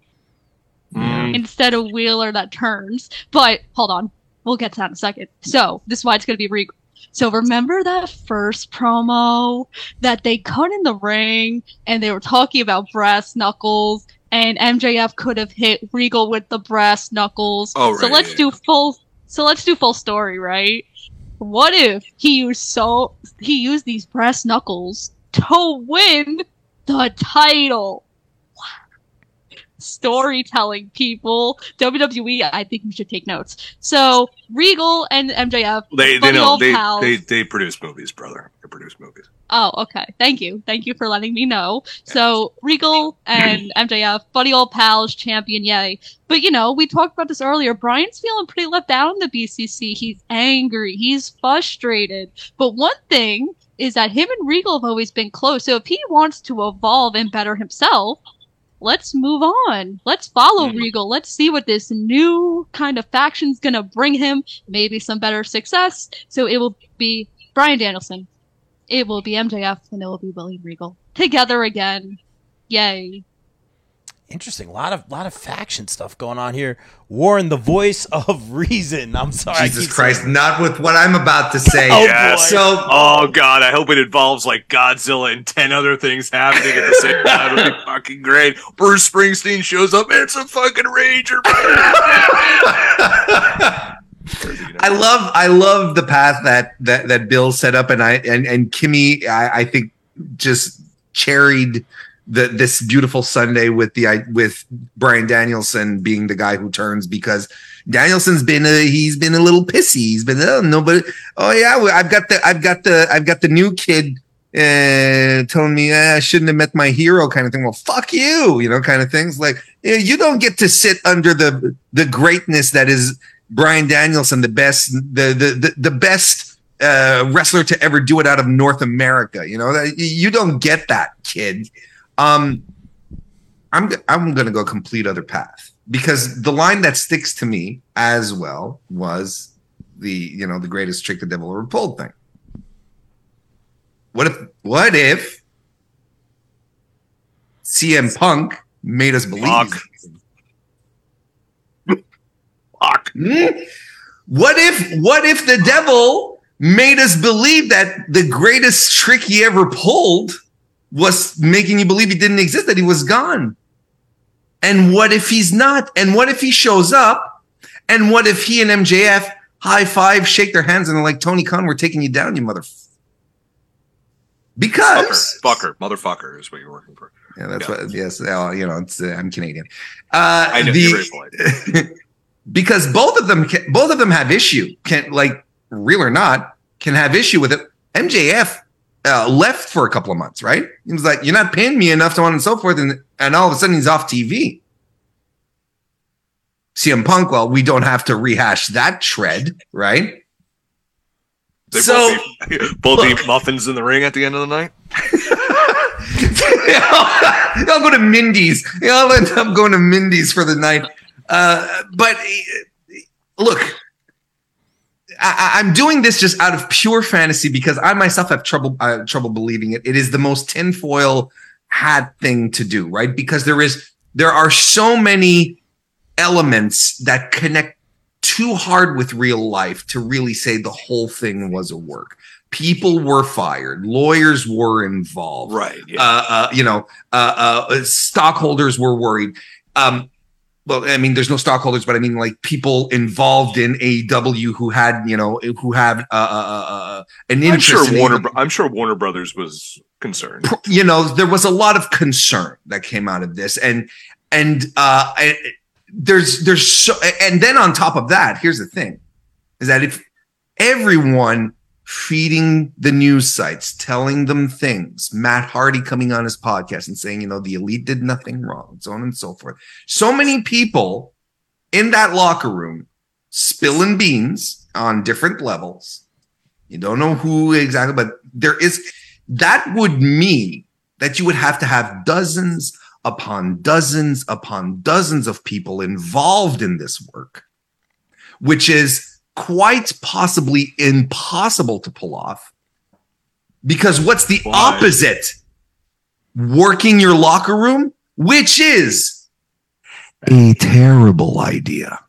Instead of Wheeler that turns. But hold on, we'll get to that in a second. So this is why it's going to be Regal. So remember that first promo that they cut in the ring and they were talking about brass knuckles and MJF could have hit Regal with the brass knuckles. Oh, right, So let's yeah. do full so let's do full story, right? What if he used so he used these brass knuckles to win the title? Storytelling, people. WWE, I think you should take notes. So Regal and MJF, They they know they, pals. they they produce movies, brother. They produce movies. Oh, okay. Thank you. Thank you for letting me know. So Regal and (clears throat) MJF, buddy old pals, champion, yay. But you know, we talked about this earlier. Bryan's feeling pretty left out in the BCC. He's angry. He's frustrated. But one thing is that him and Regal have always been close. So if he wants to evolve and better himself, let's move on. Let's follow Mhm. Regal. Let's see what this new kind of faction's gonna bring him. Maybe some better success. So it will be Bryan Danielson. It will be MJF and it will be William Regal together again. Yay! Interesting. A lot of lot of faction stuff going on here. Warren, the voice (laughs) of reason. I'm sorry. Jesus Christ, saying- not with what I'm about to say. (laughs) Oh, Yes. So Oh god, I hope it involves like Godzilla and ten other things happening at the same time. It'll be fucking great. Bruce Springsteen shows up. It's a fucking rager. (laughs) I love I love the path that that that Bill set up, and I and and Kimmy I, I think just cherried the this beautiful Sunday with the with Bryan Danielson being the guy who turns because Danielson's been a, he's been a little pissy. He's been oh nobody oh yeah I've got the I've got the I've got the new kid uh telling me eh, I shouldn't have met my hero kind of thing. Well, fuck you, you know, kind of things like you don't get to sit under the the greatness that is Bryan Danielson, the best, the the the, the best uh, wrestler to ever do it out of North America. You know, you don't get that, kid. Um, I'm I'm gonna go complete other path because the line that sticks to me as well was the you know the greatest trick the devil ever pulled thing. What if what if CM Punk made us believe? Fuck. Fuck. Hmm? What if what if the devil made us believe that the greatest trick he ever pulled was making you believe he didn't exist, that he was gone? And what if he's not? And what if he shows up? And what if he and MJF high five, shake their hands, and they're like, Tony Khan, we're taking you down, you mother. Because Fucker. Fucker. Motherfucker is what you're working for. yeah, that's Yeah. what. Yes, well, you know, it's uh, I'm Canadian. Uh, I know the- (laughs) because both of them can, both of them have issue can like real or not can have issue with it mjf uh, left for a couple of months right he was like you're not paying me enough so on and so forth and and all of a sudden he's off tv CM Punk, well, we don't have to rehash that tread, right? They So- both eat, (laughs) muffins in the ring at the end of the night. (laughs) I'll go to Mindy's. I'll end up going to Mindy's for the night. Uh, but look, I, I'm doing this just out of pure fantasy because I myself have trouble uh, trouble believing it. It is the most tinfoil hat thing to do, right? Because there is there are so many elements that connect too hard with real life to really say the whole thing was a work. People were fired, lawyers were involved, Right. Yeah. uh, uh, you know, uh, uh, stockholders were worried. Um, well, I mean, there's no stockholders, but I mean, like people involved in AEW who had, you know, who have uh, uh, uh, uh, an I'm sure in Warner. I'm sure Warner Brothers was concerned. You know, there was a lot of concern that came out of this, and and uh, I- there's there's so, and then on top of that, here's the thing, is that if everyone feeding the news sites, telling them things. Matt Hardy coming on his podcast and saying, you know, the elite did nothing wrong, so on and so forth. So many people in that locker room spilling beans on different levels. You don't know who exactly, but there is that would mean that you would have to have dozens upon dozens upon dozens of people involved in this work, which is quite possibly impossible to pull off. Because what's the Why? opposite? Working your locker room, which is a terrible idea.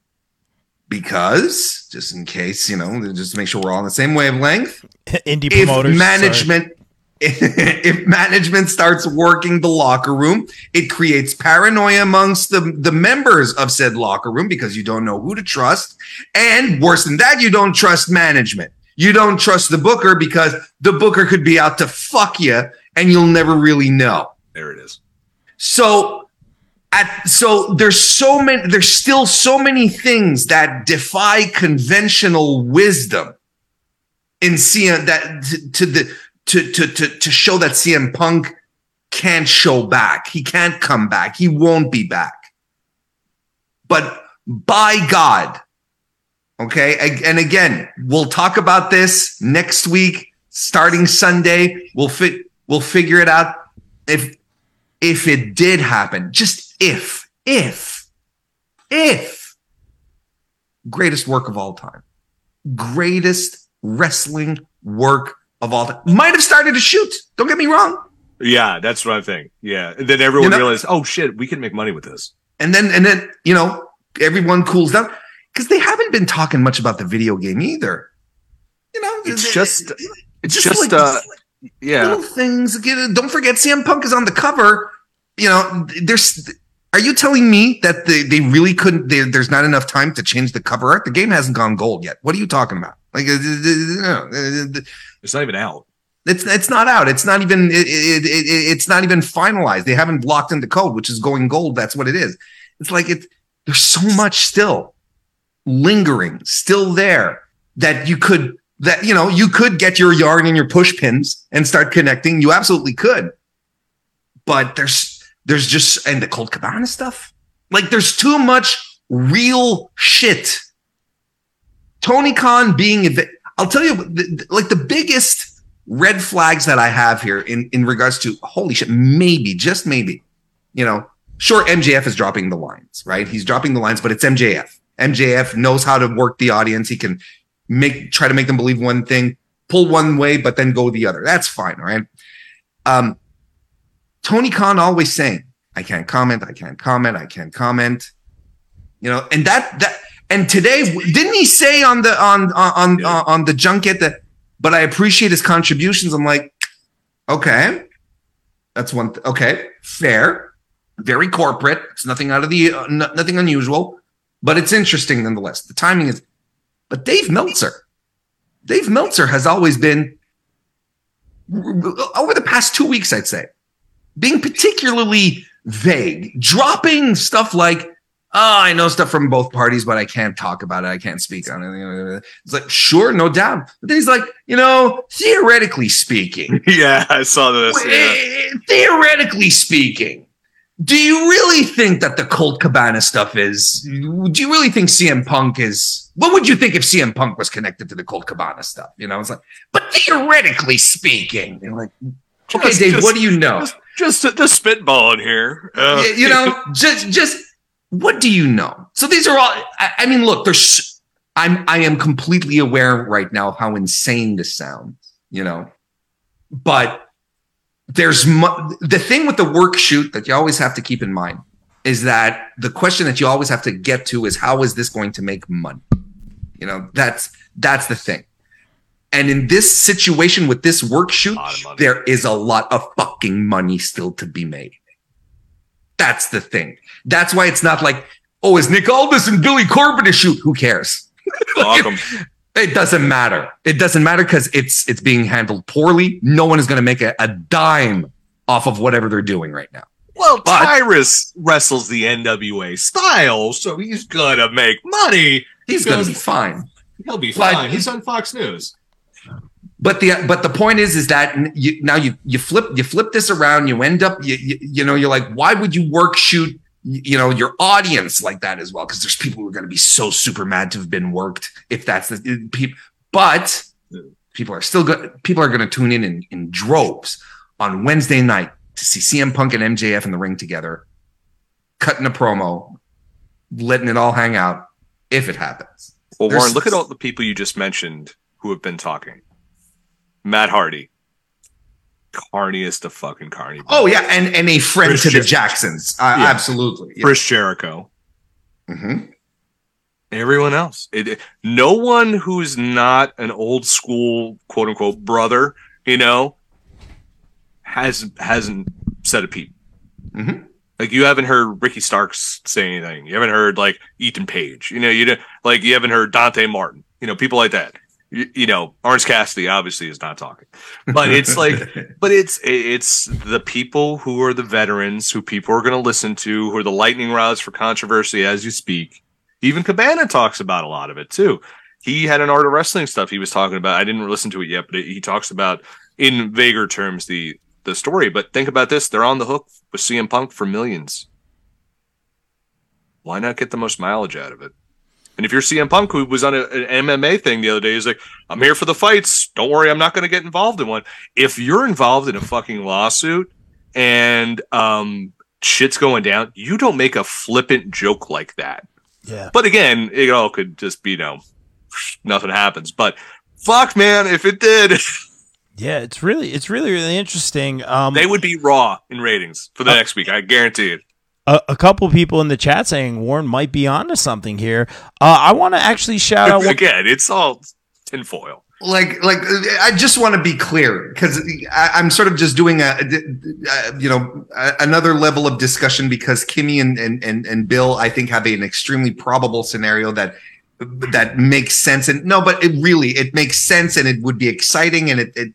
Because, just in case, you know, just to make sure we're all on the same wavelength, (laughs) Indie if promoters. management (laughs) if management starts working the locker room it creates paranoia amongst the, the members of said locker room because you don't know who to trust. And worse than that you don't trust management. You don't trust the booker because the booker could be out to fuck you and you'll never really know. There it is. so at so there's so many there's still so many things that defy conventional wisdom in CM that to, to the to, to to to show that CM Punk can't show back. He can't come back. He won't be back. But by God, okay, and again, we'll talk about this next week, starting Sunday. We'll fit. We'll figure it out. If if it did happen, just if, if, if, greatest work of all time, greatest wrestling work of all time. Might have started to shoot. Don't get me wrong. Yeah, that's what I think. Yeah. And then everyone You know- realized, oh shit, we can make money with this. And then, and then, you know, everyone cools down because they haven't been talking much about the video game either. You know, It's they- just, it's just just, like- uh, yeah. little things. Don't forget, CM Punk is on the cover. You know, there's. Are you telling me that they, they really couldn't? They, there's not enough time to change the cover art. The game hasn't gone gold yet. What are you talking about? Like, It's not even out. it's it's not out. It's not even it, it, it, it's not even finalized. They haven't blocked in the code, which is going gold. That's what it is. It's like it. There's so much still lingering, still there that you could that you know you could get your yarn and your push pins and start connecting. You absolutely could, but there's there's just and the Colt Cabana stuff. Like there's too much real shit. Tony Khan being I'll tell you like the biggest red flags that I have here in in regards to holy shit maybe just maybe you know sure MJF is dropping the lines right? He's dropping the lines but it's MJF MJF knows how to work the audience. He can make try to make them believe one thing pull one way but then go the other. That's fine right? Um Tony Khan always saying I can't comment I can't comment I can't comment. You know and that that and today didn't he say on the on on on, Yeah. on the junket that but I appreciate his contributions. I'm like, okay, that's one. Th- okay, fair, very corporate. It's nothing out of the uh, no- nothing unusual, but it's interesting nonetheless. The timing is, but Dave Meltzer, Dave Meltzer has always been over the past two weeks, I'd say, being particularly vague, dropping stuff like. Oh, I know stuff from both parties, but I can't talk about it. I can't speak on it. It's like, sure, no doubt. But then he's like, you know, theoretically speaking, (laughs) yeah, I saw this. Yeah. eh, theoretically speaking, do you really think that the Colt Cabana stuff is? Do you really think CM Punk is? What would you think if CM Punk was connected to the Colt Cabana stuff? You know, it's like, but theoretically speaking, you're like, okay, Just- Dave, just- what do you know? Just, just the, the spitball in here. Uh, you know, (laughs) just just what do you know? So these are all. I, I mean, look, there's. I'm I am completely aware right now of how insane this sounds. You know, but there's mu- the thing with the work shoot that you always have to keep in mind is that the question that you always have to get to is how is this going to make money? You know, that's that's the thing. And in this situation with this work shoot, lot of money. there is a lot of fucking money still to be made. That's the thing. That's why it's not like, oh, is Nick Aldis and Billy Corgan a shoot? Who cares? 'em. (laughs) It doesn't matter. It doesn't matter because it's it's being handled poorly. No one is going to make a, a dime off of whatever they're doing right now. Well, But- Tyrus wrestles the NWA style, so he's gonna make money. He's going to be fine. He'll be But- fine. He's on Fox News. But the but the point is is that you, now you you flip you flip this around. You end up you, you you know you're like why would you work shoot you know your audience like that as well because there's people who are going to be so super mad to have been worked if that's the people. But people are still good. People are going to tune in, in in droves on Wednesday night to see CM Punk and MJF in the ring together, cutting a promo, letting it all hang out if it happens. Well, There's- Warren, look at all the people you just mentioned who have been talking. Matt Hardy, carniest of fucking carny. Oh yeah, and and a friend Chris to the Jacksons. Uh, Yeah. Absolutely. Yeah. Chris Jericho, Mhm. everyone else. It, it- no one who's not an old school quote unquote brother, you know, has hasn't said a peep. Mhm. Like you haven't heard Ricky Starks say anything. You haven't heard like Ethan Page. You know, you like you haven't heard Dante Martin. You know, people like that. You, know, Orange Cassidy obviously is not talking, but it's like, (laughs) but it's it's the people who are the veterans who people are going to listen to, who are the lightning rods for controversy as you speak. Even Cabana talks about a lot of it too. He had an art of wrestling stuff he was talking about. I didn't listen to it yet, but it, he talks about in vaguer terms the the story. But think about this: they're on the hook with CM Punk for millions. Why not get the most mileage out of it? And if you're CM Punk, who was on a, an MMA thing the other day, he's like, I'm here for the fights. Don't worry, I'm not going to get involved in one. If you're involved in a fucking lawsuit and um, shit's going down, you don't make a flippant joke like that. Yeah. But again, it all could just be, you know, nothing happens. But fuck, man, if it did, (laughs) Yeah, it's really it's really really interesting. Um, they would be raw in ratings for the next week. I guarantee it. A, a couple people in the chat saying Warren might be onto something here. Uh, I want to actually shout out. (laughs) Again, it's all tinfoil. like like i just want to be clear because i'm sort of just doing a, a you know a, another level of discussion because kimmy and, and and and bill i think have an extremely probable scenario that that makes sense and no but it really it makes sense and it would be exciting and it, it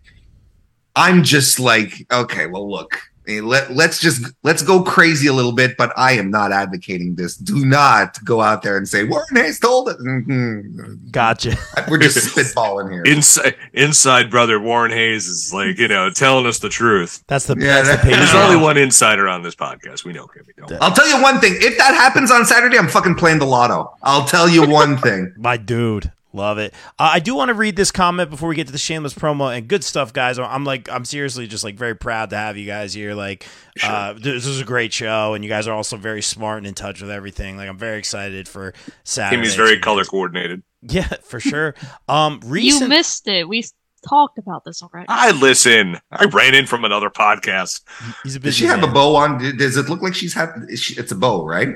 i'm just like okay well look let, let's just let's go crazy a little bit but i am not advocating this do not go out there and say warren hayes told it Mhm. Gotcha. (laughs) we're just spitballing here Inside, inside brother Warren Hayes is like you know telling us the truth. That's the Yeah, that's that- the page. There's only one insider on this podcast. We know Kimmy. Don't. I'll tell you one thing. If that happens on Saturday, I'm fucking playing the lotto. I'll tell you (laughs) one thing. My dude. Love it. Uh, I do want to read this comment before we get to the shameless promo and good stuff, guys. I'm like, I'm seriously just like very proud to have you guys here. Like, uh, this is a great show, and you guys are also very smart and in touch with everything. Like, I'm very excited for Saturday. Kimmy's very color coordinated. (laughs) Yeah, for sure. Um, You missed it. We talked about this already. I listen. I ran in from another podcast. he's a Does busy she have a bow on? Does it look like she's had? she- It's a bow, right?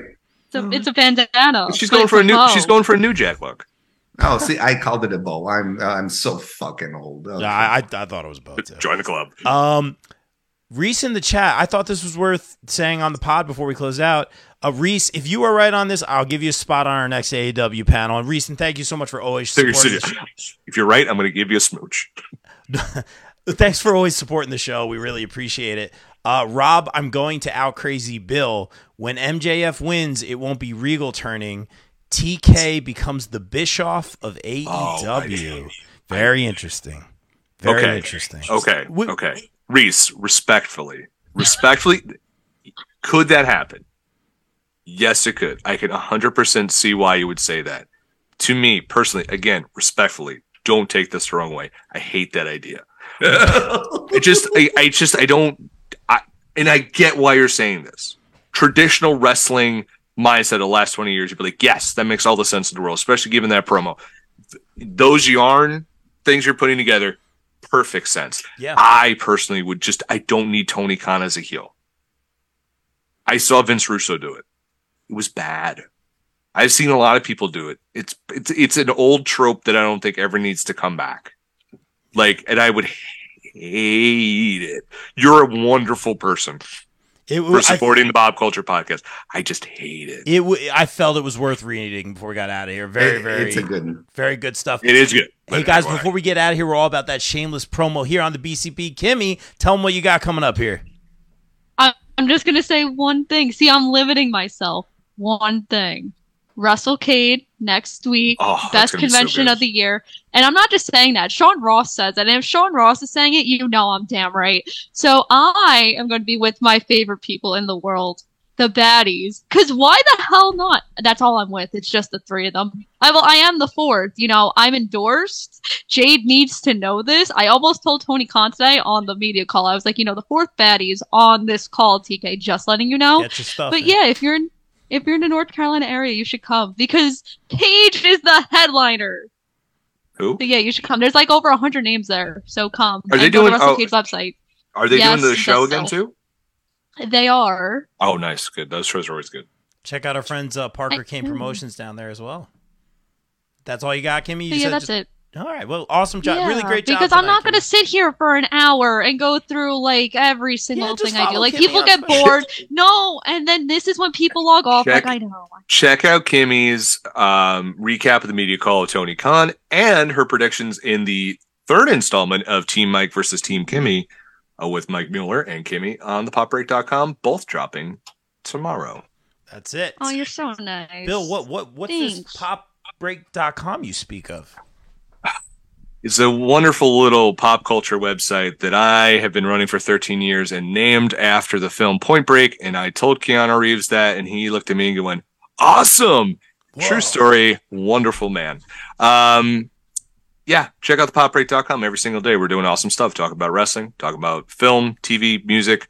It's a, it's a bandana. She's but going it's for a new. bow. She's going for a new Jack look. Oh, see, I called it a bow. I'm I'm so fucking old. Okay. Yeah, I, I, I thought it was both. too. Join the club. Um, Reese in the chat. I thought this was worth saying on the pod before we close out. Uh, Reese, if you are right on this, I'll give you a spot on our next AEW panel. And Reese, and thank you so much for always supporting. the show. if you're right, I'm going to give you a smooch. (laughs) Thanks for always supporting the show. We really appreciate it. Uh, Rob, I'm going to out crazy Bill. When MJF wins, it won't be Regal turning. TK becomes the Bischoff of oh, AEW. Very interesting. Very Okay. interesting. Okay. We- okay. Reese, respectfully, respectfully, could that happen? Yes, it could. I can 100% see why you would say that. To me, personally, again, respectfully, don't take this the wrong way. I hate that idea. (laughs) it just, I, I just, I don't, I, and I get why you're saying this. Traditional wrestling mindset of the last 20 years, you'd be like, yes, that makes all the sense in the world, especially given that promo. Those yarn things you're putting together, perfect sense. Yeah. I personally would just I don't need Tony Khan as a heel. I saw Vince Russo do it. It was bad. I've seen a lot of people do it. It's it's it's an old trope that I don't think ever needs to come back. Like, and I would hate it. You're a wonderful person It, for I, supporting the Bob Culture podcast. I just hate it. it, w- I felt it was worth reading before we got out of here. Very, It- very, It's a good. very good stuff. It is good. Hey guys, before we get out of here, we're all about that shameless promo here on the BCP. Kimmy, tell them what you got coming up here. I- I'm just gonna say one thing. See, I'm limiting myself. One thing. WrestleCade next week, Oh, best gonna so convention of the year. And I'm not just saying that. Sean Ross says it. And if Sean Ross is saying it, you know I'm damn right. So I am going to be with my favorite people in the world, the baddies. Cause why the hell not? That's all I'm with. It's just the three of them. I well, I am the fourth. You know, I'm endorsed. Jade needs to know this. I almost told Tony Khan today on the media call. I was like, you know, the fourth baddies on this call, TK, just letting you know. Get your stuff. But in. yeah, if you're in if you're in the North Carolina area, you should come because Paige is the headliner. Who So yeah, you should come. There's like over hundred names there, so come. Are they And go to doing- oh, WrestleCade's website? are they Yes, doing the show again so. too? They are. Oh, nice, good. Those shows are always good. Check out our friends uh, Parker I- Kane Promotions down there as well. That's all you got, Kimmy? You yeah, said that's just- it. All right. Well, awesome job. really great job. Because I'm not going to sit here for an hour and go through like every single just thing I do. Like Kimmy people get bored. No, and then this is when people log off. Check. Like I know. Check out Kimmy's um, recap of the media call of Tony Khan and her predictions in the third installment of Team Mike versus Team Kimmy uh, with Mike Mueller and Kimmy on the popbreak.com, both dropping tomorrow. That's it. Oh, you're so nice, Bill, what what what's this Thanks. popbreak.com you speak of? It's a wonderful little pop culture website that I have been running for 13 years and named after the film Point Break. And I told Keanu Reeves that, and he looked at me and went, Awesome! Whoa. True story. Wonderful man. Um, yeah, check out the popbreak.com every single day. We're doing awesome stuff. Talk about wrestling, talk about film, TV, music,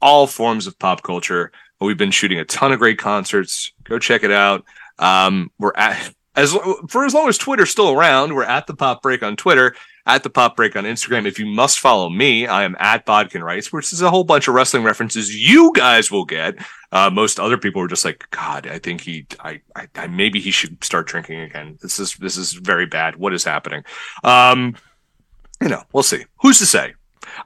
all forms of pop culture. We've been shooting a ton of great concerts. Go check it out. Um, we're at (laughs) as for as long as Twitter's still around, we're at the Pop Break on Twitter, at the Pop Break on Instagram. If you must follow me, I am at Bodkin Rice, which is a whole bunch of wrestling references you guys will get. Uh, most other people are just like, God, I think he, I, I, I, maybe he should start drinking again. This is this is very bad. What is happening? Um, you know, we'll see. Who's to say?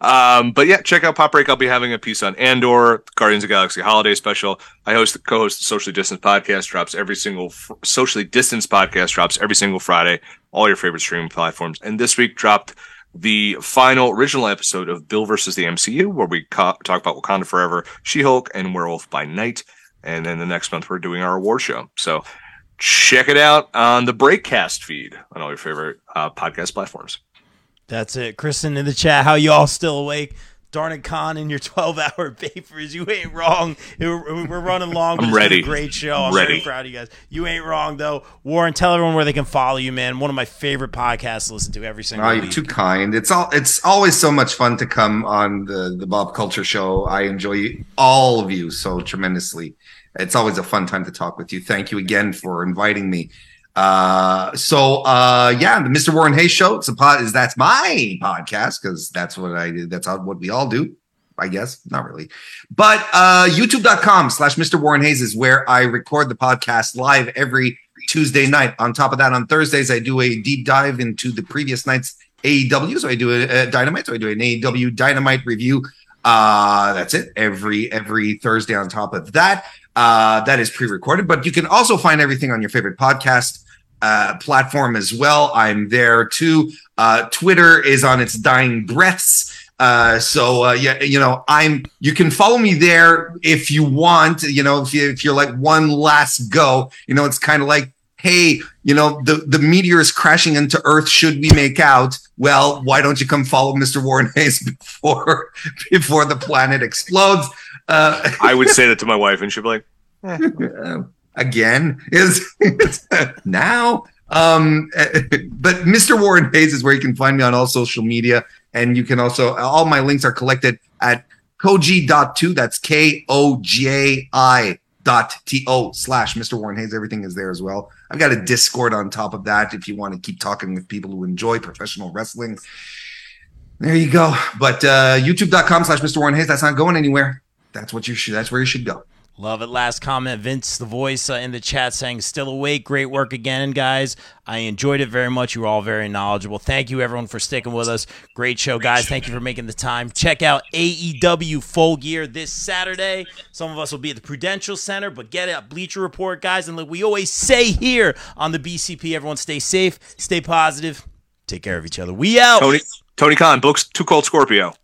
Um, but yeah, check out Pop Break. I'll be having a piece on Andor, Guardians of Galaxy Holiday Special. I host the co-host the Socially Distance podcast drops every single fr- Socially Distance podcast drops every single Friday. All your favorite streaming platforms. And this week dropped the final original episode of Bill versus the MCU, where we co- talk about Wakanda Forever, She-Hulk, and Werewolf by Night. And then the next month we're doing our award show. So check it out on the Breakcast feed on all your favorite uh, podcast platforms. That's it. Kristen in the chat, how you all still awake? Darn it, Con, in your (laughs) 12 hour papers. You ain't wrong. We're we're running long, I'm ready. a great show. I'm Ready. very proud of you guys. You ain't wrong, though. Warren, tell everyone where they can follow you, man. One of my favorite podcasts to listen to every single Oh, you're too kind. It's all. It's always so much fun to come on the the Bob Culture Show. I enjoy all of you so tremendously. It's always a fun time to talk with you. Thank you again for inviting me. Uh, so uh, yeah, the Mr. Warren Hayes Show. It's a pod. Is that's my podcast because that's what I. That's how, what we all do. I guess not really, but uh, YouTube.com slash Mr. Warren Hayes is where I record the podcast live every Tuesday night. On top of that, on Thursdays, I do a deep dive into the previous night's AEW. So I do a, a Dynamite. So I do an AEW Dynamite review. Uh, that's it. Every every Thursday. On top of that, uh, that is pre-recorded. But you can also find everything on your favorite podcast uh, platform as well. I'm there too. Uh, Twitter is on its dying breaths. Uh, so uh, yeah, you know, I'm. You can follow me there if you want. You know, if you if you're like one last go, you know, it's kind of like, hey, you know, the the meteor is crashing into Earth. Should we make out? Well, why don't you come follow Mr. Warren Hayes (laughs) before before the planet explodes? Uh, I would say that to my wife, and she'd be like, (laughs) uh, again is (laughs) now. Um, but Mr. Warren Hayes is where you can find me on all social media. And you can also, all my links are collected at koji.to. That's K O J I dot T O slash Mr. Warren Hayes. Everything is there as well. I've got a Discord on top of that if you want to keep talking with people who enjoy professional wrestling. There you go. But uh, youtube.com slash Mr. Warren Hayes, that's not going anywhere. That's what you should, that's where you should go. Love it. Last comment, Vince, the voice uh, in the chat saying, still awake. Great work again, guys. I enjoyed it very much. You were all very knowledgeable. Thank you, everyone, for sticking with us. Great show, guys. Thank you for making the time. Check out AEW Full Gear this Saturday. Some of us will be at the Prudential Center, but get a Bleacher Report, guys. And like we always say here on the BCP, everyone stay safe, stay positive, take care of each other. We out. Tony Tony Khan books 2 Cold Scorpio.